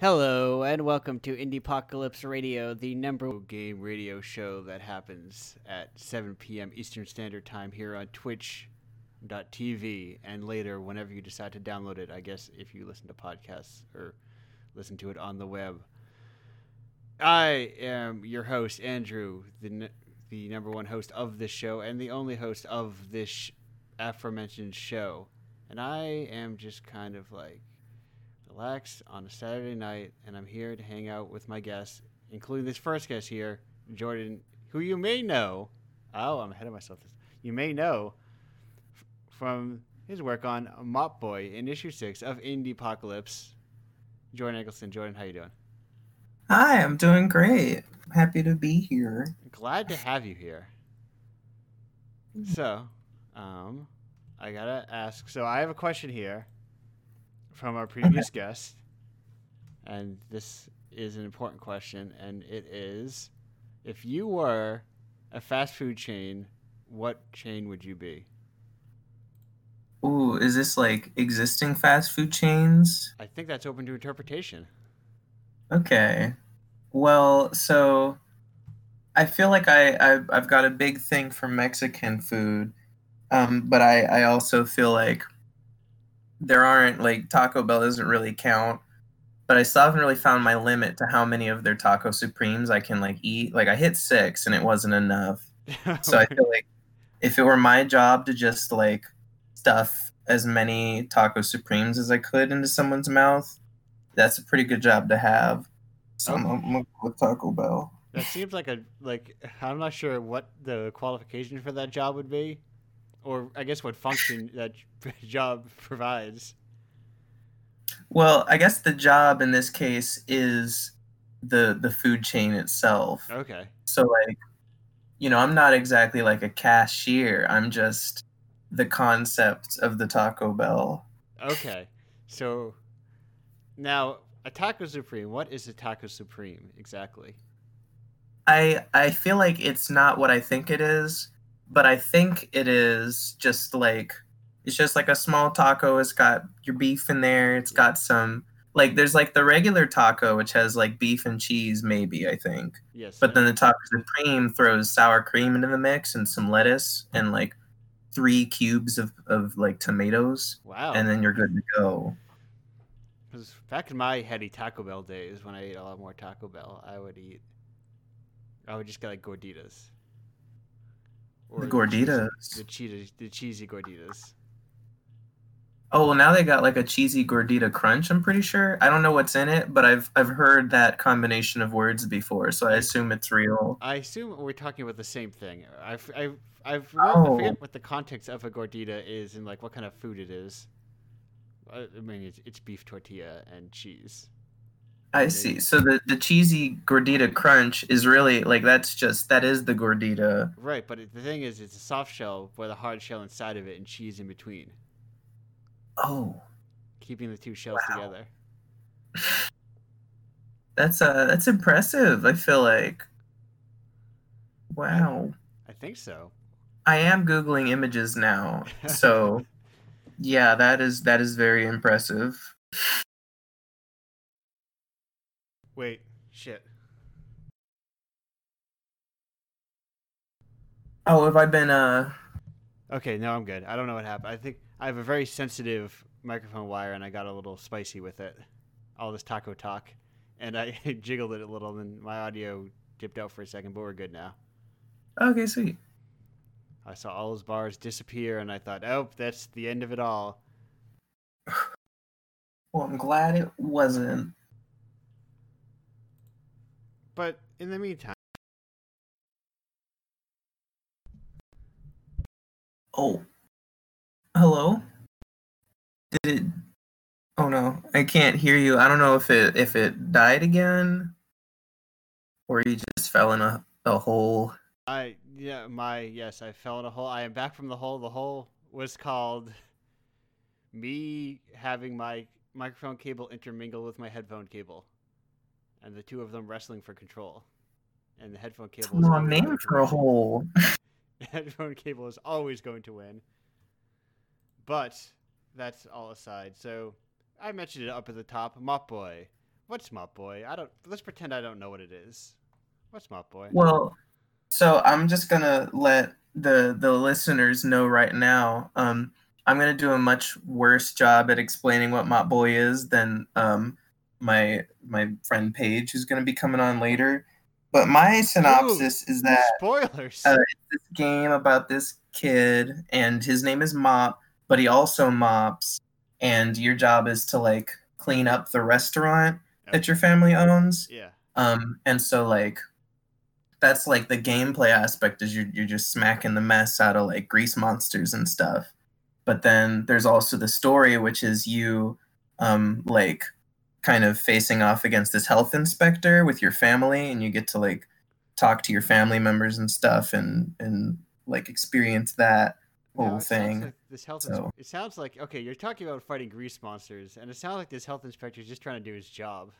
Hello and welcome to Indie Apocalypse Radio, the number one game radio show that happens at 7 p.m. Eastern Standard Time here on Twitch.tv and later whenever you decide to download it. I guess if you listen to podcasts or listen to it on the web. I am your host, Andrew, the n- the number one host of this show and the only host of this sh- aforementioned show. And I am just kind of like relaxed on a Saturday night, and I'm here to hang out with my guests, including this first guest here, Jordan, who you may know. Oh, I'm ahead of myself. You may know f- from his work on Mop Boy in issue six of Indie Apocalypse. Jordan Eggleston. Jordan, how you doing? Hi, I'm doing great. Happy to be here. Glad to have you here. So, um, I gotta ask. So I have a question here from our previous guest, and this is an important question, and it is: if you were a fast food chain, what chain would you be? Ooh, is this like existing fast food chains? I think that's open to interpretation. Okay. Well, so I feel like I, I I've got a big thing for Mexican food, um, but I I also feel like there aren't like Taco Bell doesn't really count, but I still haven't really found my limit to how many of their taco supremes I can like eat. Like I hit six and it wasn't enough. So I feel like if it were my job to just like stuff as many taco supremes as I could into someone's mouth, that's a pretty good job to have. So I'm, I'm gonna go with Taco Bell. That seems like a like I'm not sure what the qualification for that job would be, or I guess what function that job provides. Well, I guess the job in this case is the the food chain itself. Okay. So like, you know, I'm not exactly like a cashier. I'm just the concept of the Taco Bell. Okay. So now a taco supreme. What is a taco supreme exactly? I I feel like it's not what I think it is, but I think it is just like it's just like a small taco. It's got your beef in there. It's got some like there's like the regular taco which has like beef and cheese maybe I think. Yes. But then the taco supreme throws sour cream into the mix and some lettuce and like three cubes of, of like tomatoes wow. and then you're good to go. Because back in my heady Taco Bell days, when I ate a lot more Taco Bell, I would eat. I would just get like gorditas. The gorditas. The cheesy, the cheesy gorditas. Oh, well, now they got like a cheesy gordita crunch. I'm pretty sure. I don't know what's in it, but I've I've heard that combination of words before, so I assume it's real. I assume we're talking about the same thing. I've, I've, I've forgot, I Oh. forget what the context of a gordita is and like what kind of food it is. I I mean, it's, it's beef tortilla and cheese. I see. So the the cheesy gordita crunch is really like that's just that is the gordita. Right, but it, the thing is, it's a soft shell with a hard shell inside of it and cheese in between, Oh, keeping the two shells Wow. together. that's uh that's impressive. I feel like. Wow. I think so. I am googling images now. So, yeah, that is that is very impressive. Wait, shit. Oh, have I been uh Okay, no, I'm good. I don't know what happened. I think I have a very sensitive microphone wire, and I got a little spicy with it. All this taco talk, and I jiggled it a little, and my audio dipped out for a second, but we're good now. Okay, sweet. I saw all those bars disappear, and I thought, oh, that's the end of it all. Well, I'm glad it wasn't. But in the meantime, Oh. Hello? Did it Oh no, I can't hear you. I don't know if it if it died again or you just fell in a, a hole. I yeah, my yes, I fell in a hole. I am back from the hole. The hole was called me having my microphone cable intermingle with my headphone cable, and the two of them wrestling for control. And the headphone cable. is Long always name going to for a win. hole. Headphone cable is always going to win. But that's all aside. So I mentioned it up at the top. Mop Boy. what's Mop Boy? I don't. Let's pretend I don't know what it is. What's Mop Boy? Well, so I'm just gonna let the the listeners know right now. Um, I'm gonna do a much worse job at explaining what Mop Boy is than um my my friend Paige, who's gonna be coming on later. But my synopsis is that Spoilers. uh, it's this game about this kid, and his name is Mop, but he also mops, and your job is to like clean up the restaurant that your family owns. yeah. Um, and so like that's like the gameplay aspect is you're you're just smacking the mess out of like grease monsters and stuff. But then there's also the story, which is you um like kind of facing off against this health inspector with your family and you get to like talk to your family members and stuff and and like experience that whole sounds thing. like this health. So- ins- it sounds like okay. You're talking about fighting grease monsters, and it sounds like this health inspector is just trying to do his job.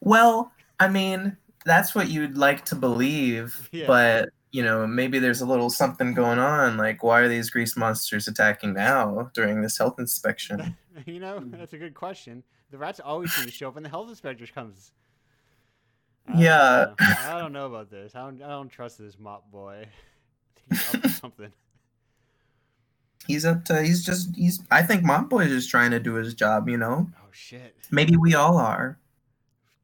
Well, I mean, that's what you'd like to believe, Yeah. but you know, maybe there's a little something going on. Like, why are these grease monsters attacking now during this health inspection? you know, that's a good question. The rats always seem to show up when the health inspector comes. I don't Yeah. I don't know about this. I don't. I don't trust this mop boy. He's up to something. He's up to. He's just. He's. I think Mop Boy is just trying to do his job. You know. Oh shit! Maybe we all are.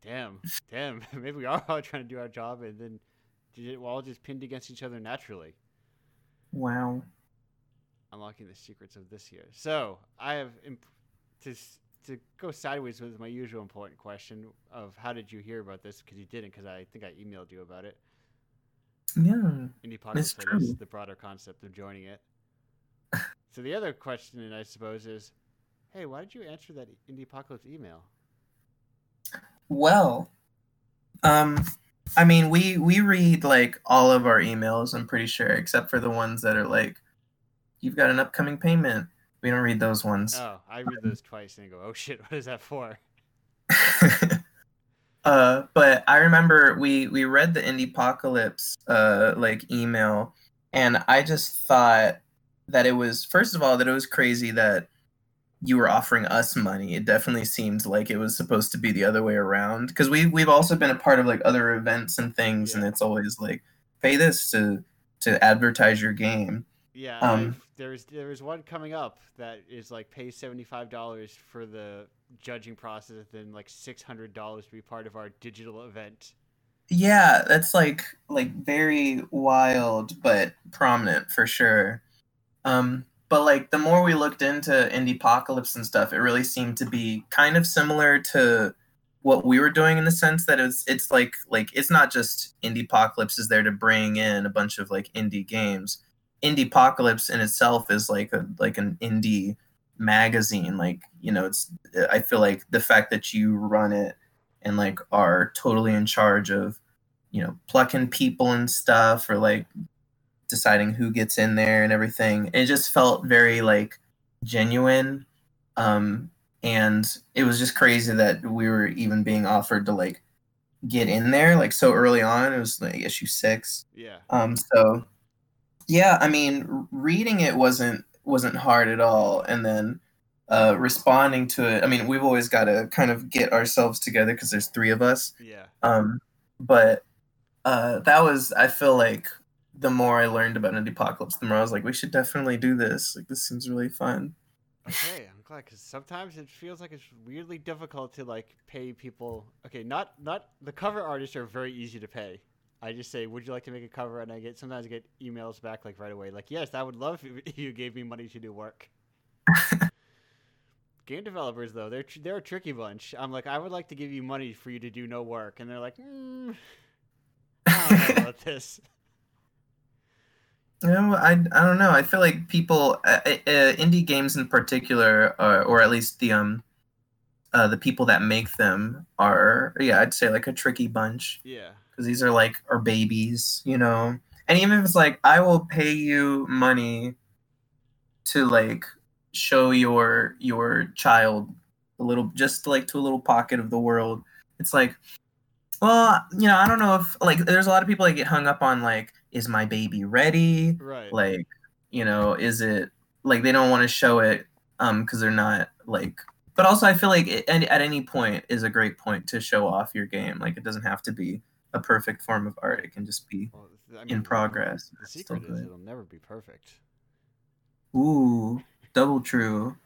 Damn, damn. Maybe we are all trying to do our job, and then we're all just pinned against each other naturally. Wow. unlocking the secrets of this year. So I have imp- to to go sideways with my usual important question of how did you hear about this? Because you didn't, because I think I emailed you about it. Yeah. Indie Pocket the broader concept of joining it. so the other question, I suppose, is, hey, why did you answer that Indie Apocalypse email? Well, um, I mean, we we read like all of our emails. I'm pretty sure, except for the ones that are like, "You've got an upcoming payment." We don't read those ones. Oh, I read those twice and go, oh shit, what is that for? uh, but I remember we we read the Indie Apocalypse uh like email, and I just thought that it was first of all that it was crazy that you were offering us money. It definitely seemed like it was supposed to be the other way around because we we've also been a part of like other events and things, and it's always like pay this to to advertise your game. Yeah, Um, I've- there's there's one coming up that is like pay seventy five dollars for the judging process, and then like six hundred dollars to be part of our digital event. Yeah, that's like like very wild but prominent for sure. Um but like the more we looked into indie apocalypse and stuff, it really seemed to be kind of similar to what we were doing in the sense that it's it's like like it's not just indie apocalypse is there to bring in a bunch of like indie games. Indie apocalypse in itself is like a like an indie magazine. Like you know it's i feel like the fact that you run it and like are totally in charge of you know plucking people and stuff or like deciding who gets in there and everything it just felt very like genuine. Um and it was just crazy that we were even being offered to like get in there like so early on. It was like issue six. Yeah, um so yeah i mean reading it wasn't wasn't hard at all and then uh responding to it i mean we've always got to kind of get ourselves together because there's three of us yeah. um but uh that was i feel like the more i learned about indie apocalypse the more i was like we should definitely do this like this seems really fun Okay, I'm glad because sometimes it feels like it's weirdly difficult to like pay people. Okay, not not the cover artists are very easy to pay. I just say, "Would you like to make a cover?" And I get sometimes I get emails back like right away, like, "Yes, I would love if you gave me money to do work." Game developers though, they're tr- they're a tricky bunch. I'm like, I would like to give you money for you to do no work, and they're like, mm, I don't know about this. You know, I, I don't know. I feel like people, uh, uh, indie games in particular, uh, or at least the um, uh, the people that make them are, yeah, I'd say like a tricky bunch Yeah, because these are like our babies, you know. And even if it's like, I will pay you money to like show your your child a little, just like to a little pocket of the world. It's like, well, you know, I don't know if like there's a lot of people that get hung up on like, is my baby ready? right. like you know is it like they don't want to show it um because they're not like but also I feel like it, at any point is a great point to show off your game. Like it doesn't have to be a perfect form of art. It can just be Well, I in progress. The secret is good. it'll never be perfect. Ooh, double true.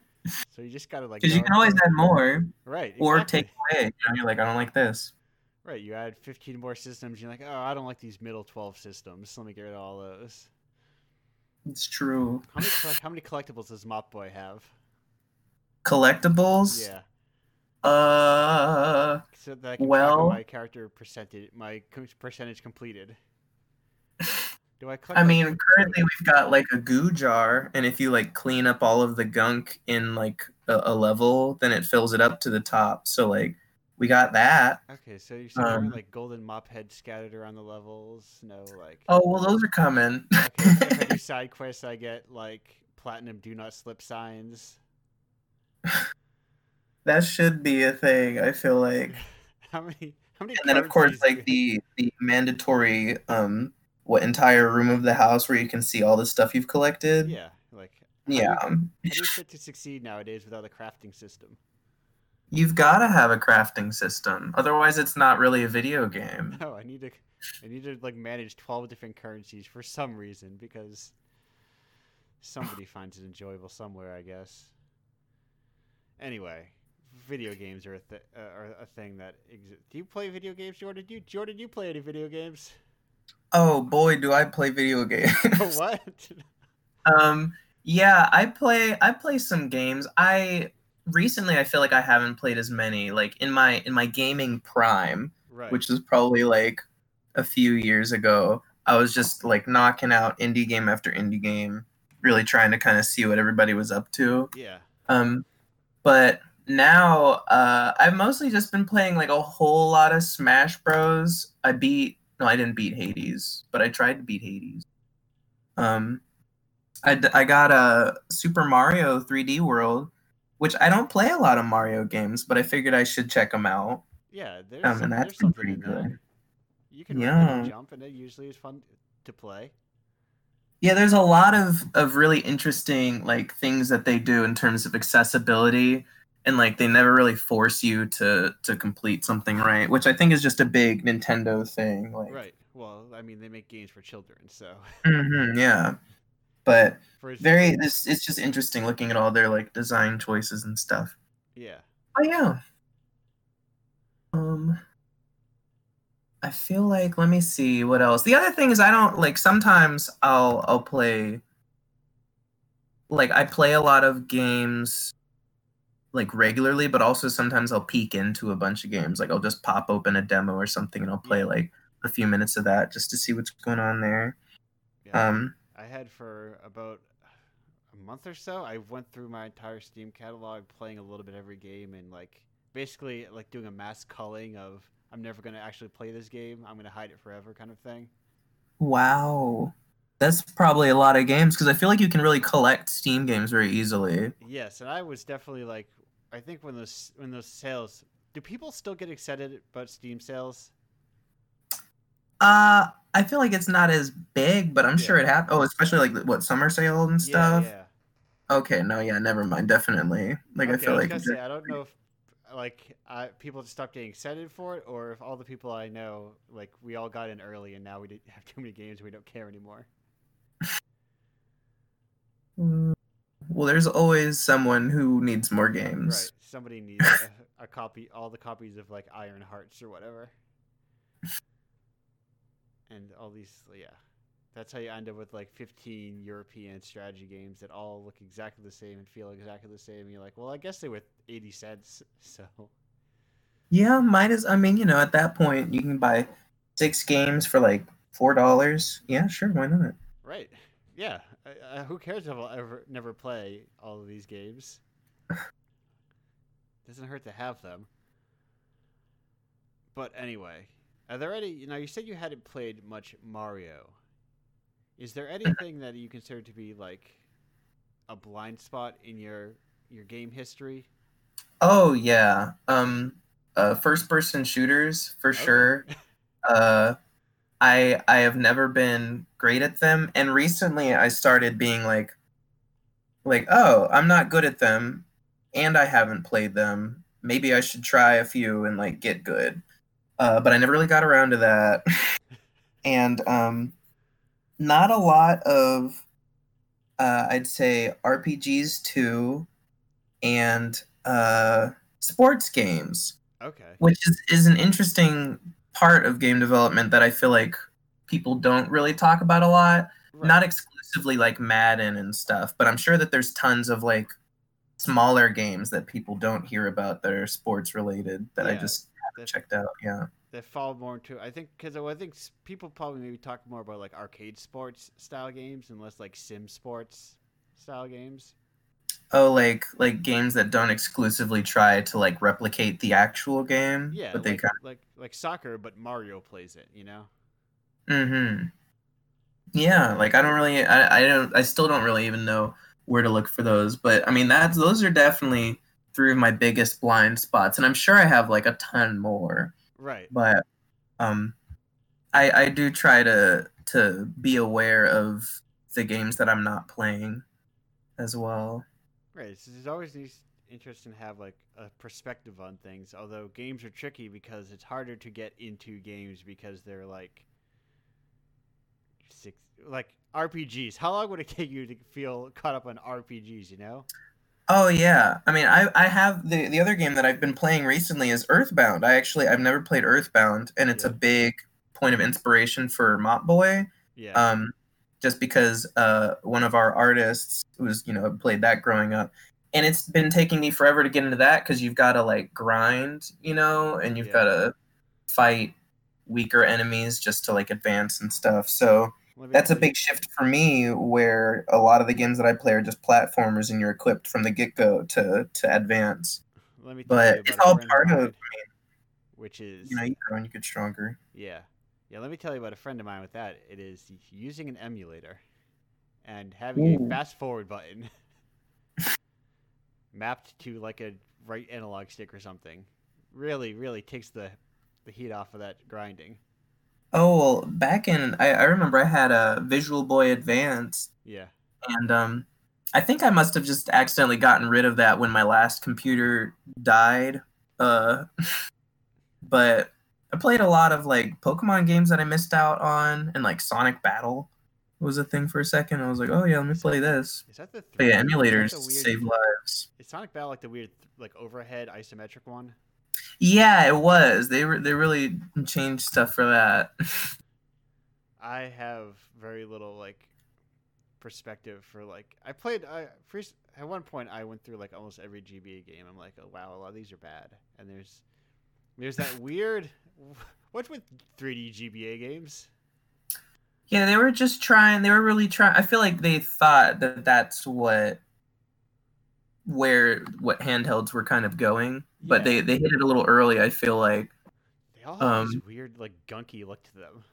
So you just gotta like. Because you can always add more right or take away. You know, you're like, I don't like this. Right, you add 15 more systems. You're like, oh, I don't like these middle 12 systems. Let me get rid of all those. It's true. How many how many collectibles does Mop Boy have? Collectibles. Yeah, Uh, so that I can Well- my character percentage, my percentage completed. Do I? I mean, currently we've got like a goo jar, and if you like clean up all of the gunk in like a, a level, then it fills it up to the top. So like, we got that. Okay, so you said there um, like golden mop heads scattered around the levels. No, like. Oh well, those are coming. Okay, do side quests, I get like platinum do not slip signs. that should be a thing. I feel like. How many? How many? and then of course like the the mandatory um what entire room of the house where you can see all the stuff you've collected Yeah, like. yeah you- How do you fit to succeed nowadays without a crafting system? you've got to have a crafting system otherwise it's not really a video game No, I need to. I need to like manage twelve different currencies for some reason because somebody finds it enjoyable somewhere, I guess. Anyway, video games are a th- uh, are a thing that exists. Do you play video games, Jordan? Do you, Jordan, do you play any video games? oh boy do i play video games what? um yeah i play i play some games i recently i feel like i haven't played as many like in my in my gaming prime right. which is probably like a few years ago. I was just like knocking out indie game after indie game, really trying to kind of see what everybody was up to. yeah. Um, but now uh, I've mostly just been playing like a whole lot of Smash Bros. I beat no, I didn't beat Hades, but I tried to beat Hades. Um, I, I got a Super Mario 3D World, which I don't play a lot of Mario games, but I figured I should check them out. Yeah, there's, Um, some, and there's that's been pretty good. You can Yeah. jump, and it usually is fun to play. Yeah, there's a lot of of really interesting like things that they do in terms of accessibility and like they never really force you to to complete something right, which I think is just a big Nintendo thing. Like, Right. Well, I mean, they make games for children, so Mhm, yeah. But very, this it's just interesting looking at all their like design choices and stuff. yeah. Oh yeah. Um I feel like let me see what else. The other thing is I don't like sometimes I'll I'll play like I play a lot of games like regularly, but also sometimes I'll peek into a bunch of games. Like I'll just pop open a demo or something and I'll play like a few minutes of that just to see what's going on there. yeah. Um I had for about a month or so. I went through my entire Steam catalog, playing a little bit every game, and like basically like doing a mass culling of I'm never gonna actually play this game. I'm gonna hide it forever, kind of thing. wow. That's probably a lot of games because I feel like you can really collect Steam games very easily. Yes, and I was definitely like, I think when those when those sales, do people still get excited about Steam sales? Uh, I feel like it's not as big, but I'm Yeah. sure it happened. Oh, especially like what summer sale and stuff. Yeah, yeah. Okay, no, yeah, never mind. Definitely. Like I feel was like say, I don't know if like I, people just stopped getting excited for it, or if all the people I know, like we all got in early, and now we didn't have too many games, and we don't care anymore. Well, there's always someone who needs more games. Right? Somebody needs a, a copy, all the copies of like Iron Hearts or whatever, and all these, yeah. That's how you end up with like 15 European strategy games that all look exactly the same and feel exactly the same. And you're like, well, I guess they were 80 cents, so Yeah, mine is. I mean, you know, at that point, you can buy six games for like four dollars. Yeah, sure, why not? Right. Yeah. Uh, who cares if I'll ever never play all of these games? Doesn't hurt to have them. But anyway, are there any? You know, you said you hadn't played much Mario. Is there anything that you consider to be like a blind spot in your your game history? Oh yeah, um, uh, first-person shooters for Okay. sure. uh i i have never been great at them and recently i started being like like oh i'm not good at them and I haven't played them. Maybe I should try a few and like get good. Uh, but I never really got around to that. and um, not a lot of, uh, I'd say, RPGs too, and uh, sports games, Okay. which is, is an interesting part of game development that I feel like people don't really talk about a lot. Right. Not exclusively like Madden and stuff, but I'm sure that there's tons of like smaller games that people don't hear about that are sports related that I Yeah, just that- checked out. Yeah. that fall more into I think because I think people probably maybe talk more about like arcade sports style games and less like sim sports style games. Oh, like like games that don't exclusively try to like replicate the actual game, Yeah, but they like, kind like like soccer, but Mario plays it. You know. Mm-hmm. Yeah, like I don't really, I, I don't, I still don't really even know where to look for those. But I mean, that's those are definitely three of my biggest blind spots, and I'm sure I have like a ton more. Right. But um, I I do try to to be aware of the games that I'm not playing as well. Right. So there's always these interesting to have like a perspective on things. Although games are tricky because it's harder to get into games because they're like six like RPGs. How long would it take you to feel caught up on RPGs? You know. Oh yeah. I mean, I I have the the other game that I've been playing recently is Earthbound. I actually I've never played Earthbound, and it's a big point of inspiration for Mop Boy. Yeah. Um, just because uh one of our artists who's you know played that growing up, and it's been taking me forever to get into that because you've got to like grind, you know, and you've Yeah. got to fight weaker enemies just to like advance and stuff. So that's a big shift for me where a lot of the games that I play are just platformers and you're equipped from the get go to to advance. Let me But it's all part of- which is You know, you grow and you get stronger. yeah, yeah. Let me tell you about a friend of mine with that. It is using an emulator and having Ooh. a fast forward button mapped to like a right analog stick or something. Really, really takes the the heat off of that grinding. Oh well, back in I, I remember I had a Visual Boy Advance Yeah, and um I think I must have just accidentally gotten rid of that when my last computer died. Uh but I played a lot of like Pokemon games that I missed out on and like Sonic Battle was a thing for a second. I was like, "Oh yeah, let me play this." is that the yeah, 3D is that emulators weird- save lives. Is Sonic Battle like the weird like overhead isometric one? Yeah, it was. They were they really changed stuff for that. I have very little like perspective for like I played I first at one point I went through like almost every GBA game. I'm like, oh wow, a lot of these are bad. And there's there's that weird what's with 3D GBA games? Yeah, they were just trying. They were really trying. I feel like they thought that that's what where what handhelds were kind of going, but Yeah. they they hit it a little early. I feel like. They all have this Um, weird like gunky look to them.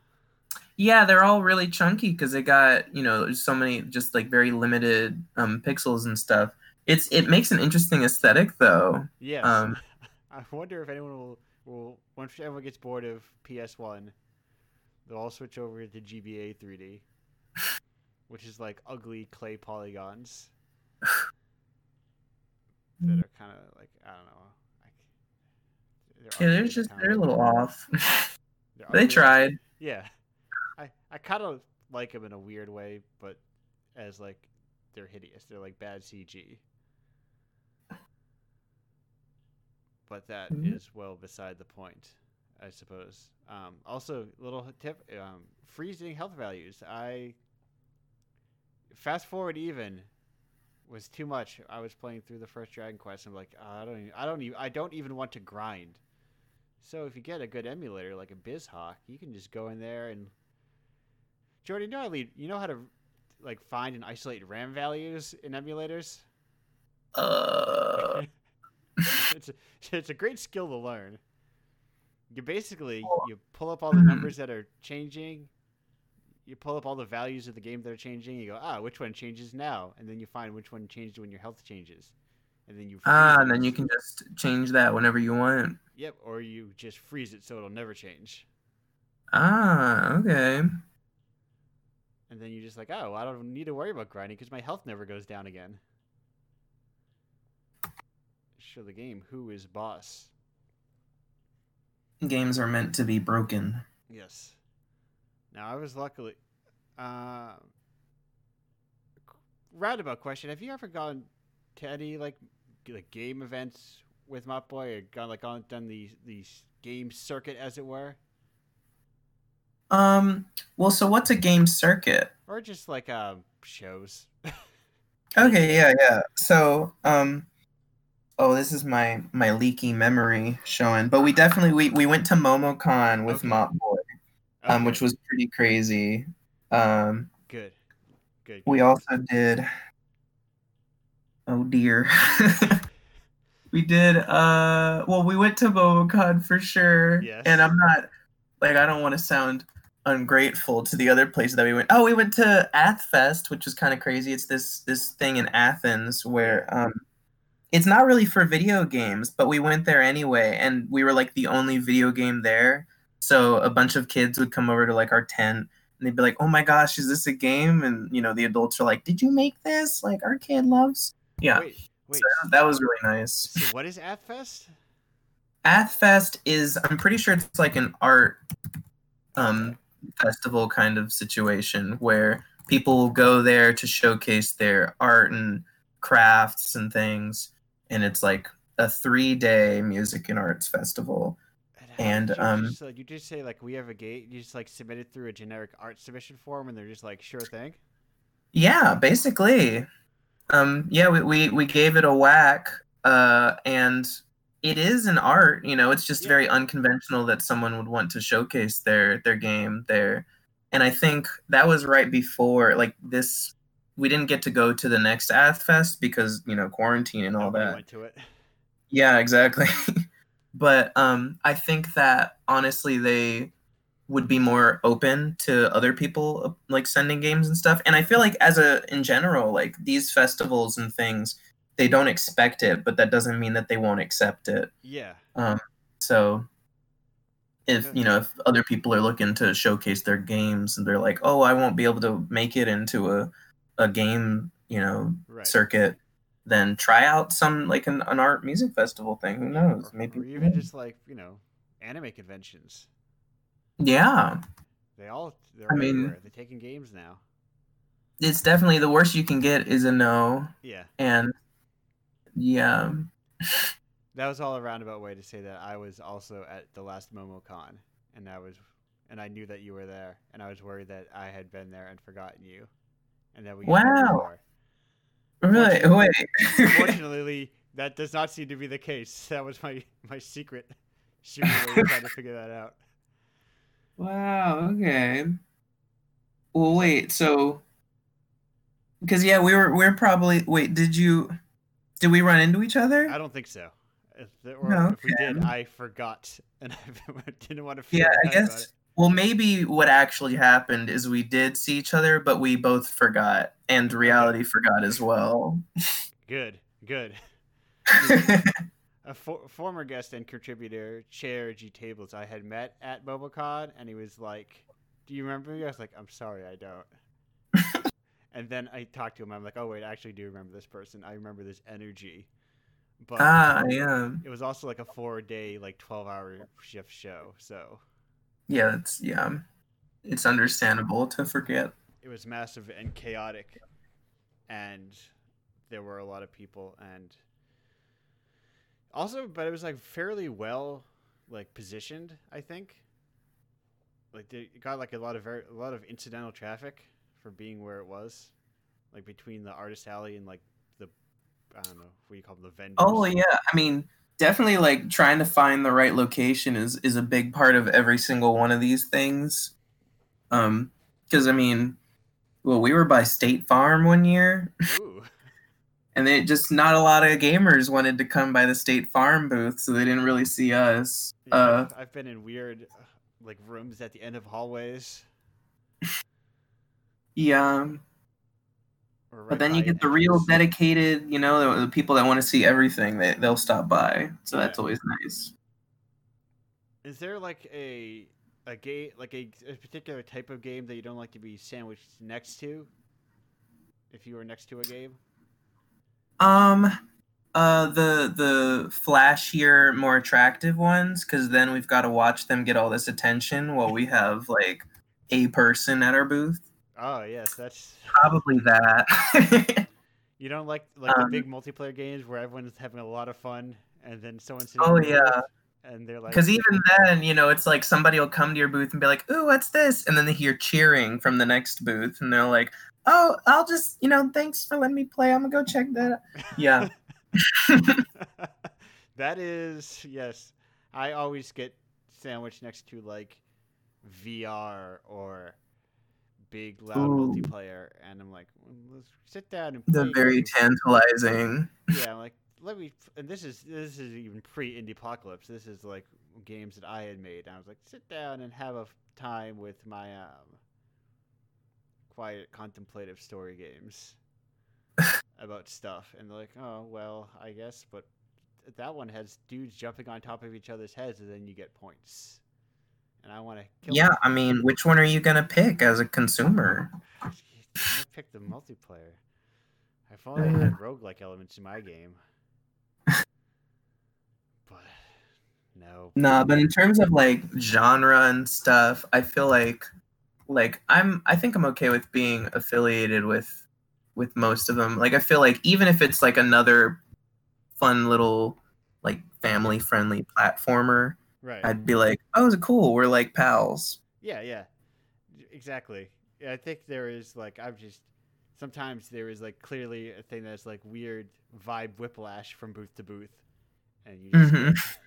Yeah, they're all really chunky because they got you know there's so many just like very limited um, pixels and stuff. It's it makes an interesting aesthetic though. Yeah. um, I wonder if anyone will will once everyone gets bored of PS1, they'll all switch over to GBA 3D, which is like ugly clay polygons that are kind of like I don't know. Like, Yeah, they're just they're a little off. they're they tried. Yeah, I I kind of like them in a weird way, but as like they're hideous. They're like bad CG. But that is Mhm. well beside the point, I suppose. Um, also, little tip: um, freezing health values. I fast forward even was too much. I was playing through the first Dragon Quest. And I'm like, "Oh, I don't, even, I don't, even, I don't even want to grind. So if you get a good emulator like a BizHawk, you can just go in there and Jordan, you know how to, you know how to like find and isolate RAM values in emulators. Uh, it's a, it's a great skill to learn. You basically you pull up all the numbers that are changing. You pull up all the values of the game that are changing. You go, ah, which one changes now? And then you find which one changed when your health changes, and then you ah, and then you can just change that whenever you want. Yep, or you just freeze it so it'll never change. Ah, okay. And then you're just like, oh, I don't need to worry about grinding because my health never goes down again. Of the game, who is boss? Games are meant to be broken. Yes. Now I was luckily. Uh, roundabout question: Have you ever gone to any like like game events with Mop Boy, or gone like on done the the game circuit, as it were, Um, well, so what's a game circuit? or just like um shows? Okay, yeah, yeah. So, um, oh, this is my my leaky memory showing, but we definitely we we went to MomoCon with Okay. Mop Boy, um, Okay, which was pretty crazy. Um, good. Good. we also did. Oh dear. we did. Uh, well, we went to MomoCon for sure, Yes. and I'm not like I don't want to sound ungrateful to the other places that we went. Oh, we went to Athfest, which was kind of crazy. It's this this thing in Athens where um it's not really for video games, but we went there anyway and we were like the only video game there. So a bunch of kids would come over to like our tent and they'd be like, "Oh my gosh, is this a game?" And you know, the adults are like, "Did you make this? Like our kid loves." Yeah. Wait, wait. So that was really nice. So what is Athfest? Athfest is I'm pretty sure it's like an art um festival kind of situation where people will go there to showcase their art and crafts and things and it's like a 3-day music and arts festival. And, you um, just, like, you just say like we have a gate. You just like submit it through a generic art submission form, and they're just like sure thing. Yeah, basically. Um yeah, we we, we gave it a whack uh and it is an art, you know, it's just Yeah. very unconventional that someone would want to showcase their their game there. And I think that was right before like this we didn't get to go to the next Athfest because, you know, quarantine and all Nobody that. went to it. Yeah, exactly. but um, I think that honestly, they would be more open to other people like sending games and stuff. And I feel like as a in general, like these festivals and things, they don't expect it, but that doesn't mean that they won't accept it. Yeah. Um, so if you know if other people are looking to showcase their games and they're like, oh, I won't be able to make it into a a game, you know, Right. circuit, then try out some like an, an art music festival thing. Who knows? Or, Maybe or even just like you know, anime conventions. yeah. They all they're I mean- everywhere. They're taking games now. It's definitely the worst you can get is a no, Yeah. and yeah, That was all a roundabout way to say that I was also at the last MomoCon, and I was, and I knew that you were there, and I was worried that I had been there and forgotten you, and that we. Wow. really. Wait, Fortunately, that does not seem to be the case. That was my my secret, of trying to figure that out. wow. Okay. Well, wait. So, because yeah, we were we are probably wait. Did you? Did we run into each other? I don't think so. If, there, or No, if we did. I forgot, and I didn't want to. Yeah, I guess. It. Well, maybe what actually happened is we did see each other, but we both forgot, and reality forgot as well. Good, good. a for- former guest and contributor, Chair G Tables, I had met at MomoCon, and he was like, "Do you remember me?" I was like, "I'm sorry, I don't." and then I talked to him. I'm like, "Oh wait, I actually do remember this person. I remember this energy." But ah, yeah, it was also like a four-day, like twelve-hour shift show, so yeah. It's yeah. It's understandable to forget. it was massive and chaotic, and there were a lot of people, and also, but it was like fairly well like positioned. I think. Like they- it got like a lot of very a lot of incidental traffic for being where it was, like between the artist alley and like the I don't know what you call them the vendors. Oh yeah, I mean, definitely like trying to find the right location is is a big part of every single one of these things. Um, because I mean, well, we were by State Farm one year, and they just not a lot of gamers wanted to come by the State Farm booth, so they didn't really see us. Yeah, Uh, I've- been in weird like rooms at the end of hallways. yeah, Or right but then you get the real dedicated, you know, the, the people that want to see everything. They they'll stop by, so that's always nice. Is there like a a game like a, a particular type of game that you don't like to be sandwiched next to? If you were next to a game, Um, Uh, the the flashier, more attractive ones, because then we've got to watch them get all this attention while we have like a person at our booth. Oh yes, that's Probably that. you don't like like Um, the big multiplayer games where everyone's having a lot of fun, and then someone's oh yeah, and they're like, because even then, you know, it's like somebody will come to your booth and be like, "Ooh, what's this?" And then they hear cheering from the next booth, and they're like, "Oh, I'll just, you know, thanks for letting me play. I'm gonna go check that." out." Yeah. that is yes. I always get sandwiched next to like VR or big loud Ooh. multiplayer, and I'm like, "Mm, let's sit down and play The very tantalizing. yeah. I'm like, let me. And this is this is even pre indie apocalypse. This is like games that I had made. And I was like, sit down and have a time with my um quiet contemplative story games about stuff. And they're like, oh well, I guess, but that one has dudes jumping on top of each other's heads, and then you get points. And I want to kill. Yeah, I mean, which one are you gonna pick as a consumer? Gonna pick the multiplayer. I only I had mm. roguelike elements in my game. But no. Nah, but in terms of like genre and stuff, I feel like like I'm I think I'm okay with being affiliated with with most of them. Like I feel like even if it's like another fun little like family friendly platformer, Right. I'd be like, "Oh, it's cool. We're like pals." Yeah, yeah. Exactly. Yeah, I think there is like I've just sometimes there is like clearly a thing that's like weird vibe whiplash from booth to booth. And you just Mhm.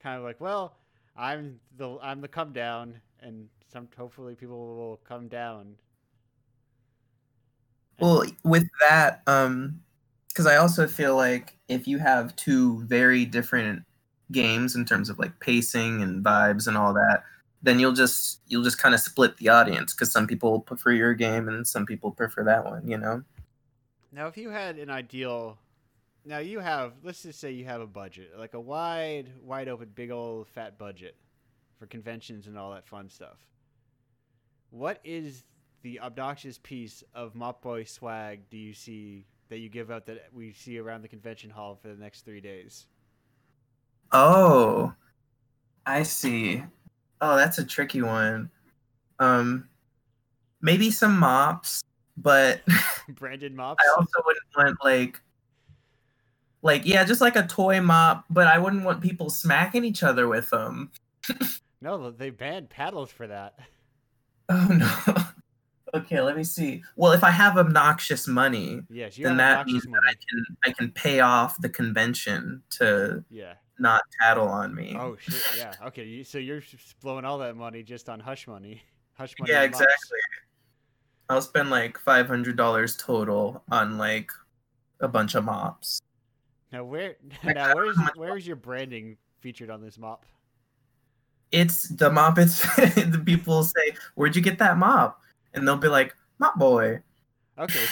kind of like, well, I'm the I'm the come down and some hopefully people will come down. Well, with that, um, because I also feel like if you have two very different games in terms of like pacing and vibes and all that, then you'll just you'll just kind of split the audience because some people prefer your game and some people prefer that one. You know? Now, if you had an ideal, now you have, let's just say you have a budget, like a wide, wide open, big old fat budget for conventions and all that fun stuff. What is the obnoxious piece of Mop Boy swag do you see that you give out that we see around the convention hall for the next three days? Oh, I see. Oh, that's a tricky one. Um, maybe some mops, but Branded mops? I also wouldn't want like like yeah, just like a toy mop, but I wouldn't want people smacking each other with them. no, they banned paddles for that. Oh no. okay, let me see. Well, if I have obnoxious money, Yes, then that means that I can I can pay off the convention to Yeah. Not tattle on me. Oh shit. Yeah. Okay. You, so you're blowing all that money just on hush money. Hush money. yeah, and mops. exactly. I'll spend like five hundred dollars total on like a bunch of mops. Now where now where's know how much where's your branding featured on this mop? It's the mop. It's the people say, "Where'd you get that mop?" And they'll be like, "Mop boy." Okay.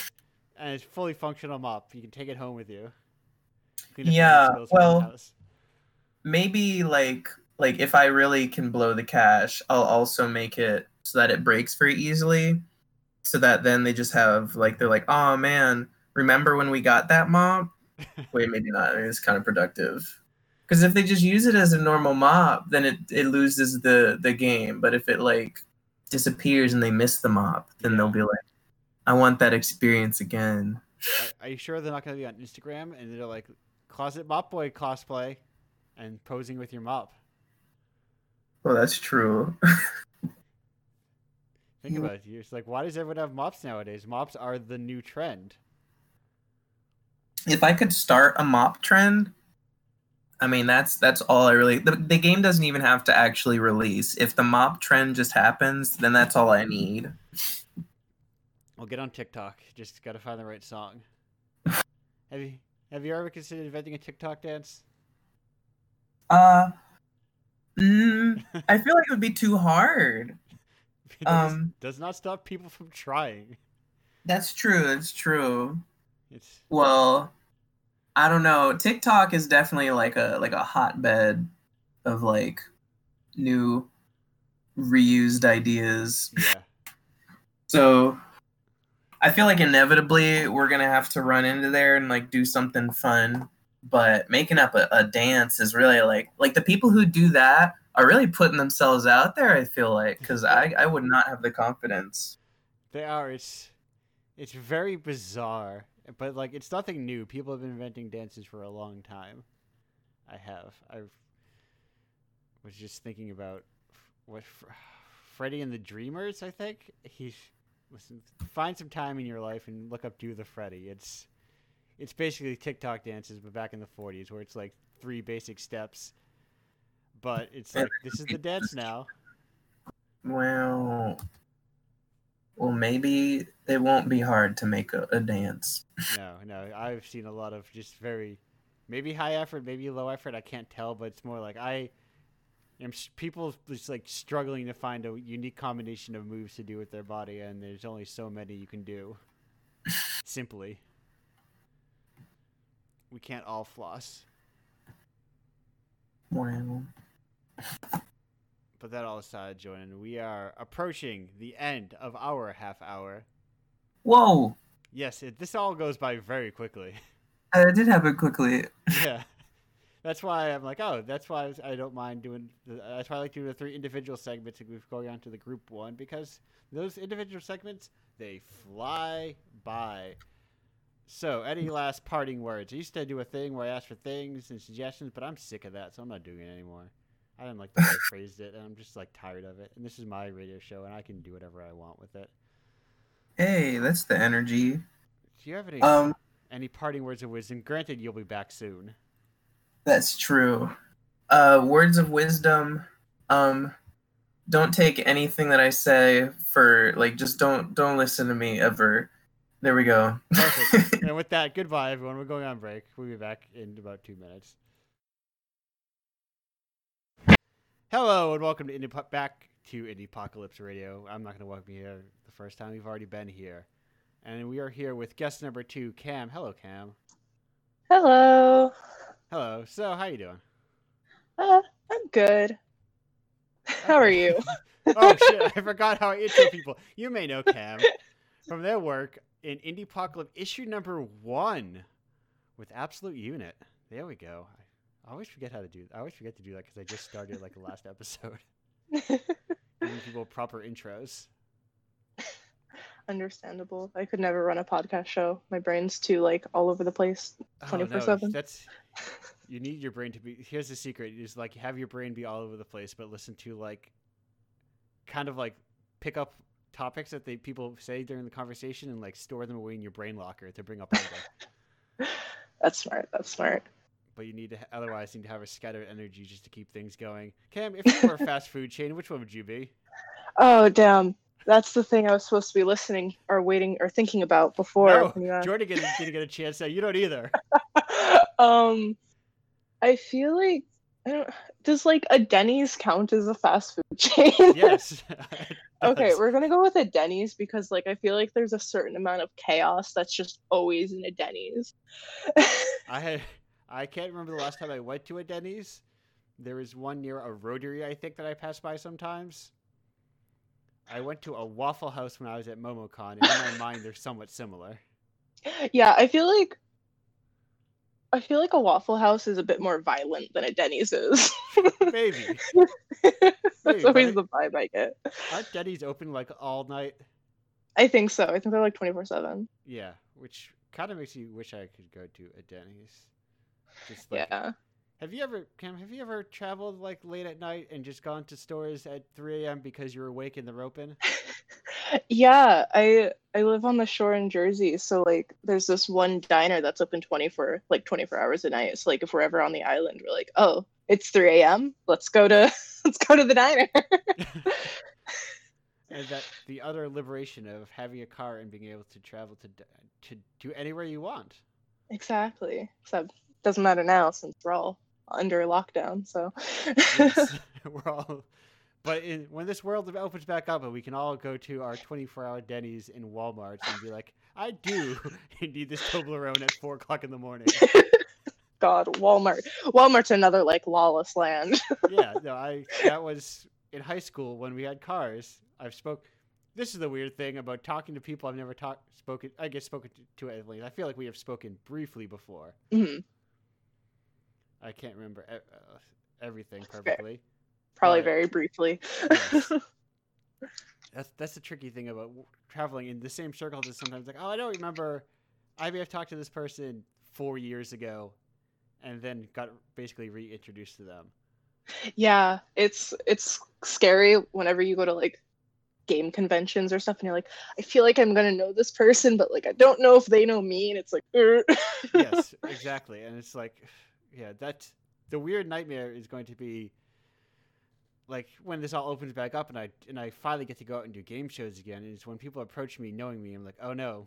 and it's fully functional mop. You can take it home with you. Clean up your Yeah, spills around the well, house. Maybe like like if I really can blow the cash, I'll also make it so that it breaks very easily, so that then they just have like they're like, oh man, remember when we got that mop? Wait, maybe not. I mean, It's kind of productive. Because if they just use it as a normal mop, then it, it loses the the game. But if it like disappears and they miss the mop, then they'll be like, I want that experience again. Are, are you sure they're not going to be on Instagram and they're like closet mop boy cosplay and posing with your mop? Well, that's true. Think about it. It's like why does everyone have mops nowadays? Mops are the new trend. if I could start a mop trend, I mean that's that's all I really the, the game doesn't even have to actually release. If the mop trend just happens, then that's all I need. Well, get on TikTok. Just got to find the right song. have you have you ever considered inventing a TikTok dance? Uh mm, I feel like it would be too hard. It does, Um, does not stop people from trying. That's true, that's true. It's Well, I don't know. TikTok is definitely like a like a hotbed of like new reused ideas. yeah. So I feel like inevitably we're gonna have to run into there and like do something fun. But making up a, a dance is really like like the people who do that are really putting themselves out there. I feel like because I I would not have the confidence. They are. It's it's very bizarre, but like it's nothing new. People have been inventing dances for a long time. I have. I've was just thinking about what Freddie and the Dreamers. I think he's listen. Find some time in your life and look up Do the Freddie. It's it's basically TikTok dances, but back in the '40s, where it's like three basic steps. But it's like this is the dance now. Well, well, maybe it won't be hard to make a, a dance. no, no, I've seen a lot of just very, maybe high effort, maybe low effort. I can't tell, but it's more like I am people just like struggling to find a unique combination of moves to do with their body, and there's only so many you can do. Simply, we can't all floss. Wow. But that all aside, Jordan, we are approaching the end of our half hour. Whoa! Yes, it, this all goes by very quickly. Uh, it did happen quickly. yeah. That's why I'm like, oh, that's why I don't mind doing. The, that's why I like doing the three individual segments and we've going on to the group one because those individual segments they fly by. So, any last parting words? I used to do a thing where I asked for things and suggestions, but I'm sick of that, so I'm not doing it anymore. I didn't like the way I phrased it, and I'm just like tired of it. And this is my radio show, and I can do whatever I want with it. Hey, that's the energy. Do you have any Um, any parting words of wisdom? Granted, you'll be back soon. that's true. Uh, words of wisdom. Um, don't take anything that I say for like. Just don't don't listen to me ever. There we go. Perfect. and with that, goodbye, everyone. We're going on break. We'll be back in about two minutes. Hello and welcome to Indie Po- back to Indie Apocalypse Radio. I'm not going to welcome you here the first time. We've already been here, and we are here with guest number two, Cam. Hello, Cam. Hello. Hello. So, how are you doing? Uh, I'm good. How are you? oh shit! I forgot how I intro people. You may know Cam from their work in Indie Apocalypse issue number one with Absolute Unit. There we go. I always forget how to do. I always forget to do that because I just started like the last episode. Giving people proper intros. Understandable. I could never run a podcast show. My brain's too like all over the place, oh, twenty four seven. That's you need your brain to be. Here's the secret: is like have your brain be all over the place, but listen to like kind of like pick up topics that they people say during the conversation and like store them away in your brain locker to bring up later. That's smart. That's smart. but you need to otherwise you need to have a scattered energy just to keep things going. Cam, if you were a fast food chain, which one would you be? Oh damn. That's the thing I was supposed to be listening or waiting or thinking about before. no, you. Jordan didn't, didn't get a chance. Now you don't either. um, I feel like I don't. Does like a Denny's count as a fast food chain? Yes. Okay, we're gonna go with a Denny's because like I feel like there's a certain amount of chaos that's just always in a Denny's. I. I can't remember the last time I went to a Denny's. There is one near a Rotary, I think, that I pass by sometimes. I went to a Waffle House when I was at MomoCon, and in my mind, they're somewhat similar. yeah, I feel like I feel like a Waffle House is a bit more violent than a Denny's is. Maybe. That's Maybe, always the vibe I get. Aren't Denny's open like all night? I think so. I think they're like twenty four seven. Yeah, which kind of makes you wish I could go to a Denny's. Just like, Yeah. Have you ever, Cam? Have you ever traveled like late at night and just gone to stores at 3 a.m. because you're awake and they're open? Yeah, I I live on the shore in Jersey, so like there's this one diner that's open 24 like 24 hours a night. So like if we're ever on the island, we're like, "Oh, it's 3 a.m. Let's go to let's go to the diner." and that the other liberation of having a car and being able to travel to to to anywhere you want. exactly. Except doesn't matter now since we're all under lockdown. So we're all. But in, when this world opens back up and we can all go to our 24-hour Denny's in Walmart and be like, I do need this Toblerone at four o'clock in the morning. God, Walmart. Walmart's another like lawless land. yeah, no, I that was in high school when we had cars. I've spoke this is the weird thing about talking to people I've never talked spoken. I guess spoken to, to at least. I feel like we have spoken briefly before. Mhm. I can't remember e- uh, everything perfectly. Probably But- very briefly. Yes. That's that's the tricky thing about traveling in the same circles. Is sometimes like, oh, I don't remember. I may have talked to this person four years ago, and then got basically reintroduced to them. yeah, it's it's scary whenever you go to like game conventions or stuff, and you're like, I feel like I'm gonna know this person, but like I don't know if they know me, and it's like, yes, exactly. And it's like, yeah, that's the weird nightmare is going to be like when this all opens back up and I and I finally get to go out and do game shows again. Is when people approach me knowing me, I'm like, oh no,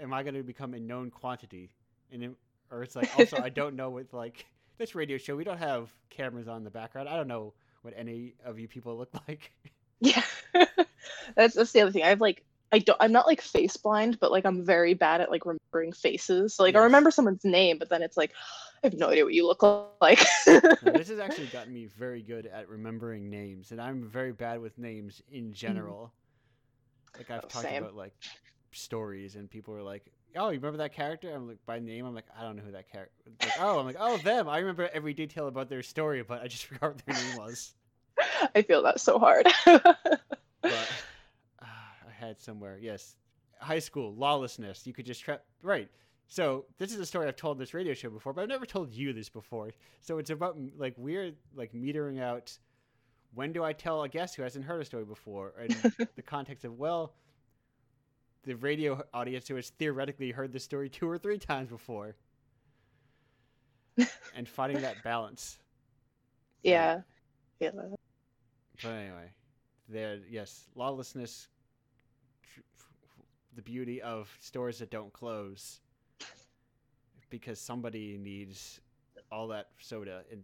am I going to become a known quantity? And it, or it's like also I don't know with like this radio show we don't have cameras on in the background. I don't know what any of you people look like. Yeah, that's that's the other thing. I have like I don't I'm not like face blind, but like I'm very bad at like remembering faces. So, like I remember someone's name, but then it's like I have no idea what you look like. Now, this has actually gotten me very good at remembering names, and I'm very bad with names in general. Like I've Oh, talked same. about like stories, and people are like, "Oh, you remember that character?" I'm like, by name, I'm like, I don't know who that character. Like, oh, I'm like, oh, them. I remember every detail about their story, but I just forgot what their name was. I feel that so hard. But ah, I had somewhere, yes, high school lawlessness. You could just trap right. So this is a story I've told this radio show before, but I've never told you this before. So it's about like weird, like metering out. When do I tell a guest who hasn't heard a story before? And the context of well, the radio audience who has theoretically heard the story two or three times before, and finding that balance. yeah. Yeah. But anyway, there, yes, lawlessness. The beauty of stores that don't close because somebody needs all that soda in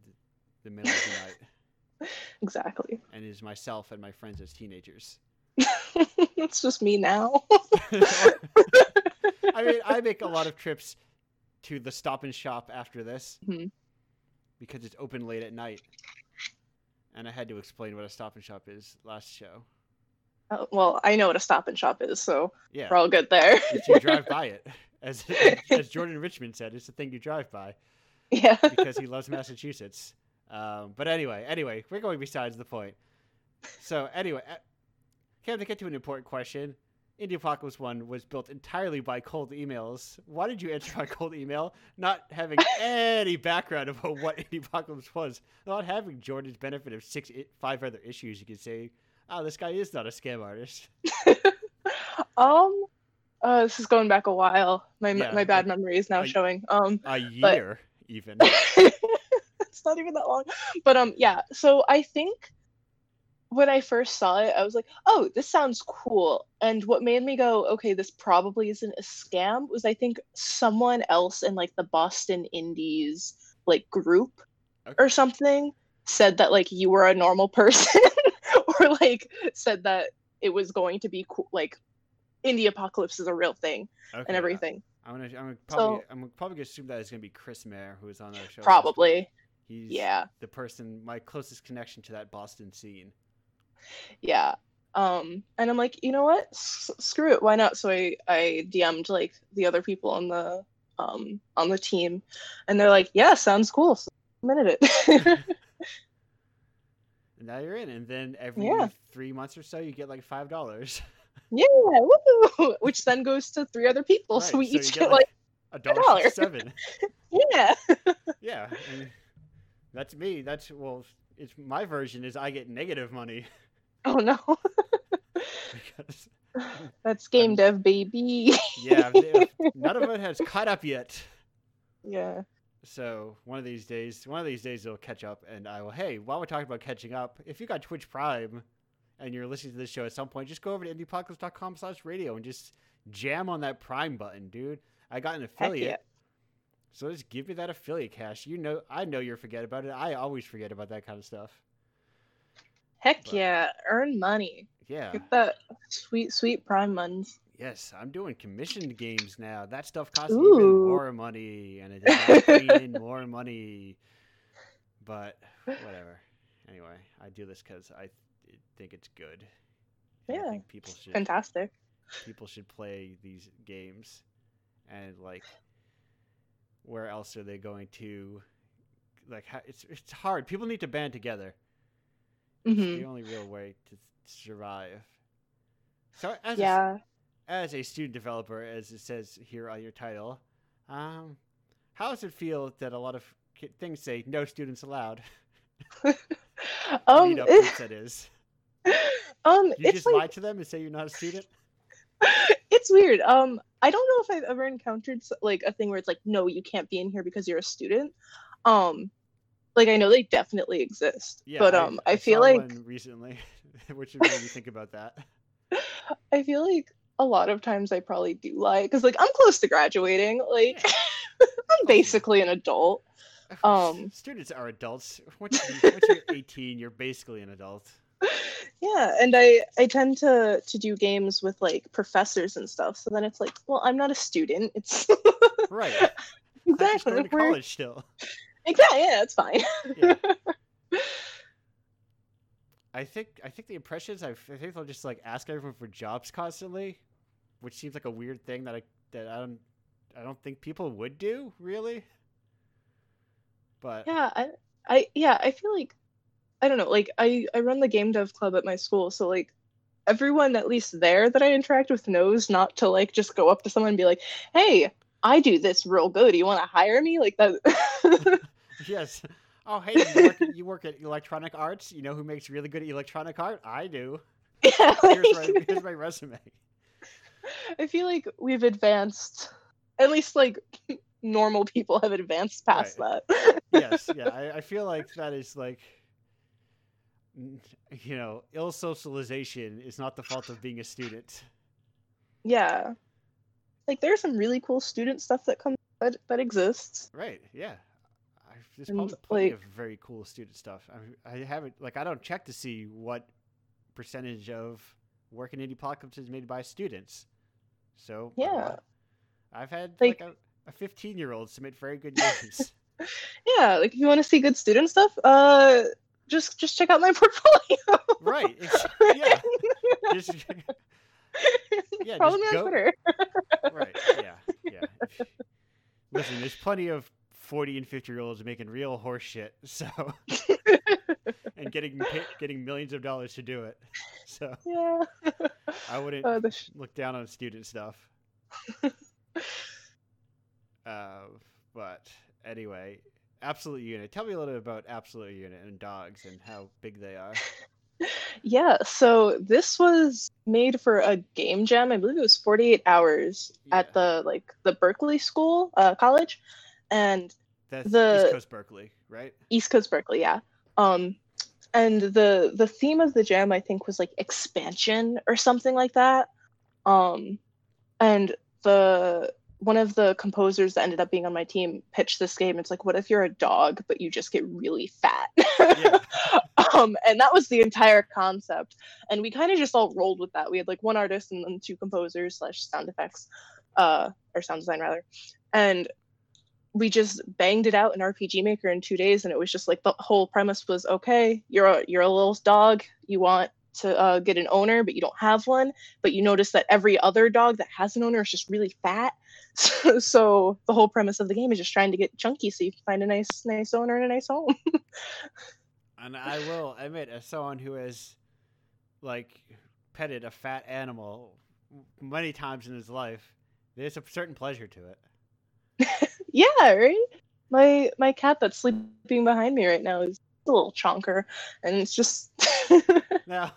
the middle of the night, Exactly. and is myself and my friends as teenagers. it's just me now. I mean, I make a lot of trips to the Stop and Shop after this Mhm. because it's open late at night, and I had to explain what a Stop and Shop is last show. Uh, well, I know what a stop and shop is, so Yeah, we're all good there. you drive by it, as as Jordan Richmond said, it's the thing you drive by yeah. because he loves Massachusetts. Um, but anyway, anyway, we're going besides the point. So anyway, uh, Cam, to get to an important question, Indie Apocalypse One was built entirely by cold emails. Why did you answer my cold email, not having any background about what Indie Apocalypse was, not having Jordan's benefit of six, five other issues? You could say, "Oh, this guy is not a scam artist." um uh this is going back a while. My Yeah, my bad like, memory is now I- showing. Um A year, even. it's not even that long. But um yeah, so I think when I first saw it, I was like, "Oh, this sounds cool." And what made me go, "Okay, this probably isn't a scam," was I think someone else in like the Boston Indies like group Okay. or something said that like you were a normal person or like said that it was going to be cool like indie apocalypse is a real thing Okay, and everything. I'm gonna, I'm gonna probably, So- I'm probably gonna assume that it's gonna be Chris Mayer who's on our show. Probably. He's Yeah. the person, my closest connection to that Boston scene. Yeah. Um and I'm like, "You know what? S- screw it. Why not?" So I I DM'd like the other people on the um on the team and they're like, "Yeah, sounds cool." So it. Now you're in, and then every Yeah. three months or so, you get like five dollars. yeah, woo! which then goes to three other people. so we each get like, a dollar seven. yeah. yeah, and that's me. That's well, it's my version is I get negative money Oh no. because That's game dev baby. yeah, none of it has caught up yet. yeah. So one of these days, one of these days it'll catch up, and I will. Hey, while we're talking about catching up, if you got Twitch Prime and you're listening to this show at some point, just go over to indiepocalypse.com slash radio and just jam on that Prime button, dude. I got an affiliate, yeah. so just give me that affiliate cash. You know, I know you're forget about it. I always forget about that kind of stuff. Heck But- yeah. Earn money. Yeah. Get that sweet, sweet prime money. Yes, I'm doing commissioned games now. That stuff costs even more money, and it does in more money. But whatever. Anyway, I do this because I th- think it's good. And I Yeah. think people should Fantastic. people should play these games and like where else are they going to like how, it's it's hard people need to band together it's hmm the only real way to survive so as a, Yeah. As a student developer as it says here on your title um how does it feel that a lot of things say no students allowed um, groups, that is um, you it's just like lie to them and say you're not a student it's weird. Um, I don't know if I've ever encountered like a thing where it's like, no, you can't be in here because you're a student. Um, like I know they definitely exist, yeah but um, I, feel saw like one recently which made me think about that I feel like a lot of times I probably do lie because like I'm close to graduating. Like I'm basically an adult. Um, students are adults. Once, you, once you're 18, you're basically an adult. Yeah, and I I tend to to do games with like professors and stuff. So then it's like, well, I'm not a student. It's Right. I'm exactly we're- college still. exactly yeah, it's fine. Yeah. I think I think the impressions I, I think they'll just like ask everyone for jobs constantly, which seems like a weird thing that I that I don't I don't think people would do really. But yeah, I I yeah, I feel like I don't know, like I I run the game dev club at my school, so like everyone at least there that I interact with knows not to like just go up to someone and be like, "Hey, I do this real good. Do You want to hire me?" Like that. yes. Oh hey, you work, you work at Electronic Arts. You know who makes really good electronic art? I do. yeah, Here's my, here's my resume. I feel like we've advanced. At least like normal people have advanced past that. yes, yeah. I, I feel like that is like, you know, ill socialization is not the fault of being a student. yeah. Like there's some really cool student stuff that comes that, that exists. Right? Yeah. I, there's And, probably plenty like- of very cool student stuff. I, I haven't like I don't check to see what percentage of work in indie apocalypse is made by students. So Yeah. I've had Like- like, a, a 15 year old submit very good games. Yeah, like if you want to see good student stuff, uh just just check out my portfolio. right? Yeah. Just, yeah. Follow me on go, Twitter. right yeah yeah listen there's plenty of 40 and 50 year olds making real horse shit so and getting getting millions of dollars to do it so yeah. i wouldn't Uh, sh- look down on student stuff uh, but anyway absolute unit tell me a little bit about absolute unit and dogs and how big they are yeah, so this was made for a game jam. I believe it was 48 hours Yeah. at the like the Berklee School, uh, college, and that's The- east coast Berklee right East Coast Berklee, yeah. Um, and the the theme of the jam I think was like expansion or something like that. Um, and the one of the composers that ended up being on my team pitched this game. It's like, what if you're a dog but you just get really fat? Yeah. um, and that was the entire concept. And we kind of just all rolled with that. We had like one artist and then two composers slash sound effects, uh, or sound design rather, and we just banged it out in RPG Maker in two days, and it was just like the whole premise was okay, you're a you're a little dog, you want to uh, get an owner, but you don't have one, but you notice that every other dog that has an owner is just really fat. So, so the whole premise of the game is just trying to get chunky so you can find a nice nice owner and a nice home. And I will admit, as someone who has like petted a fat animal many times in his life, there's a certain pleasure to it. yeah, right. My my cat that's sleeping behind me right now is a little chonker, and it's just Now,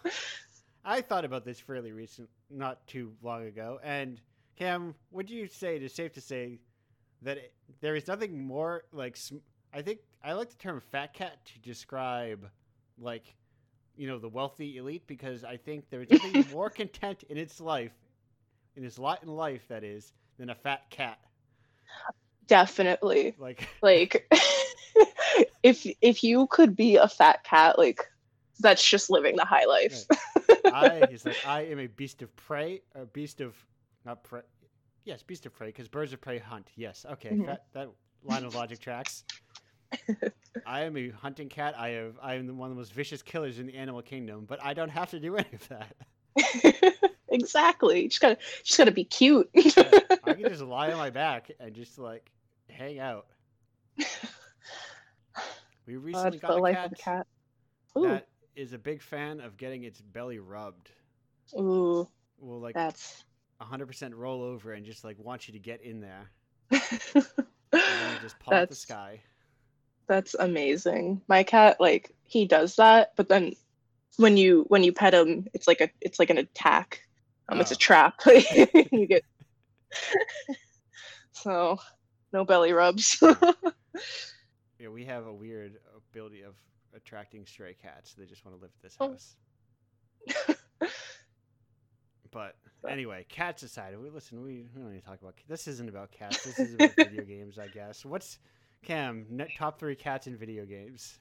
I thought about this fairly recent, not too long ago, and Cam, would you say it is safe to say that it, there is nothing more like sm- I think I like the term fat cat to describe like you know the wealthy elite because I think there is nothing more content in its life, in its lot in life that is, than a fat cat. Definitely Like like if if you could be a fat cat, like that's just living the high life. I is like I am a beast of prey, a beast of not prey. Yes, beast of prey because birds of prey hunt. Yes, okay, Mhm. that, that line of logic tracks. I am a hunting cat. I have I am one of the most vicious killers in the animal kingdom, but I don't have to do any of that. exactly. You just gotta just gotta be cute. I can just lie on my back and just like hang out. We recently got the a life cat, of a cat. Ooh, that is a big fan of getting its belly rubbed. ooh, Will like that's 100% roll over and just like want you to get in there and then just paw the That's- sky. that's amazing. My cat, like, he does that, but then when you when you pet him, it's like a it's like an attack. Um, it's a Oh. trap. you get so no belly rubs. Yeah, we have a weird ability of attracting stray cats. They just want to live at this Oh. house. But anyway, cats aside, we listen. We, we don't need to talk about. This isn't about cats. This is about video games, I guess. What's Cam net, top three cats in video games?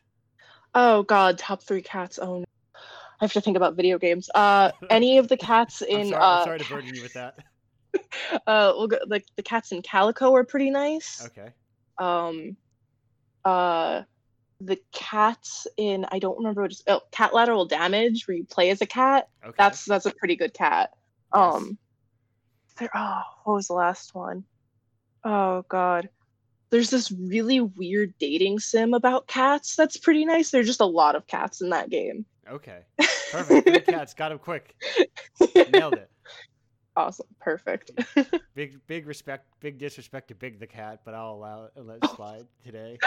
oh God, top three cats. Oh, no. I have to think about video games. Uh, any of the cats I'm in sorry, uh, I'm sorry to burden you with that. uh, we'll go, like the cats in Calico are pretty nice. Okay. um uh the cats in I don't remember what it's oh Catlateral Damage where you play as a cat. Okay. That's that's a pretty good cat. Yes. Um there oh what was the last one? Oh god. There's this really weird dating sim about cats that's pretty nice. There's just a lot of cats in that game. Okay. Perfect. Three cats. Got him quick. Nailed it. Awesome. Perfect. Big, big respect, big disrespect to Big the cat, but I'll allow it and let it slide today.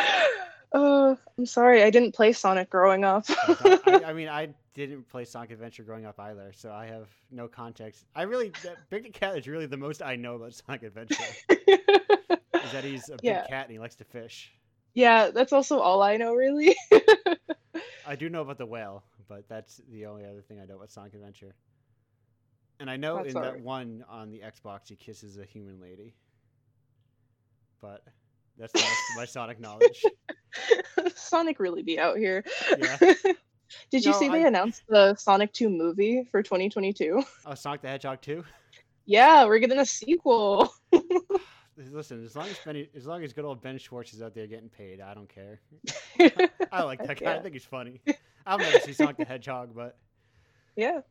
uh I'm sorry, I didn't play Sonic growing up. I, I mean, I didn't play Sonic Adventure growing up either, so I have no context. I really, Big the Cat is really the most I know about Sonic Adventure. Is that he's a big Yeah. cat and he likes to fish. yeah, that's also all I know really. I do know about the whale, but that's the only other thing I know about Sonic Adventure. And I know That's in that one on the Xbox, he kisses a human lady. But that's my Sonic knowledge. Sonic really be out here. Yeah. Did you No, see they I- announced the Sonic 2 movie for 2022? Oh, Sonic the Hedgehog 2? Yeah, we're getting a sequel. Listen, as long as Benny, as long as good old Ben Schwartz is out there getting paid, I don't care. I like that guy. I think he's funny. I'll never see Sonic the Hedgehog, but yeah.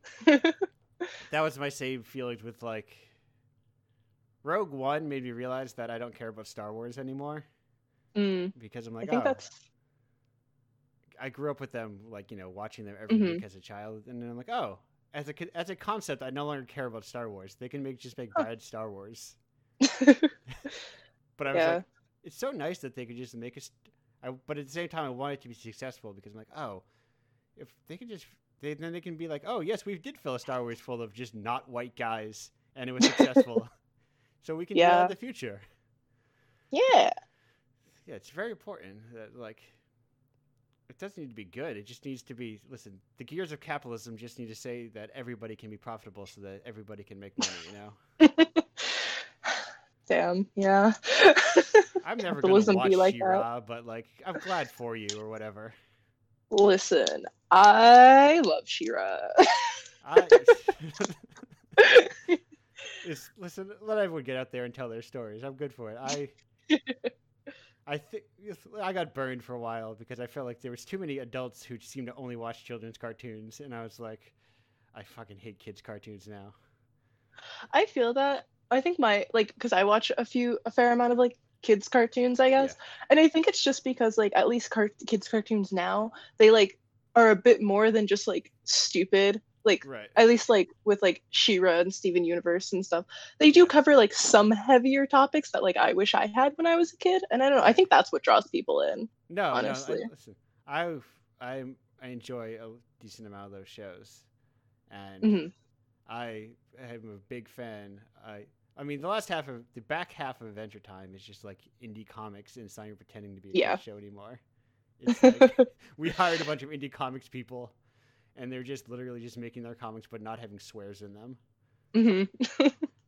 That was my same feelings with like Rogue One made me realize that I don't care about Star Wars anymore Mm, because I'm I like, think oh, that's I grew up with them, like you know, watching them every Mhm. week as a child, and then I'm like, oh, as a as a concept, I no longer care about Star Wars. They can make just make bad Star Wars. But I was Yeah. like, it's so nice that they could just make us. I, but at the same time, I want it to be successful because I'm like, oh, if they could just, they, then they can be like, oh yes, we did fill a Star Wars full of just not white guys, and it was successful. so we can do that in the future. yeah. Yeah, it's very important that like. It doesn't need to be good. It just needs to be. Listen, the gears of capitalism just need to say that everybody can be profitable, so that everybody can make money. You know, Damn. Yeah. I'm never gonna watch be like that. But like, I'm glad for you or whatever. Listen, I love She-Ra. I listen. Let everyone get out there and tell their stories. I'm good for it. I I think I got burned for a while because I felt like there was too many adults who seemed to only watch children's cartoons, and I was like, I fucking hate kids' cartoons now. I feel that. I think my like because I watch a few a fair amount of like kids cartoons, I guess, and I think it's just because like at least car- kids cartoons now they like are a bit more than just like stupid. Like Right. at least like with like She-Ra and Steven Universe and stuff, they do cover like some heavier topics that like I wish I had when I was a kid, and I don't know. I think that's what draws people in. No, honestly. no. I, listen, I I I enjoy a decent amount of those shows, and Mhm. I am a big fan. I I mean, the last half of the back half of Adventure Time is just like indie comics, and it's not even pretending to be a Yeah. show anymore. It's like we hired a bunch of indie comics people, and they're just literally just making their comics, but not having swears in them. hmm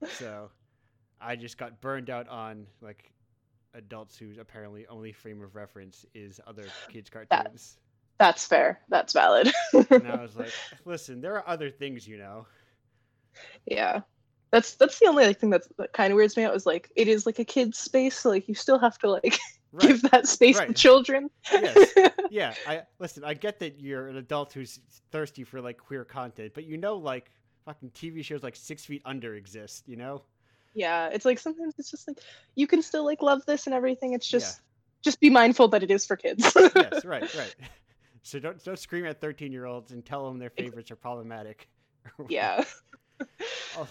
So I just got burned out on like adults whose apparently only frame of reference is other kids' cartoons. That's fair. That's valid. and I was like, listen, there are other things, you know. yeah that's that's the only like thing that's, that kind of weirds me out is like it is like a kid's space so like you still have to like Right. give that space right. to children Yes. yeah, I listen. I get that you're an adult who's thirsty for like queer content, but you know, like fucking TV shows like Six Feet Under exist. You know? Yeah, it's like sometimes it's just like you can still like love this and everything. It's just just be mindful that it is for kids. yes, right, right. So don't don't scream at thirteen year olds and tell them their favorites are problematic. yeah. Oh,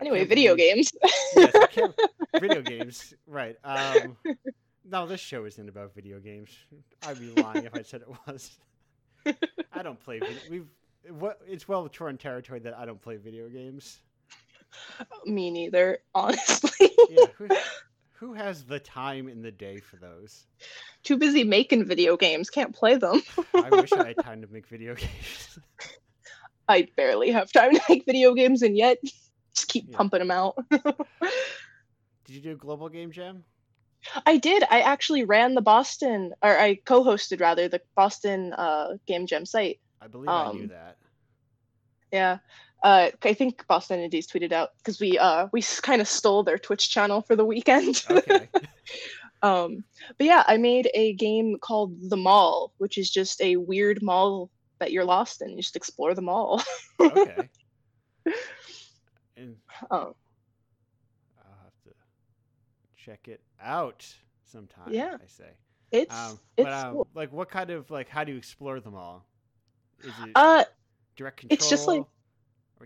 Anyway, video games. yes, video games, right? Um, no, this show isn't about video games. I'd be lying if I said it was. I don't play. Video, we've what it's well torn territory that I don't play video games. Me neither, honestly. Yeah, who, who has the time in the day for those? Too busy making video games, can't play them. I wish I had time to make video games. I barely have time to make video games, and yet just keep Yeah. pumping them out. Did you do Global Game Jam? I did. I actually ran the Boston, or I co-hosted rather the Boston uh, Game Jam site. I believe I knew Um, that. Yeah. Uh, I think Boston Indies tweeted out because we uh we kind of stole their Twitch channel for the weekend. Okay. um, but yeah, I made a game called The Mall, which is just a weird mall that you're lost in. You just explore the mall. okay. And um, I'll have to check it out sometime. Yeah. I say. it's Um, it's but um, cool. like, what kind of like, how do you explore them all? Is it uh direct control? it's just like-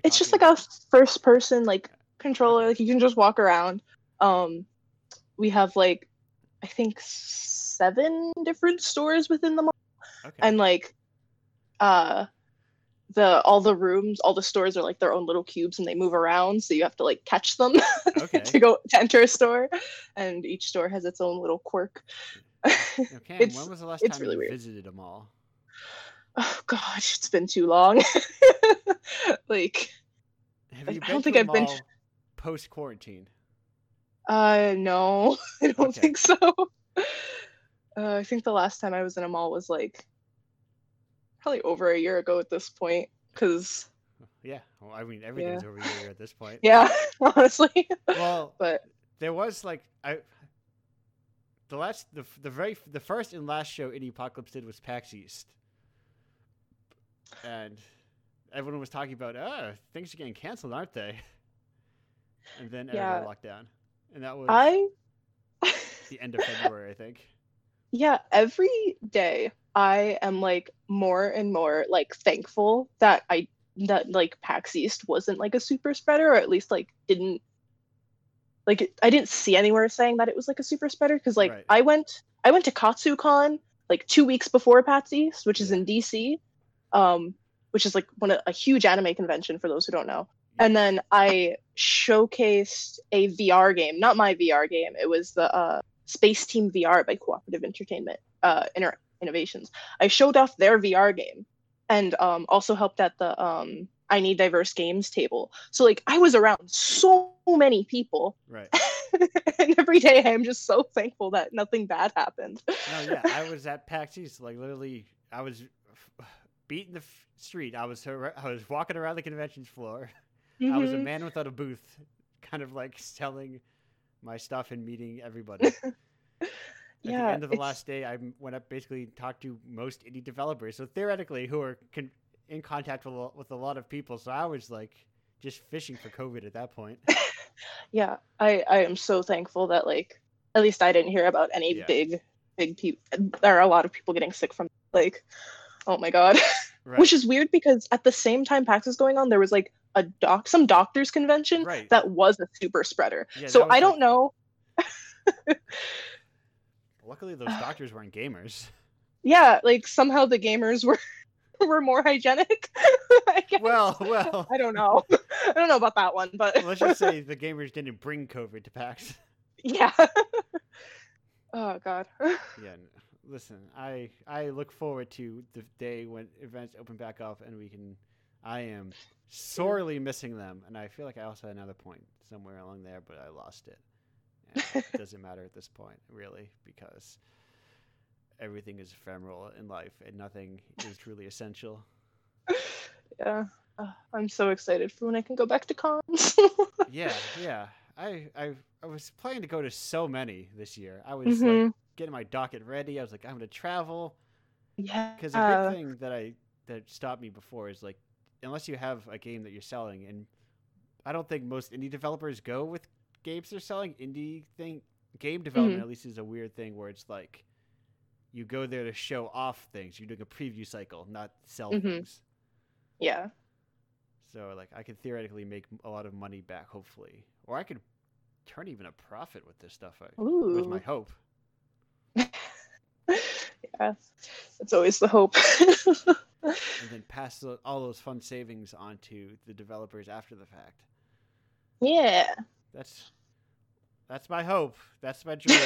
it's just like a first person like controller like you can just walk around um we have like i think seven different stores within the mall okay. and like uh the all the rooms all the stores are like their own little cubes and they move around so you have to like catch them Okay. to go to enter a store and each store has its own little quirk okay. it's- when was the last time really you weird. visited a mall? oh gosh it's been too long like Have I- you I don't to think I've been post quarantine? Uh, no, I don't Okay. think so. Uh, I think the last time I was in a mall was like probably over a year ago at this point. Cause Yeah. Well, I mean, everything's over here at this point. yeah, honestly. Well, but there was like I. The last, the the very, the first and last show Indie Apocalypse did was PAX East, and everyone was talking about, oh, things are getting canceled, aren't they? And then Yeah. everyone locked down, and that was I, the end of February, I think. yeah, every day I am like more and more like thankful that I that like PAX East wasn't like a super spreader, or at least like didn't like I didn't see anywhere saying that it was like a super spreader because like Right. I went I went to KatsuCon like two weeks before PAX East, which is in DC, um, which is like one of, a huge anime convention for those who don't know. And then I showcased a VR game, not my VR game. It was the uh, Spaceteam VR by Cooperative Entertainment uh, Inter- Innovations. I showed off their VR game, and um, also helped at the um, I Need Diverse Games table. So like I was around so many people, Right. and every day I am just so thankful that nothing bad happened. No, yeah, I was at PAX East. Like literally, I was beating the f- street. I was I was walking around the convention floor. I was a Mhm. man without a booth, kind of like selling my stuff and meeting everybody. At yeah, the end of the last day, I went up basically talked to most indie developers. So theoretically, who are con- in contact with a, with a lot of people. So I was like just fishing for COVID at that point. yeah i i am so thankful that like at least i didn't hear about any Yeah. big big people there are a lot of people getting sick from like oh my god Right. which is weird because at the same time pax was going on there was like a doc some doctors convention right. that was a super spreader Yeah, so i don't know Luckily, those doctors weren't gamers. yeah like somehow the gamers were were more hygienic I guess. Well, well. i don't know i don't know about that one but Let's just say the gamers didn't bring COVID to PAX. yeah oh god Yeah, listen, I I look forward to the day when events open back up and we can. I am sorely missing them, and I feel like I also had another point somewhere along there, but I lost it. It doesn't matter at this point, really, because everything is ephemeral in life, and nothing is truly essential. yeah uh, i'm so excited for when i can go back to cons Yeah, yeah. I I I was planning to go to so many this year. I was like Mhm. getting my docket ready. I was like, I'm gonna travel. yeah Because a big thing that I that stopped me before is like unless you have a game that you're selling, and I don't think most indie developers go with games they're selling. Indie thing, game development at least is a weird thing where it's like you go there to show off things. You're doing a preview cycle, not sell Mhm. things. Yeah. So like I could theoretically make a lot of money back, hopefully, or I could turn even a profit with this stuff. I, was my hope. yeah. it's always the hope. and then pass all those fun savings onto the developers after the fact. yeah. That's that's my hope. That's my dream.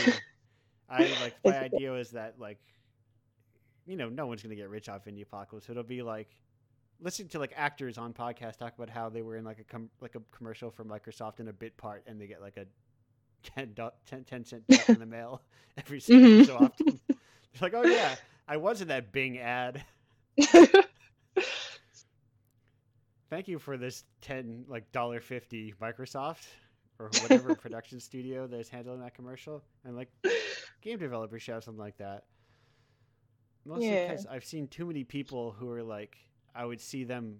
I like my idea is that like you know no one's gonna get rich off indie apocalypse. It'll be like listening to like actors on podcasts talk about how they were in like a com- like a commercial for Microsoft in a bit part and they get like a 10, do- 10, 10 cent check in the mail every so Mhm. so often. It's like oh yeah, I was in that Bing ad. thank you for this 10 like dollar 50 microsoft or whatever production studio that's handling that commercial and like game developers should have something like that mostly Yeah. because i've seen too many people who are like i would see them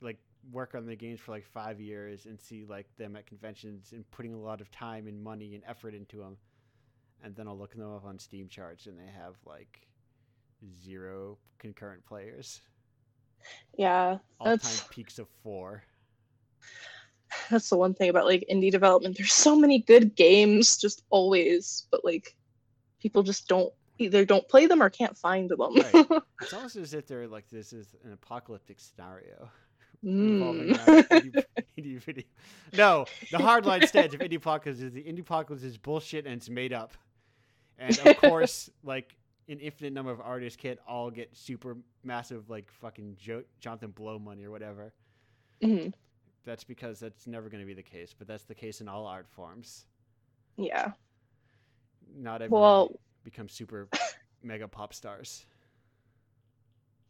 like work on the games for like five years and see like them at conventions and putting a lot of time and money and effort into them and then i'll look them up on steam charts and they have like zero concurrent players yeah. all-time peaks of four That's the one thing about like indie development. There's so many good games just always, but like people just don't either don't play them or can't find them. Right. It's almost as if they're like this is an apocalyptic scenario Mm. indie, indie video. No, the hardline stance of indie apocalypse is the indie apocalypse is bullshit and it's made up. And of course, like an infinite number of artists can't all get super massive like fucking jo- Jonathan Blow money or whatever. Mhm. That's because that's never going to be the case, but that's the case in all art forms. Yeah. Not everyone Well, becomes super mega pop stars.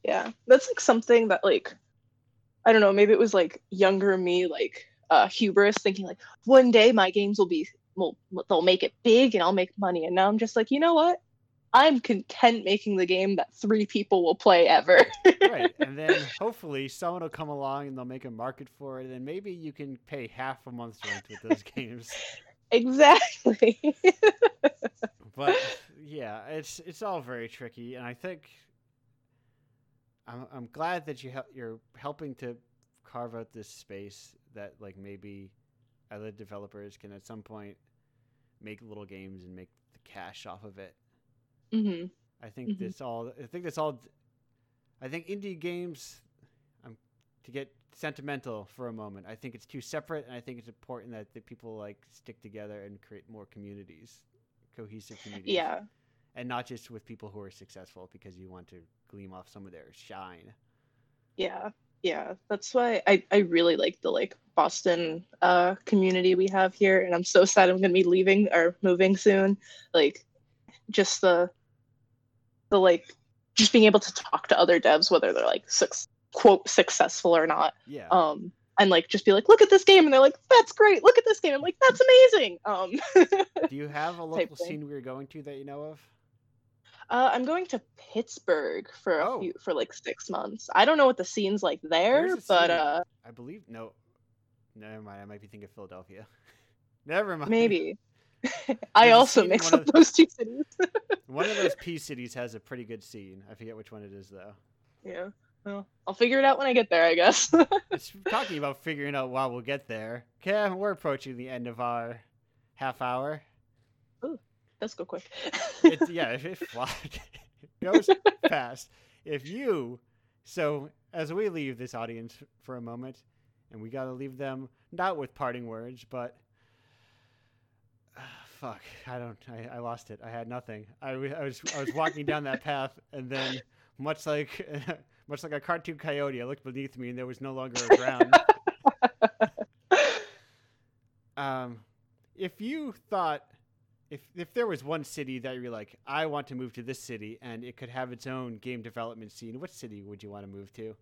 yeah. That's like something that like I don't know, maybe it was like younger me like uh hubris thinking like one day my games will be will they'll make it big and I'll make money and now I'm just like, you know what? I'm content making the game that three people will play ever. right and then hopefully someone will come along and they'll make a market for it and maybe you can pay half a month's rent with those games exactly. but yeah it's it's all very tricky and i think i'm, I'm glad that you hel- you're helping to carve out this space that like maybe other developers can at some point make little games and make the cash off of it hmm I think Mhm. this all. I think this all. I think indie games. Um, to get sentimental for a moment, I think it's too separate, and I think it's important that the people like stick together and create more communities, cohesive communities. Yeah. And not just with people who are successful because you want to gleam off some of their shine. Yeah. Yeah. That's why I, I really like the like Boston uh community we have here and I'm so sad I'm gonna be leaving or moving soon. Like just the the like just being able to talk to other devs whether they're like suc quote successful or not. Yeah. Um and like just be like, look at this game and they're like, that's great, look at this game. I'm like, that's amazing. Um Do you have a local scene we're going to that you know of? uh, I'm going to Pittsburgh for a Oh. few for like six months. I don't know what the scene's like there, but uh I believe no. Never mind. I might be thinking of Philadelphia. Never mind. Maybe. I also mix up those two cities. One of those P cities has a pretty good scene. I forget which one it is though. yeah. Well, I'll figure it out when I get there, I guess. It's talking about figuring out while we'll get there. Okay, we're approaching the end of our half hour. Let's go quick. It, yeah, if it, it goes fast. If you, so as we leave this audience for a moment, and we got to leave them not with parting words, but fuck, I don't, I, I lost it. I had nothing. I, I was, I was walking down that path, and then much like, much like a cartoon coyote, I looked beneath me, and there was no longer a ground. um, if you thought if if there was one city that you're like, I want to move to this city and it could have its own game development scene, what city would you want to move to?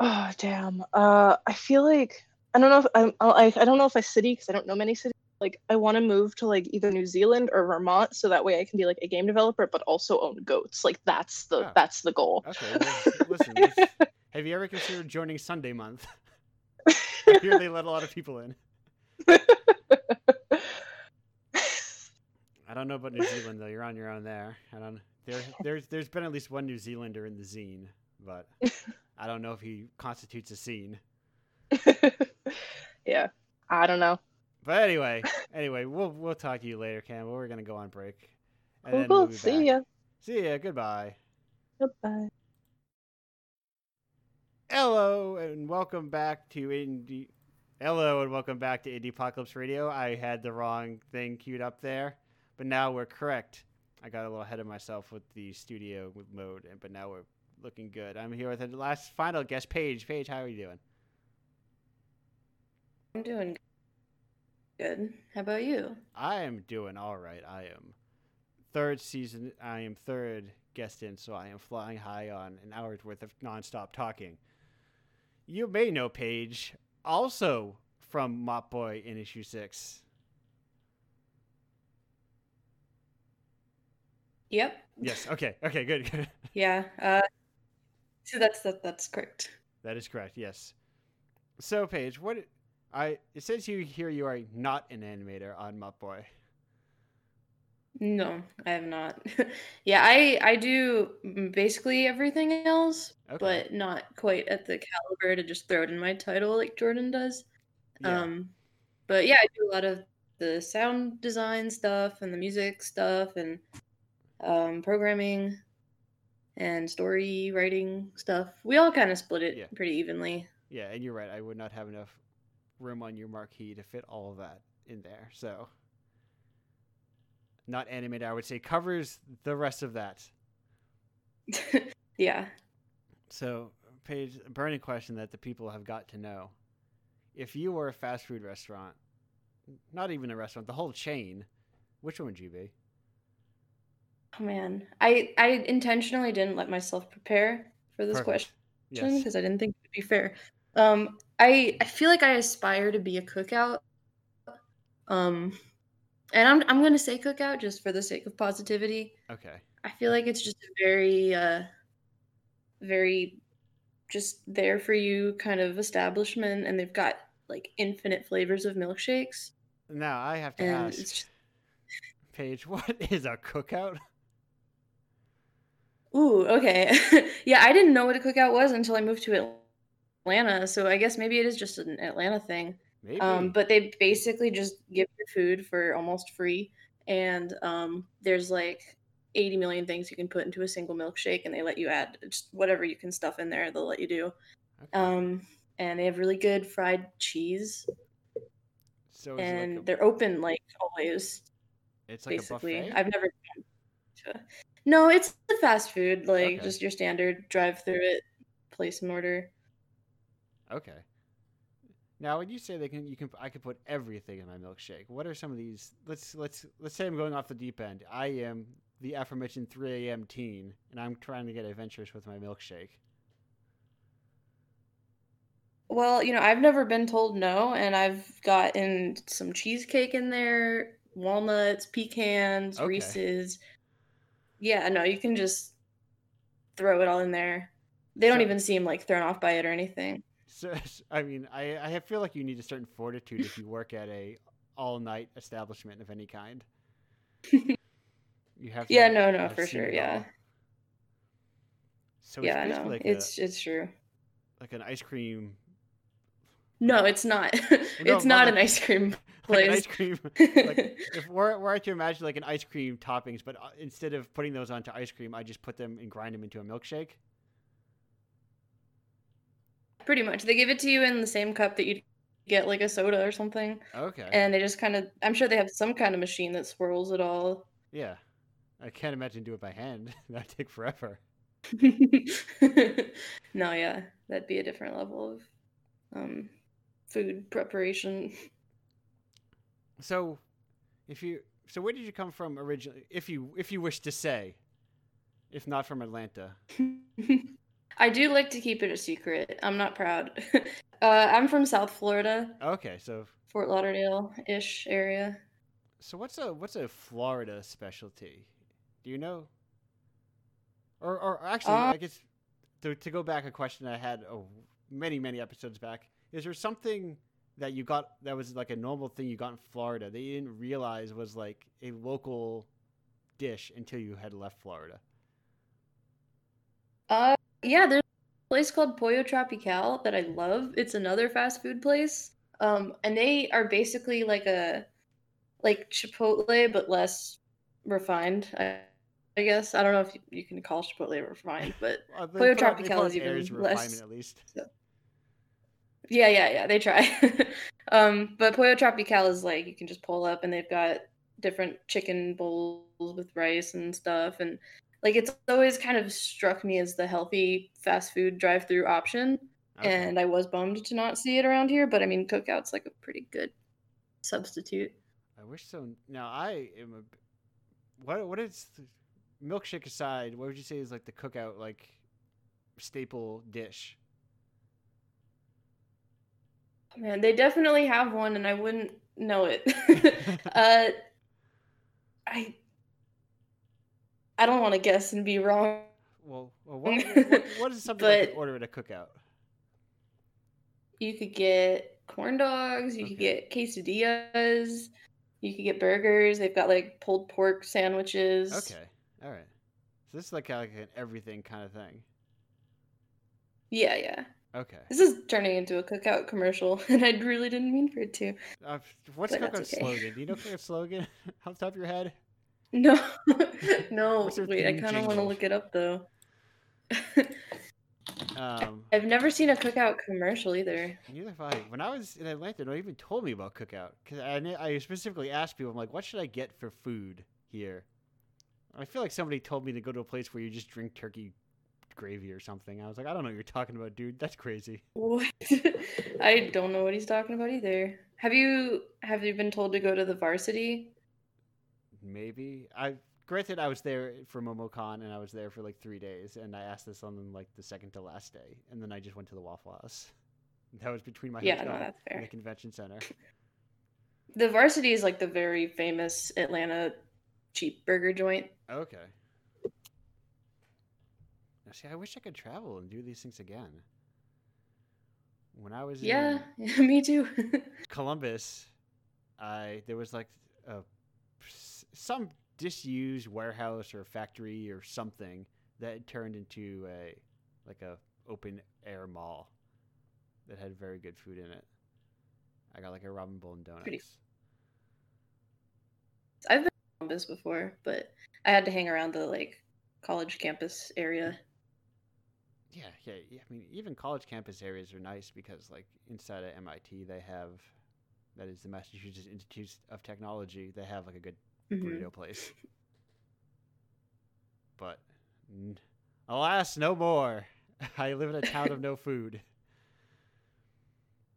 oh damn. Uh, I feel like I don't know if I'm, I I don't know if I city because I don't know many cities. Like I want to move to like either New Zealand or Vermont so that way I can be like a game developer but also own goats. Like that's the Ah. that's the goal. Okay, well, listen. Have you ever considered joining Sunday Month? I hear they let a lot of people in. I don't know about New Zealand though. You're on your own there. I don't. There, there's, there's been at least one New Zealander in the zine, but I don't know if he constitutes a scene. yeah, I don't know. But anyway, anyway, we'll we'll talk to you later, Campbell. We're gonna go on break. And Cool, cool. we'll be See back. ya. See ya. Goodbye. Goodbye. Hello and welcome back to Indie. Hello and welcome back to Indie Apocalypse Radio. I had the wrong thing queued up there, but now we're correct. I got a little ahead of myself with the studio mode, and but now we're looking good. I'm here with the last final guest, Paige. Paige, how are you doing? I'm doing good. How about you? I am doing all right. I am third season. I am third guest in, so I am flying high on an hour's worth of nonstop talking. You may know Paige, also from Mop Boy in issue six. Yep. Yes. Okay. Okay. Good. Good. Yeah. Uh, so that's that, that's correct. that is correct. Yes. So Paige, what I it says you here you are not an animator on Mop Boy. No, I have not. yeah, I I do basically everything else, Okay. but not quite at the caliber to just throw it in my title like Jordan does. Yeah. Um, but yeah, I do a lot of the sound design stuff and the music stuff and um, programming and story writing stuff. We all kind of split it Yeah. pretty evenly. Yeah, and you're right. I would not have enough room on your marquee to fit all of that in there. So, not animated, I would say covers the rest of that. yeah. So, Paige, a burning question that the people have got to know: If you were a fast food restaurant, not even a restaurant, the whole chain, which one would you be? Oh man, I I intentionally didn't let myself prepare for this Perfect. question Yes. because I didn't think it would be fair. Um, I I feel like I aspire to be a cookout. Um, and I'm I'm gonna say cookout just for the sake of positivity. Okay. I feel like it's just a very uh, very just there for you kind of establishment, and they've got like infinite flavors of milkshakes. Now I have to And ask, just- Paige, what is a cookout? Ooh, okay. yeah, I didn't know what a cookout was until I moved to Atlanta. So I guess maybe it is just an Atlanta thing. Maybe. Um, but they basically just give you food for almost free, and um, there's like 80 million things you can put into a single milkshake, and they let you add just whatever you can stuff in there. They'll let you do. Okay. Um, and they have really good fried cheese, so and like a, they're open like always. it's like basically, a buffet. I've never. to No, it's the fast food, like Okay. just your standard drive through it, place an order. Okay. Now, when you say they can, you can, I could put everything in my milkshake. What are some of these? Let's let's let's say I'm going off the deep end. I am the aforementioned 3 a.m. teen, and I'm trying to get adventurous with my milkshake. Well, you know, I've never been told no, and I've gotten some cheesecake in there, walnuts, pecans, Okay. Reese's. Yeah, no, you can just throw it all in there. They don't So- even seem like thrown off by it or anything. So, I mean, I I feel like you need a certain fortitude if you work at a all night establishment of any kind. You have to. Yeah, no, no, for sure, yeah. all. So yeah, it's no, like it's it's true. like an ice cream. No, it's not. No, it's not but an ice cream Like an place. ice cream. like if we're, we're to imagine like an ice cream toppings, but uh, instead of putting those onto ice cream, I just put them and grind them into a milkshake. Pretty much. They give it to you in the same cup that you'd get like a soda or something. Okay. And they just kind of, I'm sure they have some kind of machine that swirls it all. yeah. I can't imagine do it by hand. That'd take forever. no, yeah, that'd be a different level of um, food preparation. So, if you so where did you come from originally? If you if you wish to say, if not from Atlanta. I do like to keep it a secret. I'm not proud. uh, I'm from South Florida, Okay, so Fort Lauderdale ish area. so what's a what's a Florida specialty? Do you know? Or or actually, Uh, I guess to to go back a question I had oh, many many episodes back. Is there something that you got that was like a normal thing you got in Florida that you didn't realize was like a local dish until you had left Florida? Uh, yeah, there's a place called Pollo Tropical that I love. It's another fast food place. Um, and they are basically like a like Chipotle but less refined. I, I guess I don't know if you, you can call Chipotle refined, but Uh, Pollo Tropical is even less- at least. Yeah, yeah, yeah. They try. um, but Pollo Tropical is like you can just pull up and they've got different chicken bowls with rice and stuff, and like it's always kind of struck me as the healthy fast food drive-through option. Okay. And I was bummed to not see it around here, but I mean, Cookout's like a pretty good substitute. I wish so. Now I am a. What what is the- milkshake aside? What would you say is like the cookout like staple dish? Man, they definitely have one, and I wouldn't know it. uh, I I don't want to guess and be wrong. Well, well what, what, what is something I could order at a cookout? You could get corn dogs. You could get quesadillas. You could get burgers. They've got like pulled pork sandwiches. Okay, all right. So this is like, like an everything kind of thing. Yeah, yeah. Okay. This is turning into a cookout commercial, and I really didn't mean for it to. Uh, what's But cookout's okay. slogan? Do you know cookout's slogan off the top of your head? No, no. Wait, I kind of want to look it up though. Um, I've never seen a cookout commercial either. Neither have I. When I was in Atlanta, no one even told me about cookout because I, I specifically asked people, I'm like, what should I get for food here? I feel like somebody told me to go to a place where you just drink turkey gravy or something. I was like, I don't know what you're talking about, dude. That's crazy. What? I don't know what he's talking about either. Have you have you been told to go to the varsity? Maybe I. Granted, I was there for MomoCon and I was there for like three days, and I asked this on like the second to last day, and then I just went to the Waffle House. That was between my Yeah, no, that's and fair. the convention center. The varsity is like the very famous Atlanta cheap burger joint. Okay. Now, see, I wish I could travel and do these things again. When I was Yeah, in me too. Columbus, I there was like a some disused warehouse or factory or something that turned into a like a open air mall that had very good food in it. I got like a ramen bowl and donuts. Pretty- I've been to Columbus before, but I had to hang around the like college campus area. Yeah, yeah, yeah. I mean, even college campus areas are nice because, like, inside of MIT, they have that is the Massachusetts Institute of Technology. They have like a good Mhm. burrito place. But n- alas, no more. I live in a town of no food.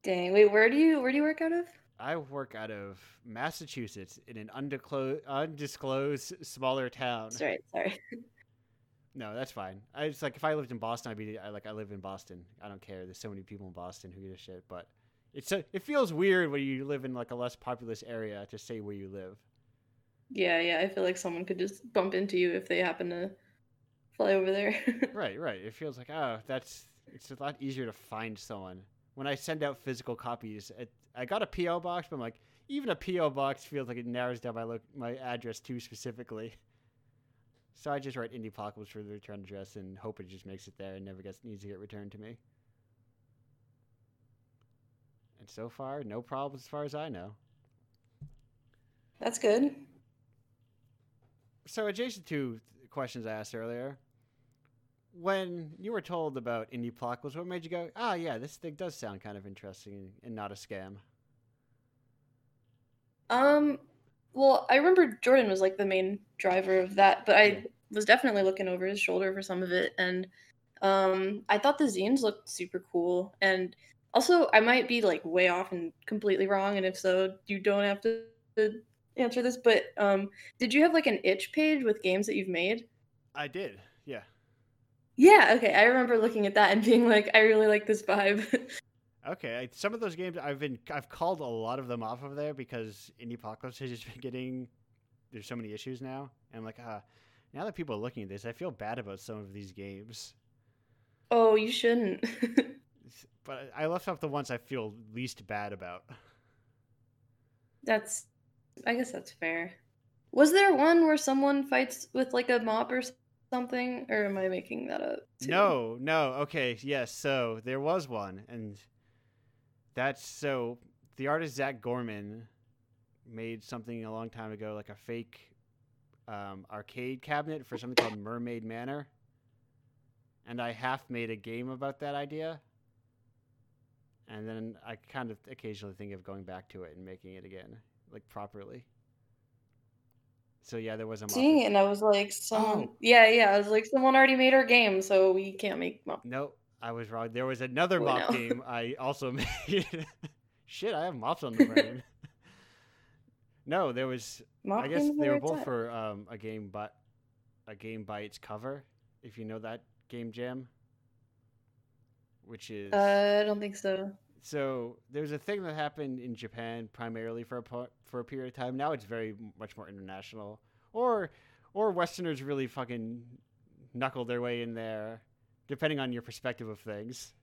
Dang, wait, where do you where do you work out of? I work out of Massachusetts in an undisclosed, undisclosed smaller town. Sorry, sorry. No, that's fine. I it's like if I lived in Boston, I'd be I, like I live in Boston. I don't care. There's so many people in Boston who give a shit. But it's a, it feels weird when you live in like a less populous area to say where you live. Yeah, yeah, I feel like someone could just bump into you if they happen to fly over there. Right, right. It feels like oh, that's it's a lot easier to find someone. When I send out physical copies, it, I got a PO box, but I'm like even a PO box feels like it narrows down my lo- my address too specifically. So I just write indie apocalypse for the return address and hope it just makes it there and never gets needs to get returned to me. And so far, no problems as far as I know. That's good. So adjacent to questions I asked earlier, when you were told about indie apocalypse, what made you go, "Ah, yeah, this thing does sound kind of interesting and not a scam"? Um, well, I remember Jordan was like the main driver of that, but I was definitely looking over his shoulder for some of it, and um, I thought the zines looked super cool, and also I might be like way off and completely wrong, and if so, you don't have to answer this, but um, did you have like an itch page with games that you've made? I did, yeah. Yeah, okay, I remember looking at that and being like, I really like this vibe. Okay, I, some of those games I've been I've called a lot of them off of there because indie apocalypse has just been getting there's so many issues now, and I'm like ah, now that people are looking at this, I feel bad about some of these games. Oh, you shouldn't. but I left off the ones I feel least bad about. that's, I guess that's fair. Was there one where someone fights with like a mop or something, or am I making that up? too? No, no. Okay, yes. So there was one, and that's so the artist Zach Gorman made something a long time ago, like a fake um, arcade cabinet for something called Mermaid Manor, and I half made a game about that idea. And then I kind of occasionally think of going back to it and making it again, like properly. So yeah, there was a it, and I was like, someone. Oh. Yeah, yeah. I was like, someone already made our game, so we can't make mop. Nope, I was wrong. There was another Oh, mop no. game I also made. Shit, I have mops on the brain. no, there was. mop I guess they were both time. for um, a game, but a game by its cover. If you know that game jam, which is Uh, I don't think so. So there's a thing that happened in Japan primarily for a po- for a period of time. Now it's very much more international, or or Westerners really fucking knuckle their way in there, depending on your perspective of things.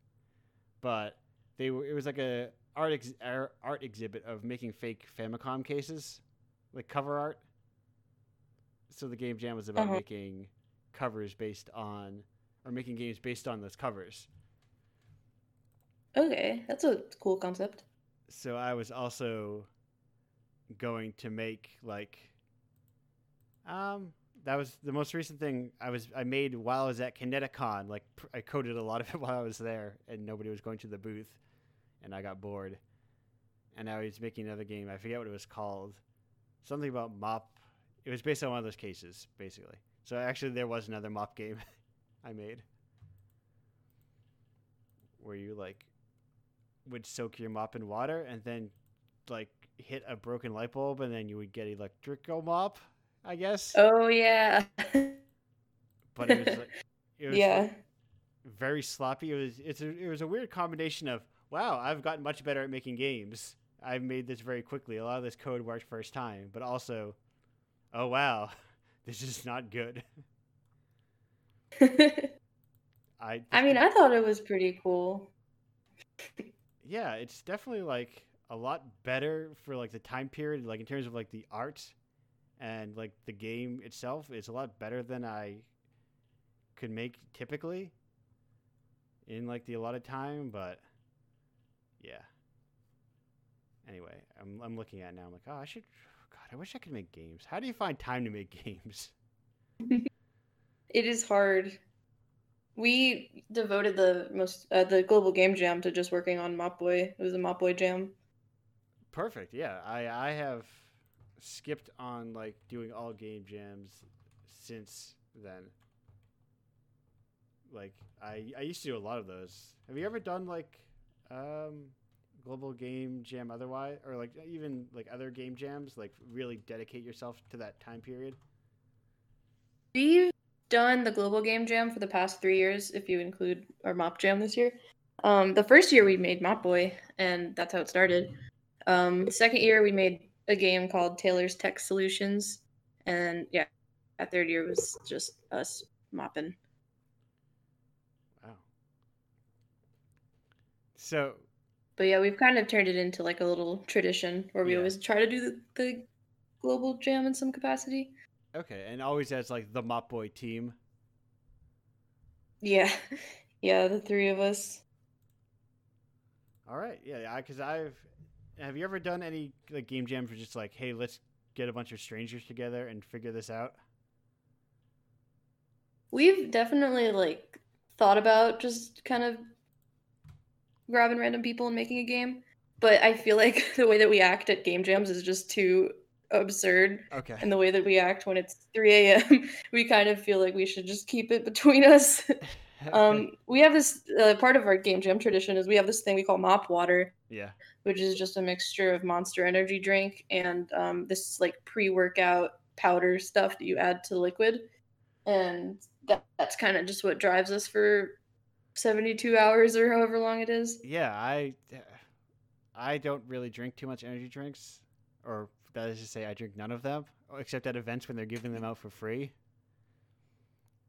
But they were, it was like a art ex- art exhibit of making fake Famicom cases, like cover art. So the game jam was about Uh-huh. making covers based on or making games based on those covers. Okay, that's a cool concept. so I was also going to make like um that was the most recent thing I was I made while I was at Kineticon like pr- I coded a lot of it while I was there and nobody was going to the booth and I got bored. And I was making another game I forget what it was called something about mop it was based on one of those cases basically. So actually there was another mop game I made. Where you like would soak your mop in water and then like hit a broken light bulb and then you would get electrical mop, I guess. Oh yeah. But it was like it was yeah. like, very sloppy. It was it's a, it was a weird combination of wow, I've gotten much better at making games. I've made this very quickly. A lot of this code worked first time, but also oh wow, this is not good. I I mean, I thought it was pretty cool. Yeah, it's definitely like a lot better for like the time period, like in terms of like the art and like the game itself. It's a lot better than I could make typically in like the allotted time, but yeah. Anyway, I'm I'm looking at now. I'm like, oh, I should. God, I wish I could make games. How do you find time to make games? It is hard. We devoted the most uh, the global game jam to just working on Mop Boy. It was a Mop Boy jam. Perfect. Yeah, I I have skipped on like doing all game jams since then. Like I I used to do a lot of those. Have you ever done like um global game jam otherwise or like even like other game jams like really dedicate yourself to that time period? We've done the global game jam for the past three years, if you include our Mop Jam this year. Um, the first year we made Mop Boy, and that's how it started. Um, second year we made a game called Taylor's Tech Solutions, and yeah, that third year was just us mopping. Wow. So But yeah, we've kind of turned it into like a little tradition where we Yeah. always try to do the, the global jam in some capacity. Okay, and always as like the Mop Boy team. Yeah, yeah, the three of us. All right, yeah, because I've. Have you ever done any like game jams where just like, hey, let's get a bunch of strangers together and figure this out? We've definitely like thought about just kind of grabbing random people and making a game, but I feel like the way that we act at game jams is just too absurd. Okay. And the way that we act when it's 3 a.m., we kind of feel like we should just keep it between us. um, we have this uh, part of our game jam tradition is we have this thing we call mop water, yeah. which is just a mixture of Monster Energy drink and um, this like pre-workout powder stuff that you add to liquid, and that, that's kind of just what drives us for 72 hours or however long it is. Yeah, I I don't really drink too much energy drinks, or that is to say, I drink none of them, except at events when they're giving them out for free.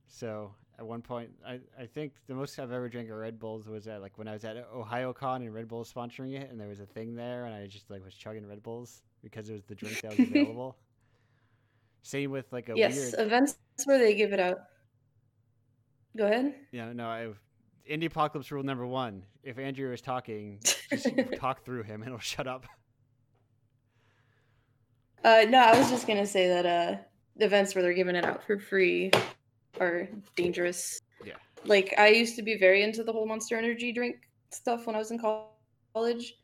So at one point. I, I think the most I've ever drank a Red Bulls was at like when I was at Ohayocon and Red Bull was sponsoring it, and there was a thing there, and I just like was chugging Red Bulls because it was the drink that was available. Same with like a yes, weird. events where they give it out. Go ahead. Yeah, no, I. Indie Apocalypse rule number one: If Andrew is talking, just talk through him, and he'll shut up. Uh, no, I was just gonna say that uh, events where they're giving it out for free are dangerous. Yeah. Like I used to be very into the whole Monster Energy drink stuff when I was in college,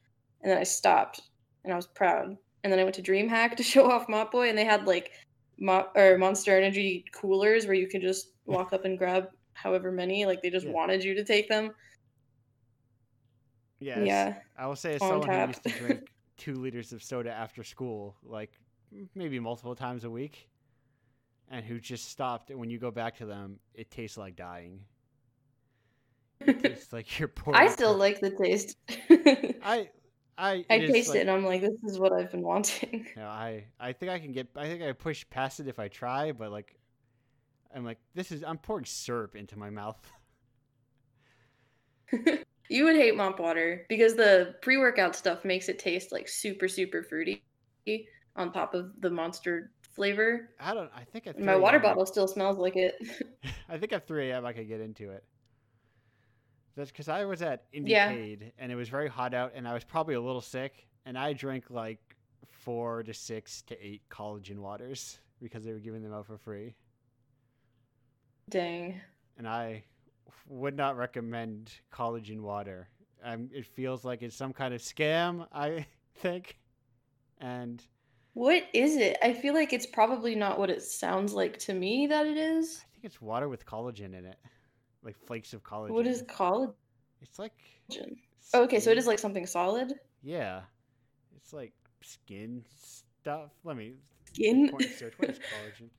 and then I stopped, and I was proud. And then I went to DreamHack to show off Mop Boy, and they had like Mo- or Monster Energy coolers where you could just walk up and grab however many. Like they just Yeah. wanted you to take them. Yeah. as- Yeah. I will say, as on someone who used to drink two liters of soda after school, like maybe multiple times a week, and who just stopped, and when you go back to them, it tastes like dying. It tastes like you're pouring. I still like the taste. I. I, I taste like- it and I'm like, this is what I've been wanting. No, I I think I can get. I think I push past it if I try, but like, I'm like, this is. I'm pouring syrup into my mouth. you would hate mop water because the pre-workout stuff makes it taste like super super fruity on top of the monster flavor. I don't. I think at my water bottle still smells like it. I think at 3 a.m. I could get into it. That's because I was at Yeah. Indiecade and it was very hot out, and I was probably a little sick, and I drank like four to six to eight collagen waters because they were giving them out for free, Dang. and I would not recommend collagen water. Um, it feels like it's some kind of scam. I think, and What is it? I feel like it's probably not what it sounds like to me that it is. I think it's water with collagen in it, like flakes of collagen. What is collagen? It's like. Oh, okay, so it is like something solid. Yeah, it's like skin stuff. Let me Skin. point search. What is collagen?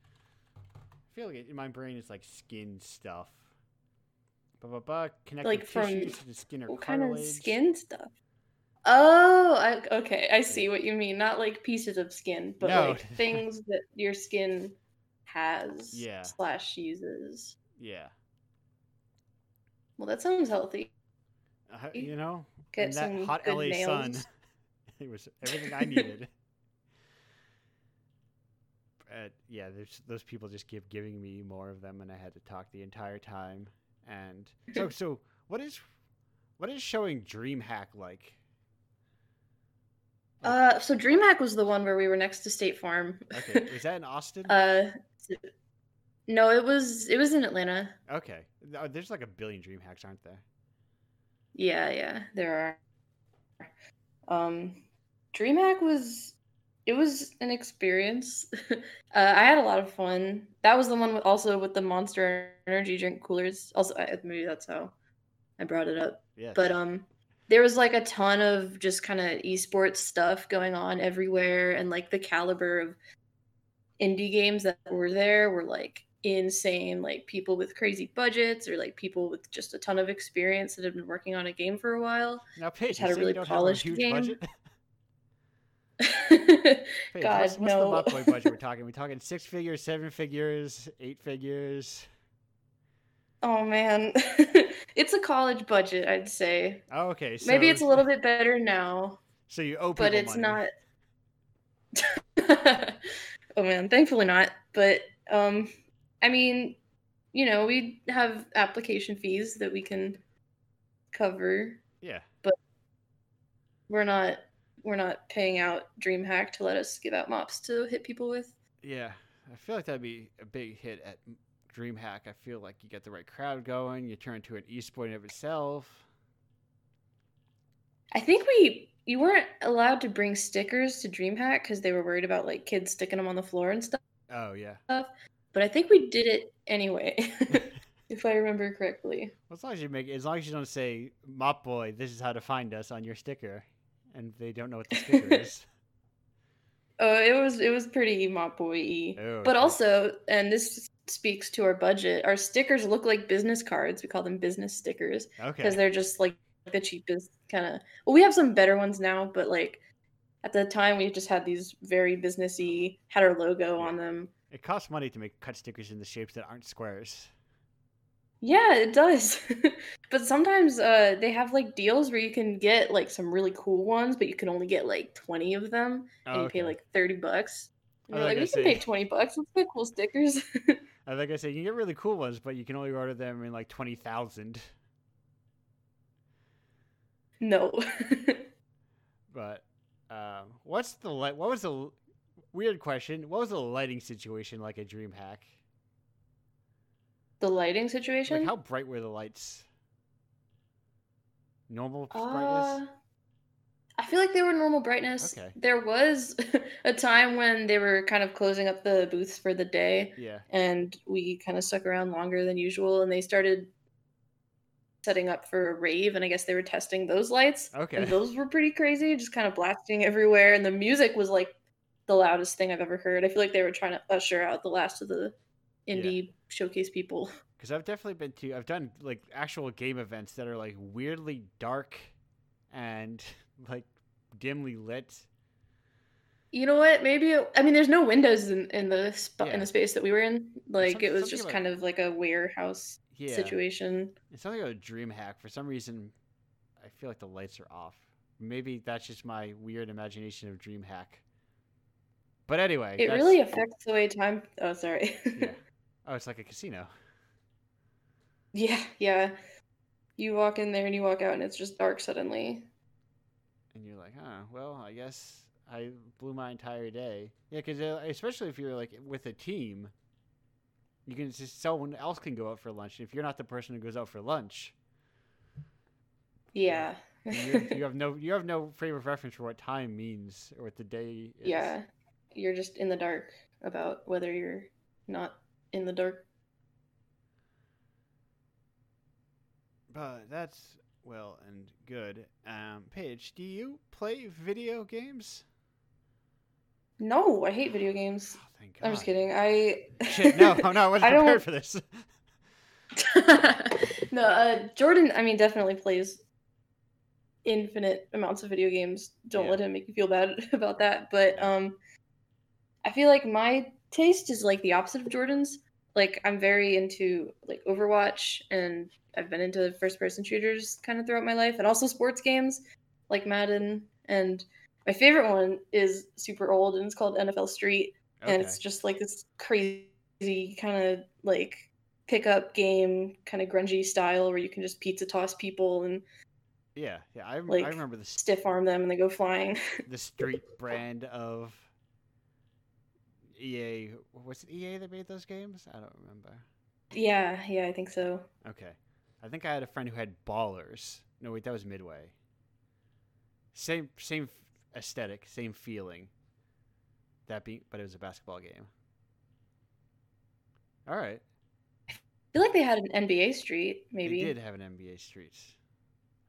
I feel like it, in my brain it's like skin stuff. Ba ba ba. Connective Like from- tissues to the skin or what kind of cartilage. skin stuff? Oh, I, okay. I see what you mean. Not like pieces of skin, but No. like things that your skin has Yeah. slash uses. Yeah, Well, that sounds healthy. uh, you know, Get in that some hot LA sun, it was everything I needed. But yeah, there's those people just keep giving me more of them, and I had to talk the entire time. And so, so what is what is showing DreamHack like? Uh, so DreamHack was the one where we were next to State Farm. Okay, is that in Austin? uh, no, it was it was in Atlanta. okay, Uh, there's like a billion DreamHacks, aren't there? Yeah, yeah, there are. Um, DreamHack was it was an experience. uh, I had a lot of fun. That was the one with, also with the Monster Energy drink coolers. Also, I, maybe that's how I brought it up. Yes. But um, there was like a ton of just kind of esports stuff going on everywhere, and like the caliber of indie games that were there were like insane. Like people with crazy budgets, or like people with just a ton of experience that had been working on a game for a while. now, Paige, had a really polished a huge game. budget. God, Paige, what's, what's the no. Buck Boy budget we're talking? We're talking six figures, seven figures, eight figures. oh man, it's a college budget, I'd say. Oh, okay. So, Maybe it's a little bit better now. So you owe but it's money. not oh man thankfully not but um i mean you know we have application fees that we can cover Yeah. But we're not we're not paying out dreamhack to let us give out mops to hit people with Yeah. I feel like that'd be a big hit at DreamHack. I feel like you get the right crowd going. You turn into an esport in of itself. i think we you weren't allowed to bring stickers to dreamhack because they were worried about like kids sticking them on the floor and stuff Oh yeah. but i think we did it anyway if i remember correctly Well, as long as you make, as long as you don't say "Mop Boy," this is how to find us on your sticker, and they don't know what the sticker is. Oh, it was it was pretty mop boy y. Oh, But okay. also, and this speaks to our budget, our stickers look like business cards. We call them business stickers because Okay. they're just like the cheapest kind of. Well, we have some better ones now, but like at the time we just had these very businessy, had our logo on them. It costs money to make cut stickers in the shapes that aren't squares. Yeah, it does. but sometimes uh, they have like deals where you can get like some really cool ones, but you can only get like 20 of them and Oh, you pay like 30 bucks. And you're like, we can pay 20 bucks. Let's get cool stickers. Like I said, you can get really cool ones, but you can only order them in like twenty thousand. no. But um, what's the light? What was the weird question? What was the lighting situation like at DreamHack? the lighting situation? Like how bright were the lights? Normal Uh, brightness. I feel like they were normal brightness. Okay. There was a time when they were kind of closing up the booths for the day, Yeah. and we kind of stuck around longer than usual, and they started setting up for a rave, and I guess they were testing those lights. Okay. And those were pretty crazy, just kind of blasting everywhere, and the music was like the loudest thing I've ever heard. I feel like they were trying to usher out the last of the indie showcase people. Because I've definitely been to, I've done like actual game events that are like weirdly dark and like dimly lit. You know what? Maybe it, I mean, there's no windows in, in the Yeah. in the space that we were in. Like some- it was just kind of like a warehouse Yeah. situation. It's something about DreamHack. For some reason, I feel like the lights are off. Maybe that's just my weird imagination of DreamHack. But anyway, It really affects the way time. Oh, sorry. Yeah. Oh, it's like a casino. yeah, yeah. You walk in there and you walk out, and it's just dark suddenly. And you're like, huh, well, I guess I blew my entire day. Yeah, because uh, especially if you're like with a team, you can just someone else can go out for lunch. If you're not the person who goes out for lunch, Yeah. you, you have no you have no frame of reference for what time means or what the day is. yeah. You're just in the dark about whether you're not in the dark. But that's well and good. Um, Paige, do you play video games? No, I hate video games. Oh, thank God. I'm just kidding. I Shit, no, no, I wasn't I prepared for this. no, uh, Jordan, I mean, definitely plays infinite amounts of video games. Don't Yeah. let him make you feel bad about that. But um, I feel like my taste is like the opposite of Jordan's. Like I'm very into like Overwatch, and I've been into first-person shooters kind of throughout my life, and also sports games like Madden. And my favorite one is super old, and it's called NFL Street and it's just like this crazy kind of like pickup game kind of grungy style where you can just pizza toss people and Yeah, yeah, I, like, I remember the stiff arm them and they go flying the street brand of EA. Was it EA that made those games? I don't remember. yeah yeah i think so Okay, I think I had a friend who had Ballers. No, wait, that was Midway. Same, same aesthetic, same feeling. That being, but it was a basketball game. All right, i feel like they had an nba street maybe They did have an NBA Street.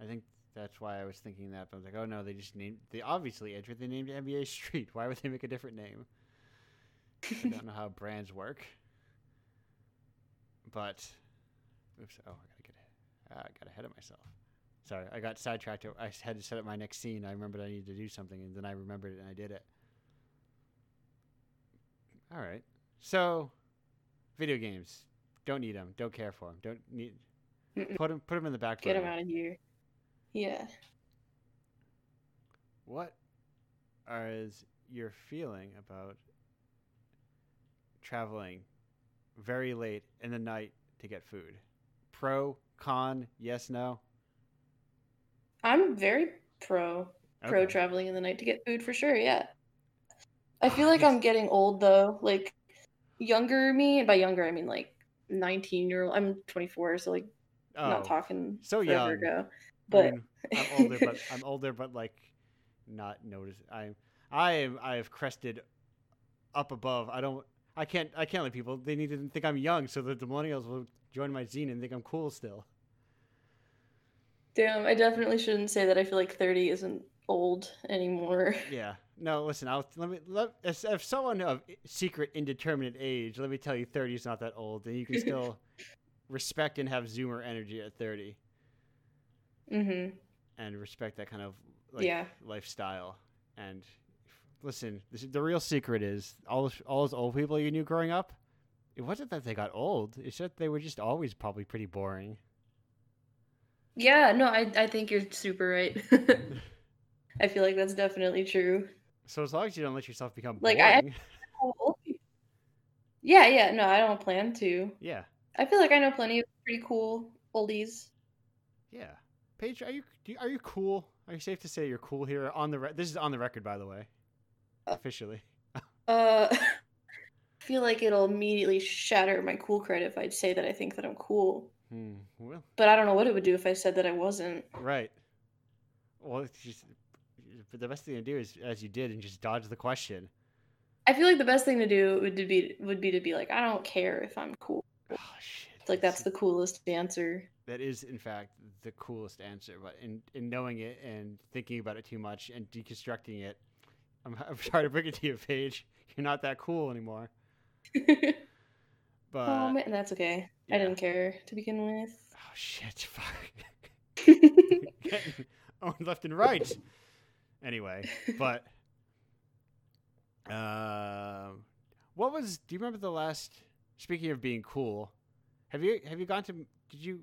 I think that's why I was thinking that. But I was like, oh no, they just named. They obviously entered. They named NBA Street. Why would they make a different name? I don't know how brands work. But, oops. Oh, I gotta get. Uh, I got ahead of myself. Sorry, I got sidetracked. I had to set up my next scene. I remembered I needed to do something, and then I remembered it, and I did it. All right. So, video games. Don't need them. Don't care for them. Don't need. Mm-mm. Put them. Put them in the back get them out of here yeah What is your feeling about traveling very late in the night to get food? Pro, con, yes, no? i'm very pro pro traveling in the night to get food for sure yeah i ah, feel like i'm getting old though like younger me and by younger i mean like 19 year old i'm 24 so like Oh, not talking so young. ago I but mean, I'm older, but I'm older, but like not notice. I'm I am I have crested up above. I don't. I can't. I can't let people. They need to think I'm young, so that the millennials will join my zine and think I'm cool still. Damn, I definitely shouldn't say that. I feel like 30 isn't old anymore. Yeah. No, listen. I'll let me. Let, if, if someone of secret indeterminate age, let me tell you, thirty is not that old, and you can still respect and have Zoomer energy at thirty, hmm and respect that kind of like Yeah. lifestyle. And listen, this, the real secret is all those, all those old people you knew growing up. It wasn't that they got old. It's that they were just always probably pretty boring. Yeah, no, I I think you're super right. I feel like that's definitely true. So as long as you don't let yourself become Like, I- boring, How old are you? Yeah, yeah, no, I don't plan to. yeah, I feel like I know plenty of pretty cool oldies. yeah. Paige, are you are you cool? Are you safe to say you're cool here on the re- this is on the record by the way, officially. Uh, I feel like it'll immediately shatter my cool cred if I'd say that I think that I'm cool. Hmm. Well, But I don't know what it would do if I said that I wasn't. right. Well, it's just but the best thing to do is as you did and just dodge the question. I feel like the best thing to do would be would be to be like, I don't care if I'm cool. Oh shit. It's like that's the coolest answer. that is in fact the coolest answer but in in knowing it and thinking about it too much and deconstructing it i'm, I'm sorry to bring it to you paige you're not that cool anymore but oh man, that's okay. yeah. I didn't care to begin with. oh shit fuck owned left and right anyway but um what was do you remember the last speaking of being cool have you have you gone to did you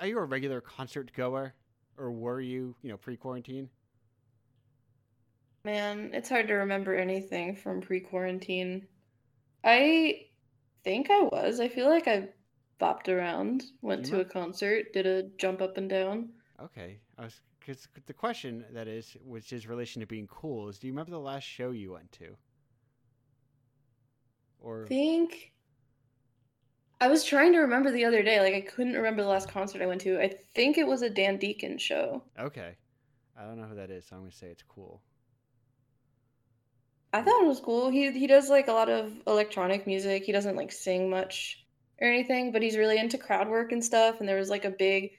are you a regular concert goer or were you you know pre-quarantine Man, it's hard to remember anything from pre-quarantine. I think I was. I feel like I bopped around, went You to a concert, did a jump up and down. okay i was because the question that is which is relation to being cool is do you remember the last show you went to or I think I was trying to remember the other day. Like I couldn't remember the last concert I went to. I think it was a Dan Deacon show. okay i don't know who that is so i'm gonna say it's cool I thought it was cool. He he does like a lot of electronic music. He doesn't like sing much or anything, but he's really into crowd work and stuff. And there was like a big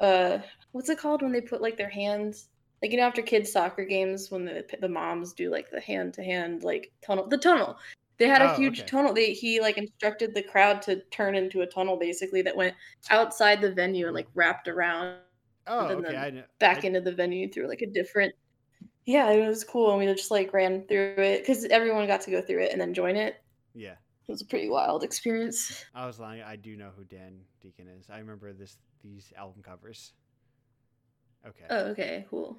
uh what's it called when they put like their hands like you know after kids soccer games when the the moms do like the hand to hand like tunnel the tunnel. They had a Oh, huge okay. tunnel. They he like instructed the crowd to turn into a tunnel basically that went outside the venue and like wrapped around oh and okay then i know back I- into the venue through like a different yeah it was cool and we just like ran through it because everyone got to go through it and then join it yeah it was a pretty wild experience I was lying. I do know who Dan Deacon is. I remember this these album covers. Okay, oh okay cool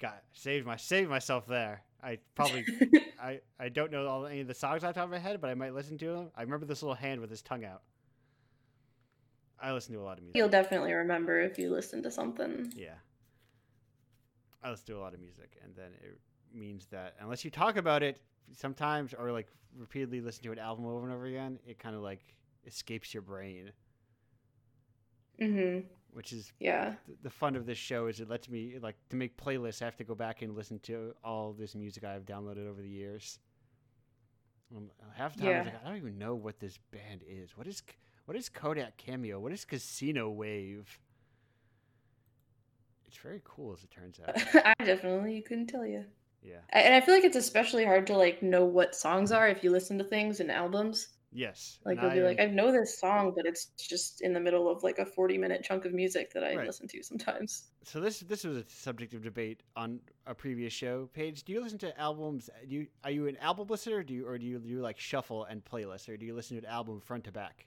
got saved my saved myself there. I probably I I don't know all any of the songs off the top of my head, but I might listen to them. I remember this little hand with his tongue out. I listen to a lot of music. you'll definitely remember if you listen to something Yeah. I listen to a lot of music, and then it means that unless you talk about it sometimes or like repeatedly listen to an album over and over again, it kind of like escapes your brain, hmm which is yeah th- the fun of this show is it lets me like to make playlists. I have to go back and listen to all this music I've downloaded over the years. Um, half the time I was like, I don't even know what this band is. What is what is Kodak Cameo? What is Casino Wave? It's very cool, as it turns out. i definitely couldn't tell you Yeah. And i feel like it's especially hard to like know what songs are if you listen to things and albums Yes. like you'll be like i know this song but it's just in the middle of like a 40 minute chunk of music that i Right. listen to sometimes so this this was a subject of debate on a previous show. Paige, do you listen to albums? Do you are you an album listener? Or do you or do you do like shuffle and playlist, or do you listen to an album front to back?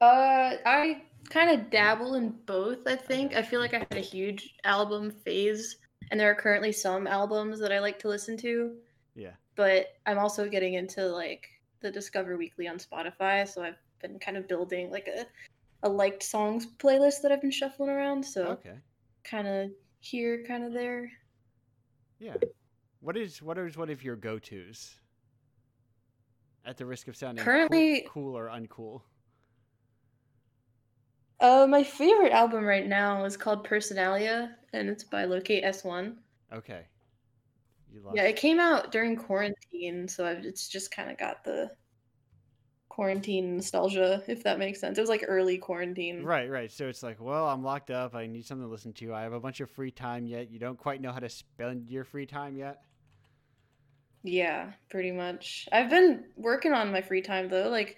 Uh, I kind of dabble in both. I think I feel like I had a huge album phase, and there are currently some albums that I like to listen to. Yeah. But I'm also getting into like the Discover Weekly on Spotify, so I've been kind of building like a a liked songs playlist that I've been shuffling around. So Okay. kind of here, kind of there. Yeah. What is what is one of your go tos? At the risk of sounding cool- Currently- cool, or uncool. Uh, my favorite album right now is called Personalia, and it's by Locate S1. Okay. Yeah, it came out during quarantine, so I've, it's just kind of got the quarantine nostalgia, if that makes sense. It was like early quarantine. Right, right. So it's like, well, I'm locked up. I need something to listen to. I have a bunch of free time yet. You don't quite know how to spend your free time yet. Yeah, pretty much. I've been working on my free time though. Like,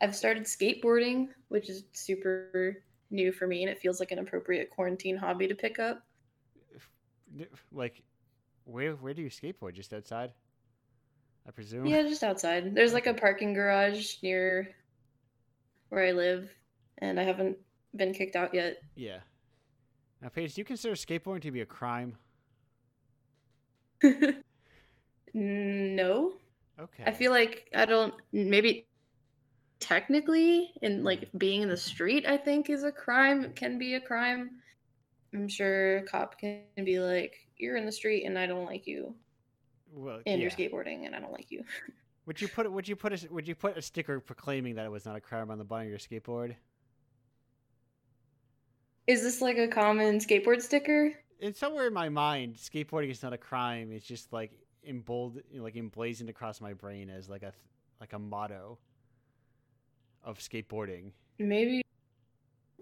I've started skateboarding, which is super new for me, and it feels like an appropriate quarantine hobby to pick up. Like, where where do you skateboard? Just outside? I presume. Yeah, just outside. There's like a parking garage near where I live, and I haven't been kicked out yet. Yeah. Now, Paige, do you consider skateboarding to be a crime? no. Okay. I feel like I don't maybe technically in like being in the street I think is a crime It can be a crime. I'm sure a cop can be like you're in the street and I don't like you well, and yeah. you're skateboarding and I don't like you. Would you put would you put a would you put a sticker proclaiming that it was not a crime on the bottom of your skateboard? Is this like a common skateboard sticker? It's somewhere in my mind, skateboarding is not a crime. It's just like embold, you like emblazoned across my brain as like a like a motto of skateboarding. Maybe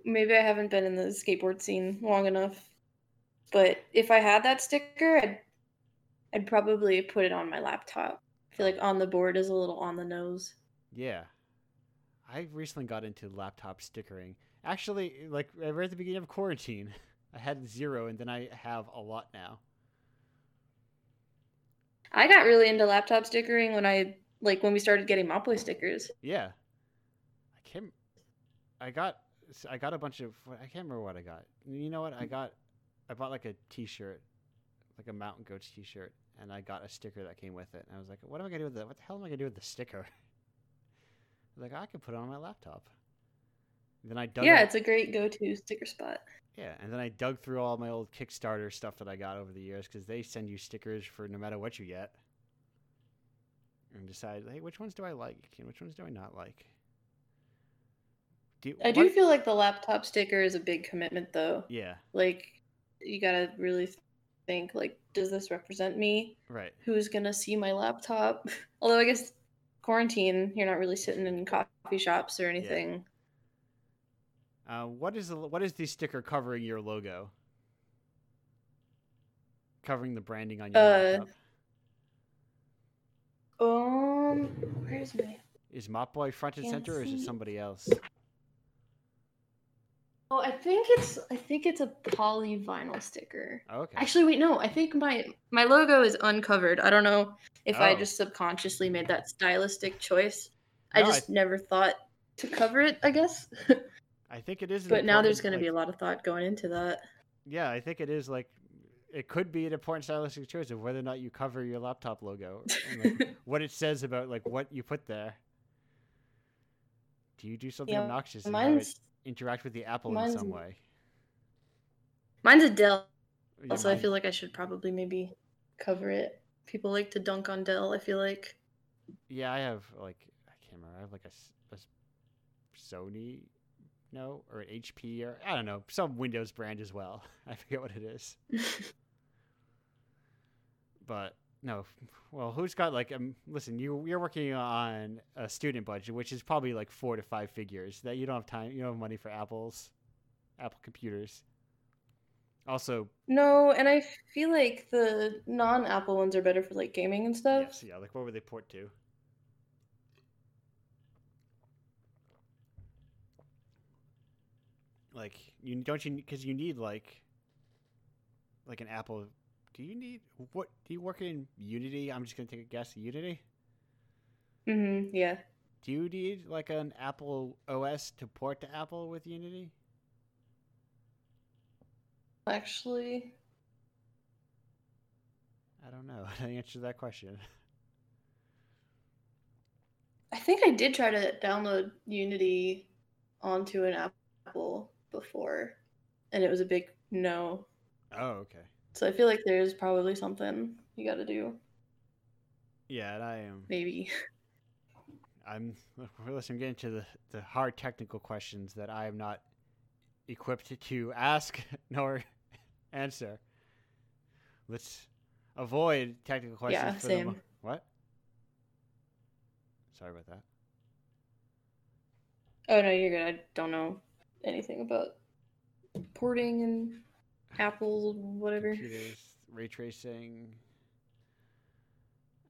maybe I haven't been in the skateboard scene long enough. But if I had that sticker, I'd I'd probably put it on my laptop. I feel like on the board is a little on the nose. Yeah. I recently got into laptop stickering. Actually, like right at the beginning of quarantine, I had zero, and then I have a lot now. I got really into laptop stickering when I like when we started getting Mopboy stickers. Yeah. I got. I got a bunch of. I can't remember what I got. You know what? I mm. got. I bought like a T-shirt, like a Mountain Goats T-shirt, and I got a sticker that came with it. And I was like, "What am I gonna do with the? What the hell am I gonna do with the sticker?" I like, "I could put it on my laptop." And then I dug. yeah, out- it's a great go-to sticker spot. Yeah, and then I dug through all my old Kickstarter stuff that I got over the years because they send you stickers for no matter what you get, and decide, hey, which ones do I like and which ones do I not like. Do I do what- feel like the laptop sticker is a big commitment though. Yeah, Like you got to really think like does this represent me? right. Who's to see my laptop? Although I guess quarantine, you're not really sitting in coffee shops or anything. Uh, what is the what is the sticker covering your logo? Covering the branding on your Uh, laptop. Um, where's my Is Mopboy front and center, or is it somebody else? Oh, I think it's I think it's a Polyvinyl sticker. Oh, okay. Actually, wait, no. I think my my logo is uncovered. I don't know if I Oh. just subconsciously made that stylistic choice. I No, I just never thought to cover it. I guess. I think it is. but now there's going to be a lot of thought going into that. Yeah, I think it is like it could be an important stylistic choice of whether or not you cover your laptop logo, and, like, what it says about like what you put there. Do you do something Yeah, obnoxious Mine's interact with the apple in some way? mine's a Dell, Yeah, so I feel like I should probably maybe cover it. People like to dunk on Dell. I feel like. yeah, I have like I can't remember. I have like a, a Sony, no, or an HP or I don't know, some Windows brand as well. I forget what it is. but no well who's got like um listen you you're working on a student budget which is probably like four to five figures that you don't have time you don't have money for apples apple computers also no, and I feel like the non-Apple ones are better for like gaming and stuff. yes yeah like what would they port to like you don't you because you need like like an apple do you need what do you work in unity i'm just gonna take a guess unity Mm-hmm. Yeah. Do you need like an Apple OS to port to Apple with Unity? Actually, I don't know. how to answer that question. I think I did try to download Unity onto an Apple before, and it was a big no. Oh, okay. So I feel like there's probably something you got to do. Yeah, and I am. Maybe. I'm. Listen, I'm getting to the the hard technical questions that I am not equipped to ask nor answer. Let's avoid technical questions. Yeah, for the mo- same. What? Sorry about that. Oh no, you're good. I don't know anything about porting and Apple whatever. computers, ray tracing,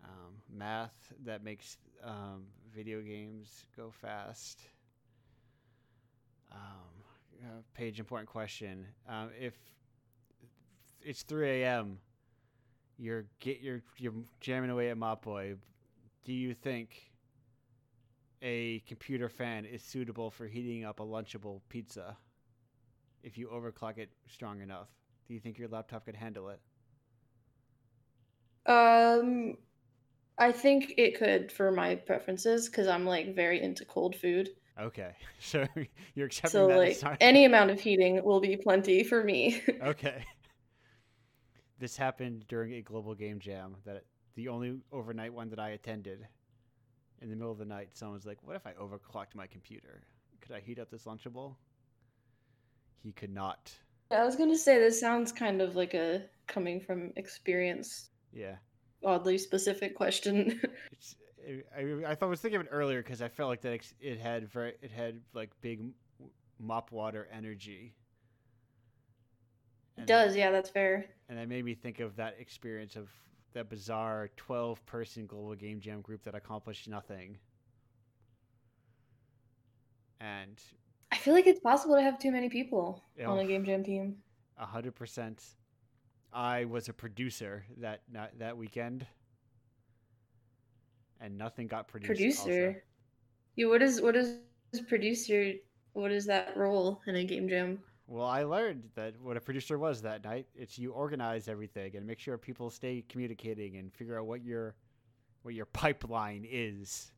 um, math that makes um, video games go fast. Um, page important question. Um, if it's 3 a.m., you're get you're you're jamming away at Mop Boy. do you think a computer fan is suitable for heating up a lunchable pizza if you overclock it strong enough? Do you think your laptop could handle it? Um, I think it could for my preferences because I'm like very into cold food. Okay, so you're accepting So that. like not- any amount of heating will be plenty for me. Okay. This happened during a global game jam that the only overnight one that I attended. In the middle of the night, someone was like, "What if I overclocked my computer? Could I heat up this lunchable?" He could not. I was gonna say this sounds kind of like a coming from experience, Yeah. oddly specific question. It's, I, I, I thought I was thinking of it earlier because I felt like that it had very it had like big mop water energy. it And does, yeah, that's fair. and that made me think of that experience of that bizarre 12 person global game jam group that accomplished nothing and feel like it's possible to have too many people on a game jam team. A 100% i was a producer that that, that weekend and nothing got produced also. Producer. Yeah, what is what is producer? What is that role in a game jam? well i learned that what a producer was that night it's you organize everything and make sure people stay communicating and figure out what your what your pipeline is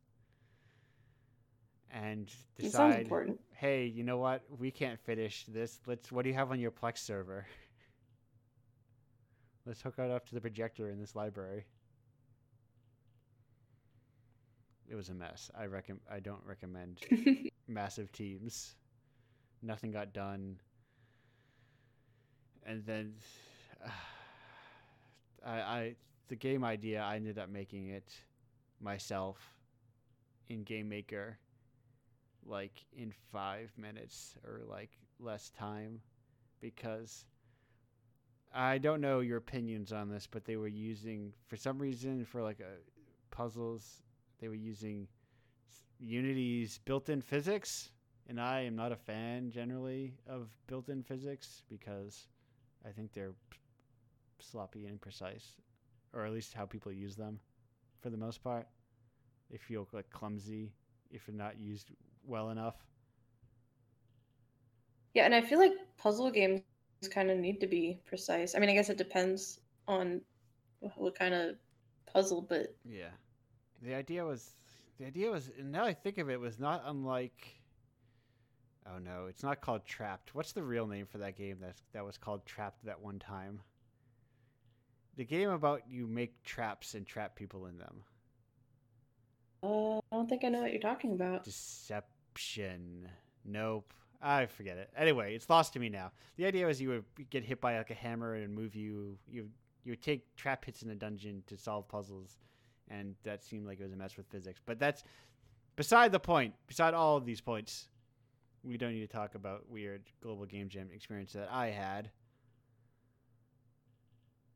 and decide important. Hey, you know what? We can't finish this. Let's. What do you have on your Plex server? Let's hook it up to the projector in this library. It was a mess. I reckon. I don't recommend massive teams. Nothing got done. And then, I, I the game idea. I ended up making it myself in Game Maker like in five minutes or like less time because I don't know your opinions on this, but they were using for some reason for like a puzzles they were using Unity's built-in physics, and I am not a fan generally of built-in physics because I think they're sloppy and imprecise, or at least how people use them for the most part. They feel like clumsy if they're not used well enough. Yeah, and I feel like puzzle games kind of need to be precise. I mean, I guess it depends on what kind of puzzle, but Yeah. The idea was the idea was and now I think of it was not unlike Oh no, it's not called Trapped. What's the real name for that game that that was called Trapped that one time? The game about you make traps and trap people in them. uh, I don't think I know what you're talking about. Nope. I forget it. Anyway, it's lost to me now. The idea was you would get hit by like a hammer and move you. You you would take trap hits in a dungeon to solve puzzles, and that seemed like it was a mess with physics. But that's beside the point. Beside all of these points, we don't need to talk about weird global game jam experience that I had.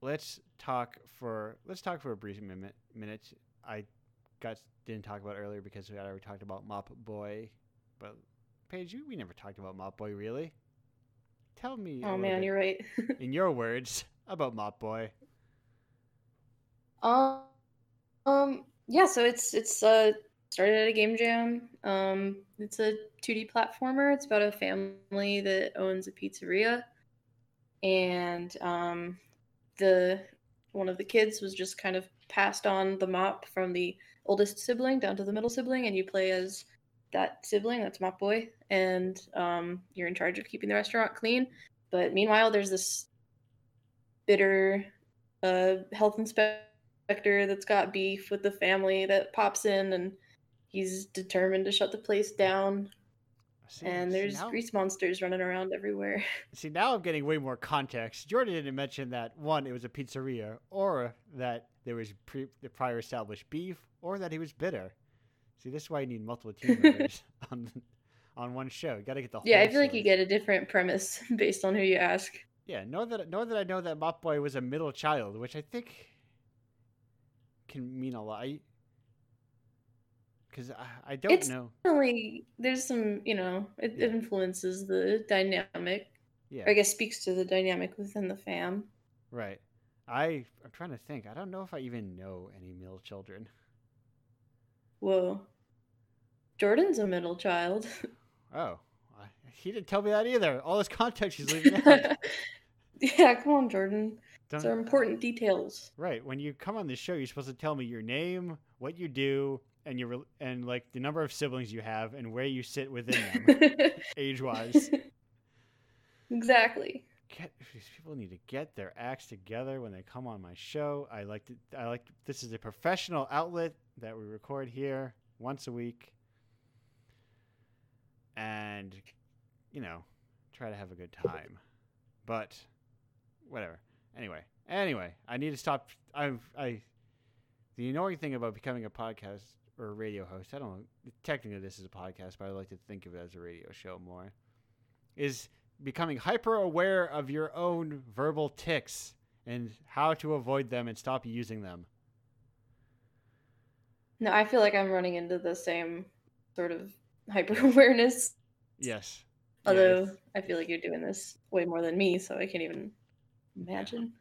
Let's talk for let's talk for a brief minute. Minute. I got didn't talk about earlier because we already talked about Mop Boy, but Paige, you we never talked about Mop Boy really. Tell me. Oh man, you're right. in your words about Mop Boy. Um, um, yeah. So it's it's uh started at a game jam. Um, it's a 2D platformer. It's about a family that owns a pizzeria, and um, the one of the kids was just kind of passed on the mop from the oldest sibling down to the middle sibling, and you play as that sibling. That's Mop Boy, and um, you're in charge of keeping the restaurant clean. But meanwhile, there's this bitter uh, health inspector that's got beef with the family that pops in and he's determined to shut the place down See, and see, there's now, grease monsters running around everywhere see now I'm getting way more context. Jordan didn't mention that one, it was a pizzeria, or that there was pre- the prior established beef, or that he was bitter. See, this is why you need multiple team members on on one show. You got to get the whole. yeah i feel like you get a different premise based on who you ask Yeah, know that know that I know that Mop Boy was a middle child, which I think can mean a lot. Because I, I don't It's- know. Definitely, there's some you know it Yeah. influences the dynamic Yeah, or i guess speaks to the dynamic within the fam right. I I'm trying to think. I don't know if I even know any middle children. Whoa. Jordan's a middle child. Oh, I- he didn't tell me that either. All this context he's leaving out. yeah, come on, Jordan. Those Don't- are important details. Right. When you come on this show, you're supposed to tell me your name, what you do, and your and like the number of siblings you have and where you sit within them, age wise. exactly. Get, these people need to get their acts together when they come on my show. I like to. I like. This is a professional outlet that we record here once a week, and you know, try to have a good time. But whatever. Anyway, anyway, I need to stop. I I. The annoying thing about becoming a podcast or a radio host, I don't know. Technically, this is a podcast, but I like to think of it as a radio show more. Is becoming hyper aware of your own verbal tics and how to avoid them and stop using them. No, I feel like I'm running into the same sort of hyper awareness. Yes. Although I feel like you're doing this way more than me, so I can't even imagine.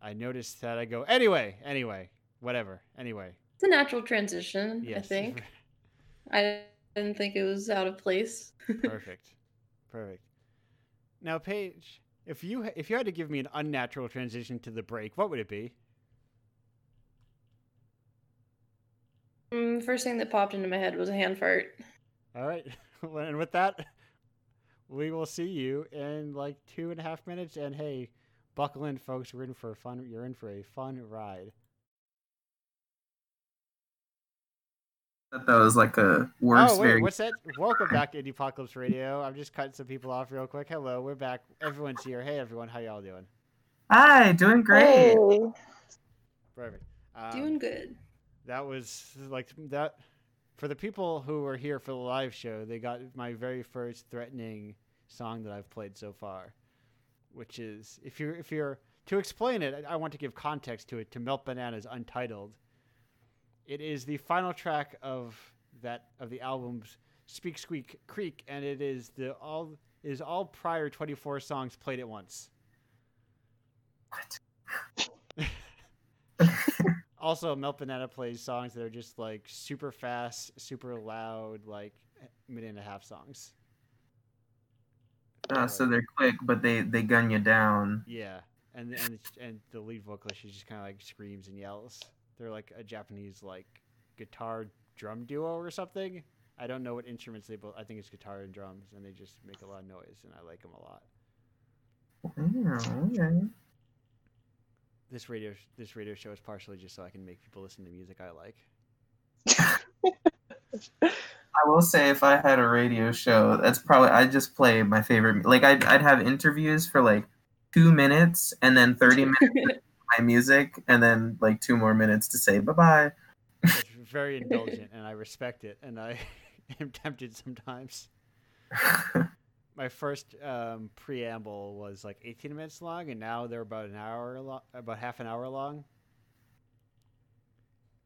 I noticed that I go, anyway, anyway, whatever, anyway. It's a natural transition, I think. I didn't think it was out of place. Perfect. Perfect. Now, Paige, if you if you had to give me an unnatural transition to the break, what would it be? Mm, First thing that popped into my head was a hand fart. All right. And with that, we will see you in like two and a half minutes. And hey, buckle in, folks. We're in for a fun. You're in for a fun ride. That that was like a worse. oh wait, very what's that? Welcome back to Indie Apocalypse Radio. I'm just cutting some people off real quick. Hello, we're back. Everyone's here. Hey everyone, how y'all doing? Hi, doing great. Hey. Perfect. Um, Doing good. That was like that for the people who were here for the live show. They got my very first threatening song that I've played so far, which is if you're if you're to explain it, I I want to give context to it. To Melt Bananas Untitled. It is the final track of that of the album's Speak Squeak Creek, and it is the all is all prior 24 songs played at once. also, Melt Banana plays songs that are just like super fast, super loud, like minute and a half songs. Uh, so they're quick, but they they gun you down. Yeah, and and and the lead vocalist she just kind of like screams and yells. They're like a Japanese like guitar drum duo or something. I don't know what instruments they both. I think it's guitar and drums, and they just make a lot of noise, and I like them a lot. Oh, okay. This radio this radio show is partially just so I can make people listen to music I like. I will say, if I had a radio show, that's probably I'd just play my favorite. Like I'd I'd have interviews for like two minutes, and then thirty minutes of my music, and then like two more minutes to say bye bye. It's very indulgent, and I respect it, and I am tempted sometimes. My first um, preamble was like 18 minutes long, and now they're about an hour long, about half an hour long.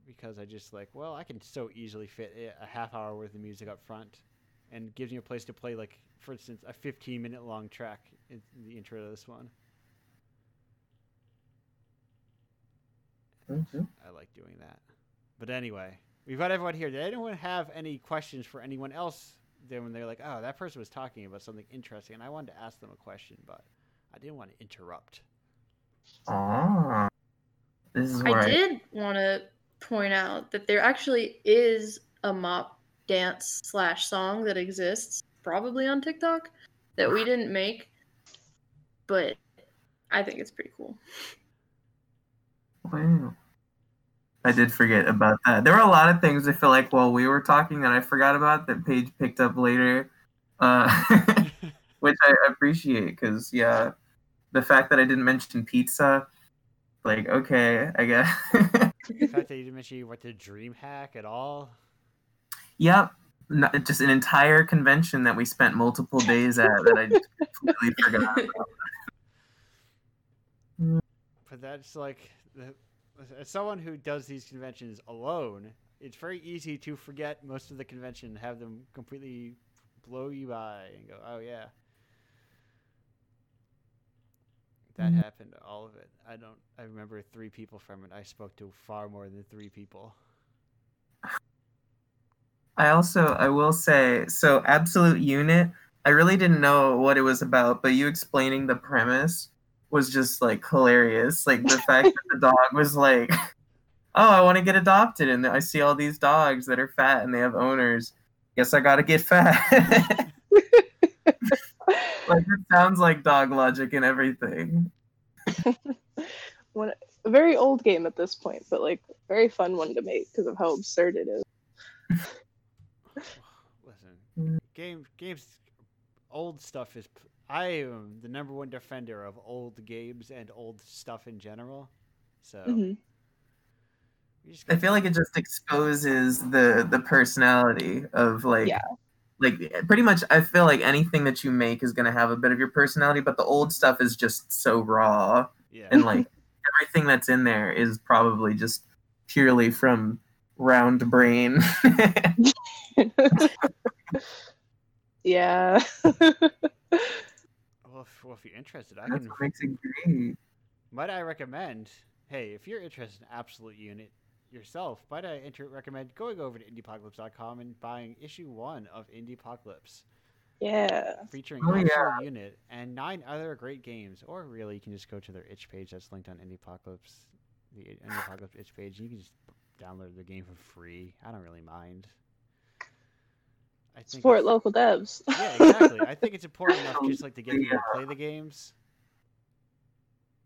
Because I just like, well, I can so easily fit a half hour worth of music up front, and gives me a place to play like, for instance, a 15 minute long track in the intro to this one. Mhm. I like doing that. But anyway, we've got everyone here. Did anyone have any questions for anyone else? Then when they're like, "Oh, that person was talking about something interesting," and I wanted to ask them a question, but I didn't want to interrupt. Ah, this is where I I, did want to point out that there actually is a mop dance slash song that exists, probably on TikTok, that we didn't make, but I think it's pretty cool. Wow. I did forget about that. There were a lot of things I feel like while we were talking that I forgot about that Paige picked up later, uh, which I appreciate because yeah, the fact that I didn't mention pizza, like okay, I guess. the fact that you didn't mention you went to DreamHack at all. yep, no, just an entire convention that we spent multiple days at that I just completely forgot. About. But that's like, the, as someone who does these conventions alone, it's very easy to forget most of the convention, and have them completely blow you by, and go, "Oh yeah." That Mhm. happened, all of it. I don't. I remember three people from it. I spoke to far more than three people. I also I will say so absolute unit. I really didn't know what it was about, but you explaining the premise was just like hilarious. Like the fact that the dog was like, "Oh, I want to get adopted," and I see all these dogs that are fat and they have owners. Guess I gotta get fat. like it sounds like dog logic and everything. One, a very old game at this point, but like very fun one to make because of how absurd it is. Listen, mm. game games, old stuff is. P- I am the number one defender of old games and old stuff in general. So Mhm. I feel like it just exposes the the personality of like Yeah. like pretty much I feel like anything that you make is gonna have a bit of your personality, but the old stuff is just so raw yeah. and like everything that's in there is probably just purely from round brain. yeah. well, if, you're interested, I that's can. what great. Might I recommend? Hey, if you're interested in Absolute Unit yourself, might I inter- recommend going over to indiepocalypse.com and buying issue one of Indiepocalypse, yeah. featuring Oh, Absolute yeah. Unit and nine other great games. Or really, you can just go to their itch page that's linked on Indiepocalypse, the Indiepocalypse itch page. You can just download the game for free. I don't really mind. I think Support it's- local devs. yeah, exactly. I think it's important enough just like to get people to play the games.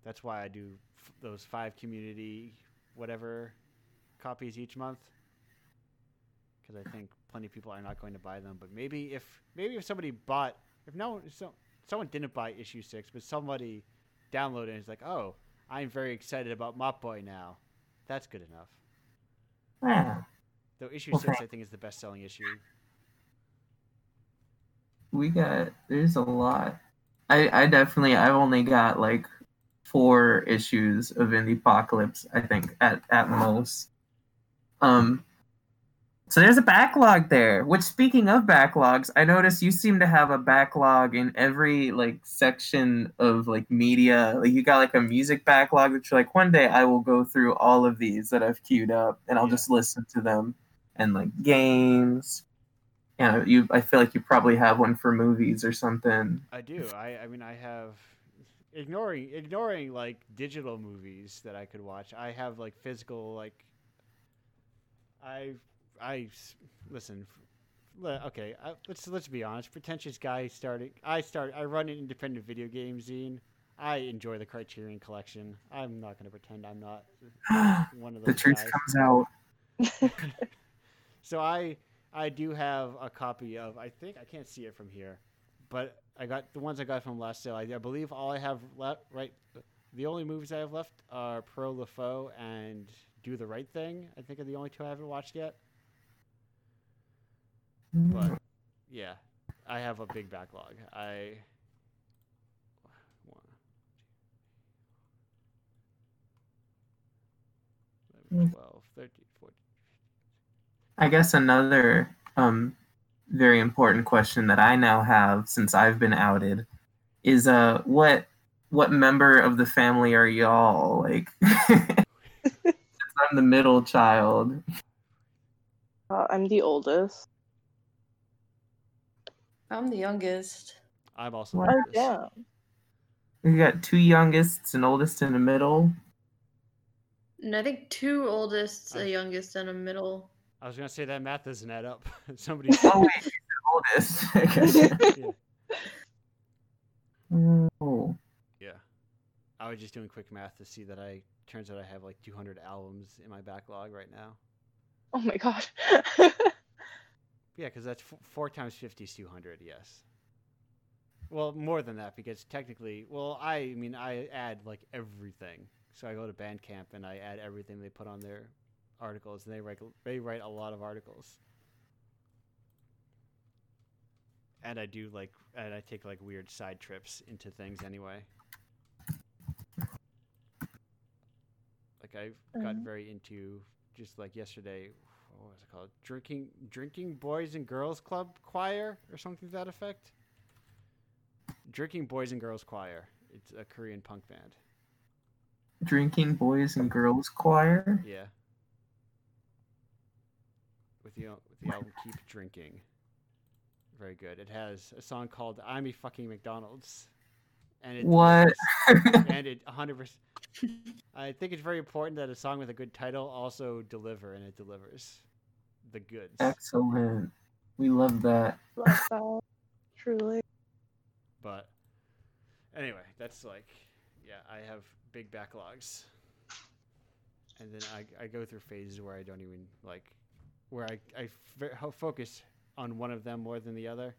That's why I do f- those five community whatever copies each month. Because I think plenty of people are not going to buy them. But maybe if maybe if somebody bought, if no so, someone didn't buy issue six, but somebody downloaded it and is like, oh, I'm very excited about Mop Boy now. That's good enough. Yeah. Though issue six, I think, is the best selling issue. We got there's a lot. I I definitely I've only got like four issues of Indiepocalypse, I think, at at most. Um so there's a backlog there. Which speaking of backlogs, I noticed you seem to have a backlog in every like section of like media. Like you got like a music backlog that you're like, one day I will go through all of these that I've queued up and I'll Yeah. just listen to them. And like games. Yeah, you I feel like you probably have one for movies or something. I do. I, I mean, I have ignoring ignoring like digital movies that I could watch. I have like physical like. I I s- listen. f- le- Okay, I, let's let's be honest. Pretentious guy started. I start. I run an independent video game zine. I enjoy the Criterion Collection. I'm not going to pretend I'm not one of those the truth guys. comes out. So I I do have a copy of I think I can't see it from here, but I got the ones I got from last sale. I, I believe all I have left right the only movies I have left are Pierrot le Fou and Do the Right Thing. I think are the only two I haven't watched yet. But yeah, I have a big backlog. I one, two, 11, 12, 13, 14. I guess another um very important question that I now have since I've been outed is uh what what member of the family are y'all like I'm the middle child. Uh, I'm the oldest. I'm the youngest. I'm also What? like Oh this. damn. We got two youngest and oldest and a middle. And I think two oldest, a youngest, and a middle. I was gonna say that math doesn't add up. Somebody. Oh wait, he's the oldest. Yeah. Oh. yeah. I was just doing quick math to see that I turns out I have like 200 albums in my backlog right now. Oh my god. Yeah, because that's f- four times 50 is 200. Yes. Well, more than that because technically, well, I mean, I add like everything. So I go to Bandcamp and I add everything they put on their articles, and they write they write a lot of articles. And I do like, and I take like weird side trips into things anyway. Like I got Mhm. very into just like yesterday. What was it called? Drinking, drinking boys and girls club choir or something to that effect. Drinking boys and girls choir. It's a Korean punk band. Drinking boys and girls choir. Yeah. With the with the album Keep Drinking. Very good. It has a song called "I'm a fucking McDonald's," and it What? and it 100. percent I think it's very important that a song with a good title also deliver, and it delivers the goods. Excellent. We love that. Love that. Truly. But anyway, that's like, yeah, I have big backlogs, and then I, I go through phases where I don't even like, where I I f- focus on one of them more than the other.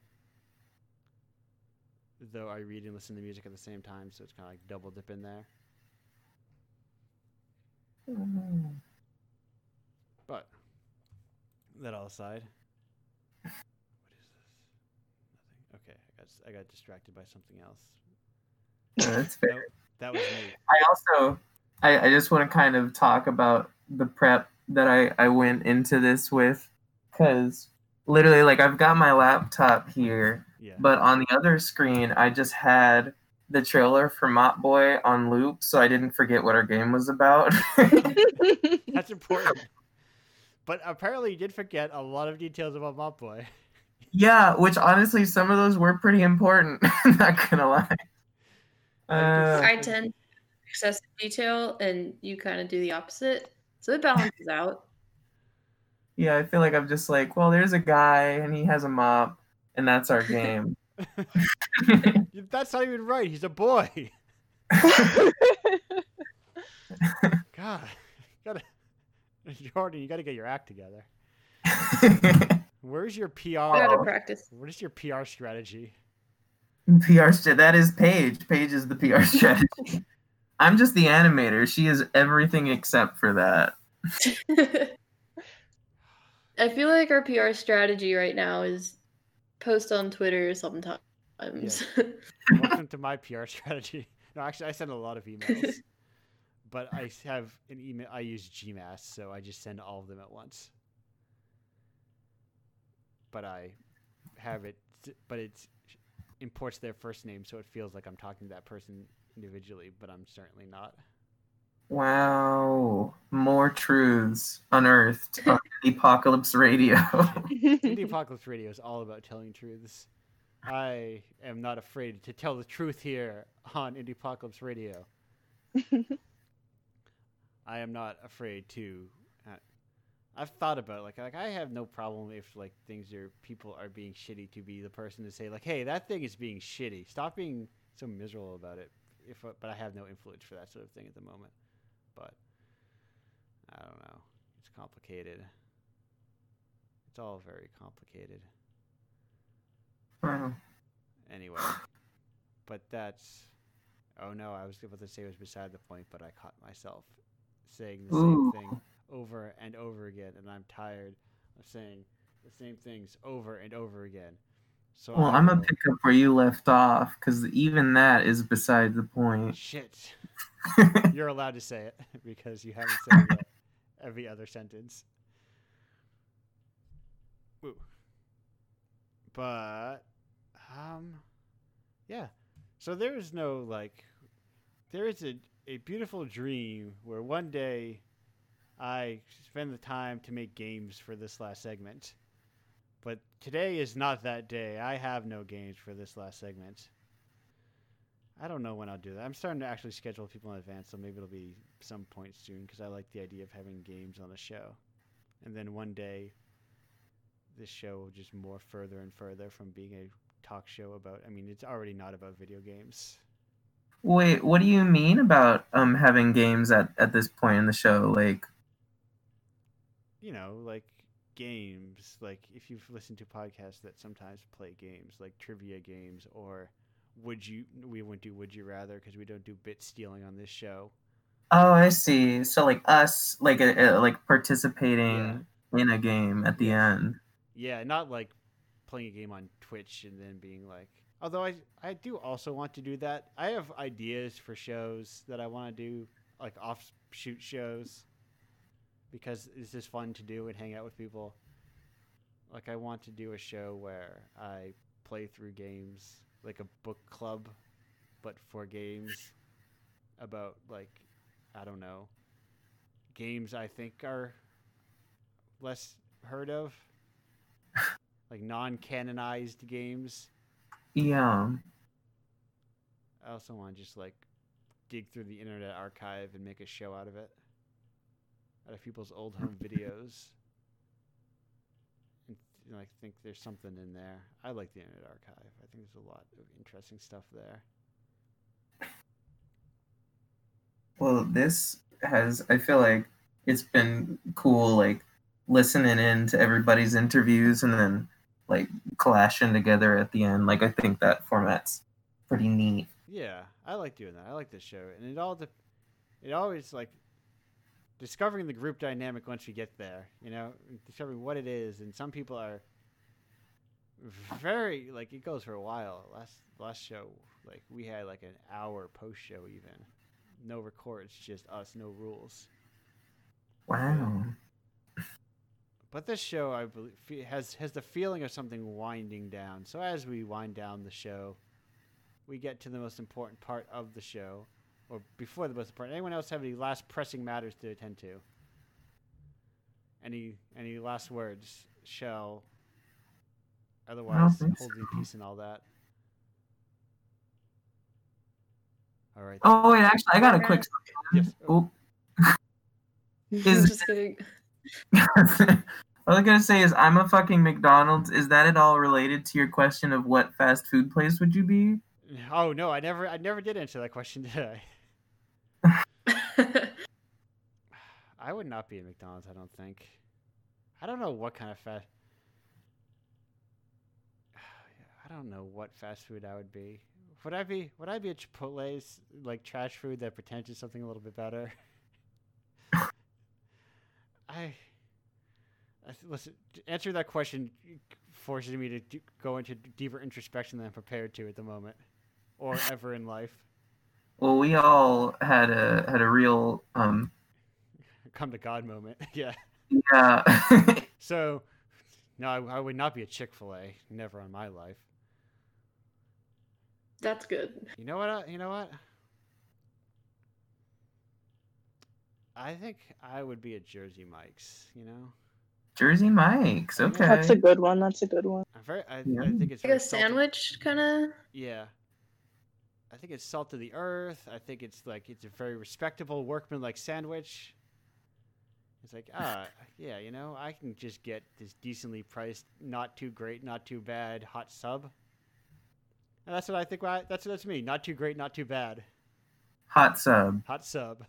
Though I read and listen to music at the same time, so it's kind of like double dip in there. But that all aside, what is this? Nothing. Okay, I got I got distracted by something else. That's fair. Nope, that was me. I also, I, I just want to kind of talk about the prep that I, I went into this with, because literally, like, I've got my laptop here, Yeah. but on the other screen, I just had the trailer for Mop Boy on loop, so I didn't forget what our game was about. That's important. But apparently, you did forget a lot of details about Mop Boy. yeah, which honestly, some of those were pretty important. Not gonna lie. Uh, I tend to excessive detail, and you kind of do the opposite, so it balances out. yeah, I feel like I'm just like, well, there's a guy and he has a mop, and that's our game. That's not even right. He's a boy. God, gotta Jordan, you gotta get your act together. Where's your PR? Gotta practice. What is your PR strategy? PR st- that is Paige. Paige is the PR strategy. I'm just the animator. She is everything except for that. I feel like our PR strategy right now is post on Twitter sometimes. Welcome to my PR strategy. No, actually, I send a lot of emails, but I have an email. I use Gmass, so I just send all of them at once. But I have it, but it imports their first name, so it feels like I'm talking to that person individually, but I'm certainly not. Wow. More truths unearthed on the Apocalypse Radio. Indie Apocalypse Radio is all about telling truths. I am not afraid to tell the truth here on Indie Apocalypse Radio. I am not afraid to. Uh, I've thought about it, like like I have no problem if like things are people are being shitty to be the person to say like, hey, that thing is being shitty. Stop being so miserable about it. If uh, but I have no influence for that sort of thing at the moment. But I don't know. It's complicated. It's all very complicated. Wow. Anyway, but that's. Oh no, I was about to say it was beside the point, but I caught myself saying the Ooh. same thing over and over again, and I'm tired of saying the same things over and over again. So Well, I'm gonna pick up where you left off because even that is beside the point. Shit, you're allowed to say it because you haven't said it yet. Every other sentence. Woo. But, um, yeah. So there is no like, there is a a beautiful dream where one day I spend the time to make games for this last segment. Today is not that day. I have no games for this last segment. I don't know when I'll do that. I'm starting to actually schedule people in advance, so maybe it'll be some point soon because I like the idea of having games on the show. And then one day, this show will just morph further and further from being a talk show about. I mean, it's already not about video games. Wait, what do you mean about um having games at at this point in the show? Like, You know, like games. Like if you've listened to podcasts that sometimes play games, like trivia games, or would you? We wouldn't do would you rather because we don't do bit stealing on this show. oh, I see. So like us, like a, a- like participating in a game at the end. Yeah, not like playing a game on Twitch and then being like. Although I I do also want to do that. I have ideas for shows that I want to do, like offshoot shows, because it's just fun to do and hang out with people. Like I want to do a show where I play through games, like a book club, but for games about like I don't know games I think are less heard of, like non-canonized games. Yeah. I also want to just like dig through the Internet Archive and make a show out of it, out of people's old home videos. And you know, I think there's something in there. I like the Internet Archive. I think there's a lot of interesting stuff there. Well, this has, I feel like it's been cool, like listening in to everybody's interviews and then like clashing together at the end. Like, I think that format's pretty neat. Yeah, I like doing that. I like this show, and it all de- it always like discovering the group dynamic once we get there. You know, discovering what it is, and some people are very like it goes for a while. Last last show, like we had like an hour post show even, no records, just us, no rules. Wow. But this show, I believe, has has the feeling of something winding down. So as we wind down the show, we get to the most important part of the show, or before the most important. Anyone else have any last pressing matters to attend to? Any any last words, Shell? Otherwise, think holding so. peace and all that. All right. Oh, wait, actually, I got a quick. Yes. Oh. Is- just kidding. All I gotta say is, I'm a fucking McDonald's. Is that at all related to your question of what fast food place would you be? Oh no, I never I never did answer that question, did I? I would not be at McDonald's. I don't think. I don't know what kind of fast. I don't know what fast food I would be. Would I be? Would I be at Chipotle's like trash food that pretends it's something a little bit better? I. I listen. to Answer that question forces me to d- go into deeper introspection than I'm prepared to at the moment, or ever in life. Well, we all had a had a real um Come to God moment. yeah. yeah. So, no, I, I would not be a Chick Fil A. Never in my life. That's good. You know what? I, you know what? I think I would be a Jersey Mike's. You know, Jersey Mike's. Okay. That's a good one. That's a good one. I'm very. I, Yeah. I think it's Like a sandwich, kind of. Yeah. I think it's salt of the earth. I think it's like it's a very respectable workman-like sandwich. It's like ah yeah, you know I can just get this decently priced, not too great, not too bad hot sub. And that's what I think. That's that's me. Not too great, not too bad. Hot sub. Hot sub.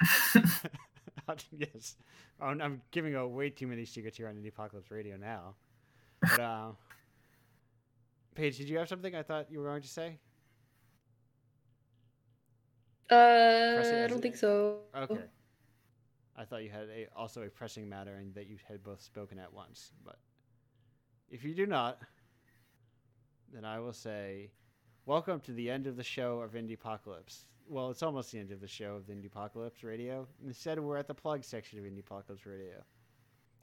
Hot- yes. I'm, I'm giving away way too many secrets here on Indie Apocalypse Radio now. But uh, Paige, did you have something I thought you were going to say? Uh, I don't think so. Okay. I thought you had a, also a pressing matter and that you had both spoken at once. But if you do not, then I will say, welcome to the end of the show of Indie Apocalypse. Well, it's almost the end of the show of the Indie Apocalypse Radio. Instead, we're at the plug section of Indie Apocalypse Radio,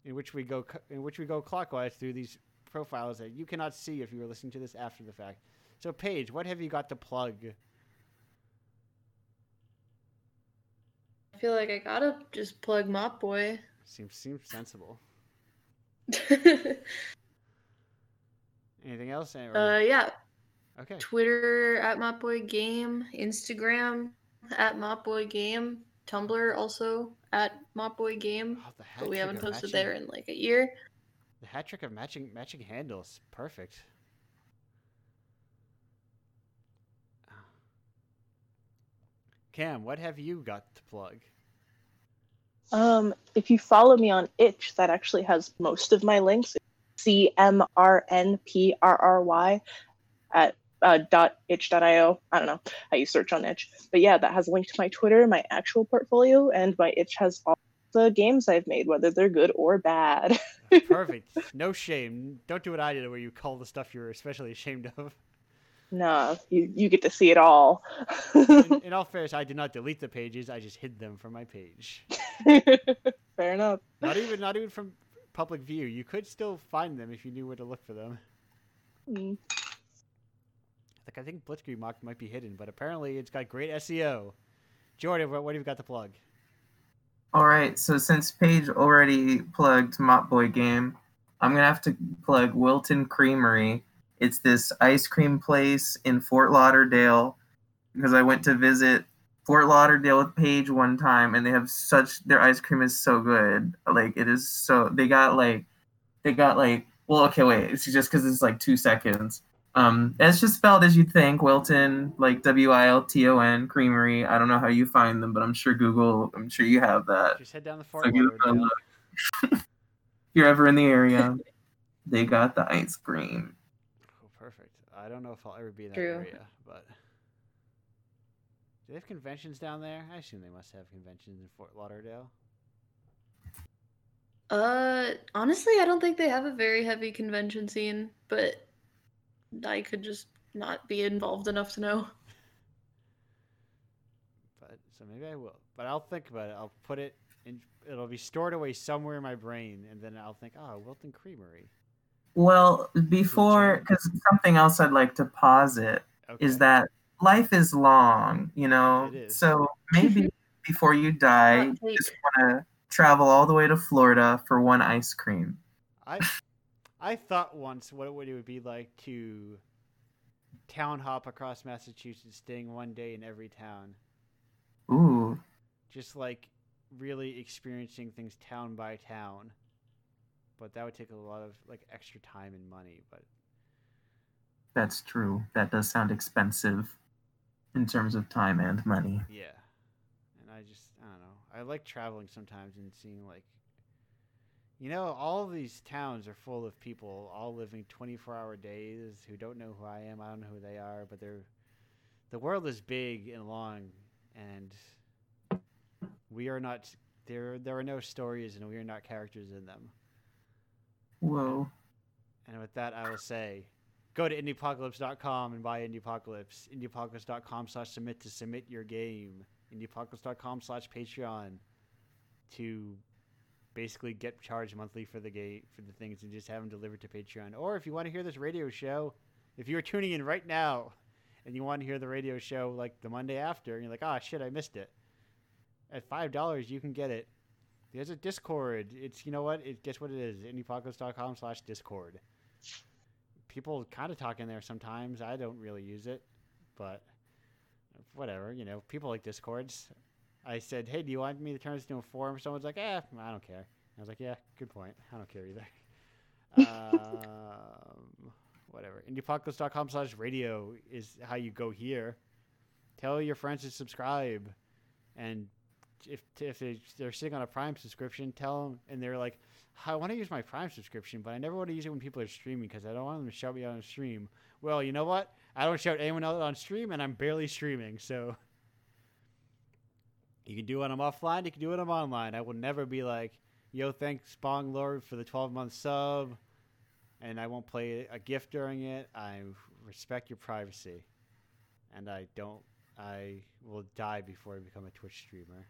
in which we go in which we go clockwise through these profiles that you cannot see if you are listening to this after the fact. So, Paige, what have you got to plug? Feel like I gotta just plug Mop Boy. Seems seems sensible. uh, Anything else? Or- yeah, okay. Twitter at Mop Boy Game, Instagram at Mop Boy Game, Tumblr also at Mop Boy Game, Oh, but we haven't posted matching- there in like a year. The hat trick of matching matching handles, perfect. Cam, what have you got to plug? Um, if you follow me on itch, that actually has most of my links. C M R N P R R Y at uh, dot itch.io. I don't know how you search on itch, but yeah, that has a link to my Twitter, my actual portfolio, and my itch has all the games I've made, whether they're good or bad. Perfect. No shame. Don't do what I did, where you call the stuff you're especially ashamed of. Nah, you you get to see it all. In, in all fairness, I did not delete the pages. I just hid them from my page. Fair enough. Not even not even from public view. You could still find them if you knew where to look for them. Mm. Like I think Blitzkrieg Mock might be hidden, but apparently it's got great SEO. Jordan, what, what have you got to plug? All right, so since Paige already plugged Mop Boy Game, I'm gonna have to plug Wilton Creamery. It's this ice cream place in Fort Lauderdale because I went to visit Fort Lauderdale with Paige one time, and they have such their ice cream is so good. Like it is so they got like they got like well okay wait it's just because it's like two seconds. Um, it's just spelled as you'd think, Wilton, like W I L T O N Creamery. I don't know how you find them, but I'm sure Google. I'm sure you have that. Just head down the Fort So give it a Lauderdale. if you're ever in the area, they got the ice cream. I don't know if I'll ever be in that True. area, but do they have conventions down there? I assume they must have conventions in Fort Lauderdale. Uh, honestly, I don't think they have a very heavy convention scene, but I could just not be involved enough to know. But so maybe I will. But I'll think about it. I'll put it in. It'll be stored away somewhere in my brain, and then I'll think, oh, Wilton Creamery. Well, before, because something else I'd like to posit Okay. is that life is long, you know? So maybe before you die, you just want to travel all the way to Florida for one ice cream. I I thought once what it would be like to town hop across Massachusetts, staying one day in every town, Ooh, just like really experiencing things town by town. But that would take a lot of like extra time and money. But that's true. That does sound expensive in terms of time and money. yeah, and I just I don't know. I like traveling sometimes and seeing like. You know, all these towns are full of people all living 24 hour days who don't know who I am. I don't know who they are, but they're. The world is big and long, and we are not. There, there are no stories, and we are not characters in them. Whoa. And with that, I will say, go to indiepocalypse.com and buy Indiepocalypse. Indiepocalypse.com slash submit to submit your game. Indiepocalypse.com slash Patreon to basically get charged monthly for the game for the things and just have them delivered to Patreon. Or if you want to hear this radio show, if you're tuning in right now and you want to hear the radio show like the Monday after, and you're like, oh shit, I missed it. At five dollars, you can get it. There's a Discord. It's you know what? It guess what it is. Indiepocalypse.com slash Discord. People kind of talk in there sometimes. I don't really use it, but whatever. You know, people like Discords. I said, hey, do you want me to turn this into a forum? Someone's like, eh, I don't care. I was like, yeah, good point. I don't care either. um, whatever. Indiepocalypse.com slash radio is how you go here. Tell your friends to subscribe. And if, if they, they're sitting on a Prime subscription, tell them, and they're like, I want to use my Prime subscription, but I never want to use it when people are streaming because I don't want them to shout me out on stream. Well, you know what? I don't shout anyone out on stream, and I'm barely streaming, so you can do it when I'm offline. You can do it when I'm online. I will never be like, "Yo, thanks Bong Lord for the 12 month sub," and I won't play a gift during it. I respect your privacy, and I don't. I will die before I become a Twitch streamer.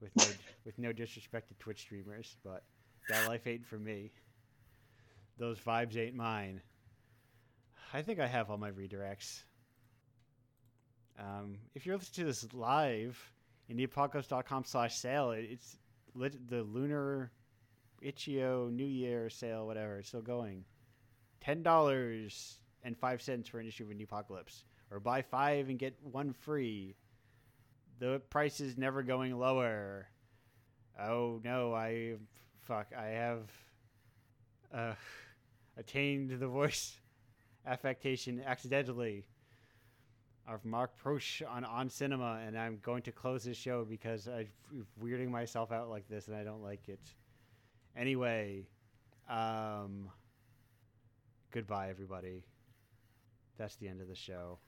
With no, with no disrespect to Twitch streamers, but that life ain't for me. Those vibes ain't mine. I think I have all my redirects. Um, if you're listening to this live, indiepocalypse.com slash sale, it's lit, the Lunar Itch.io New Year sale, whatever, it's still going. $10 and 5 cents for an issue of Indiepocalypse. Or buy five and get one free. The price is never going lower. Oh no, I fuck, I have uh, attained the voice affectation accidentally of Mark Proksch on on cinema, and I'm going to close this show because I'm weirding myself out like this, and I don't like it. Anyway, um, goodbye, everybody. That's the end of the show.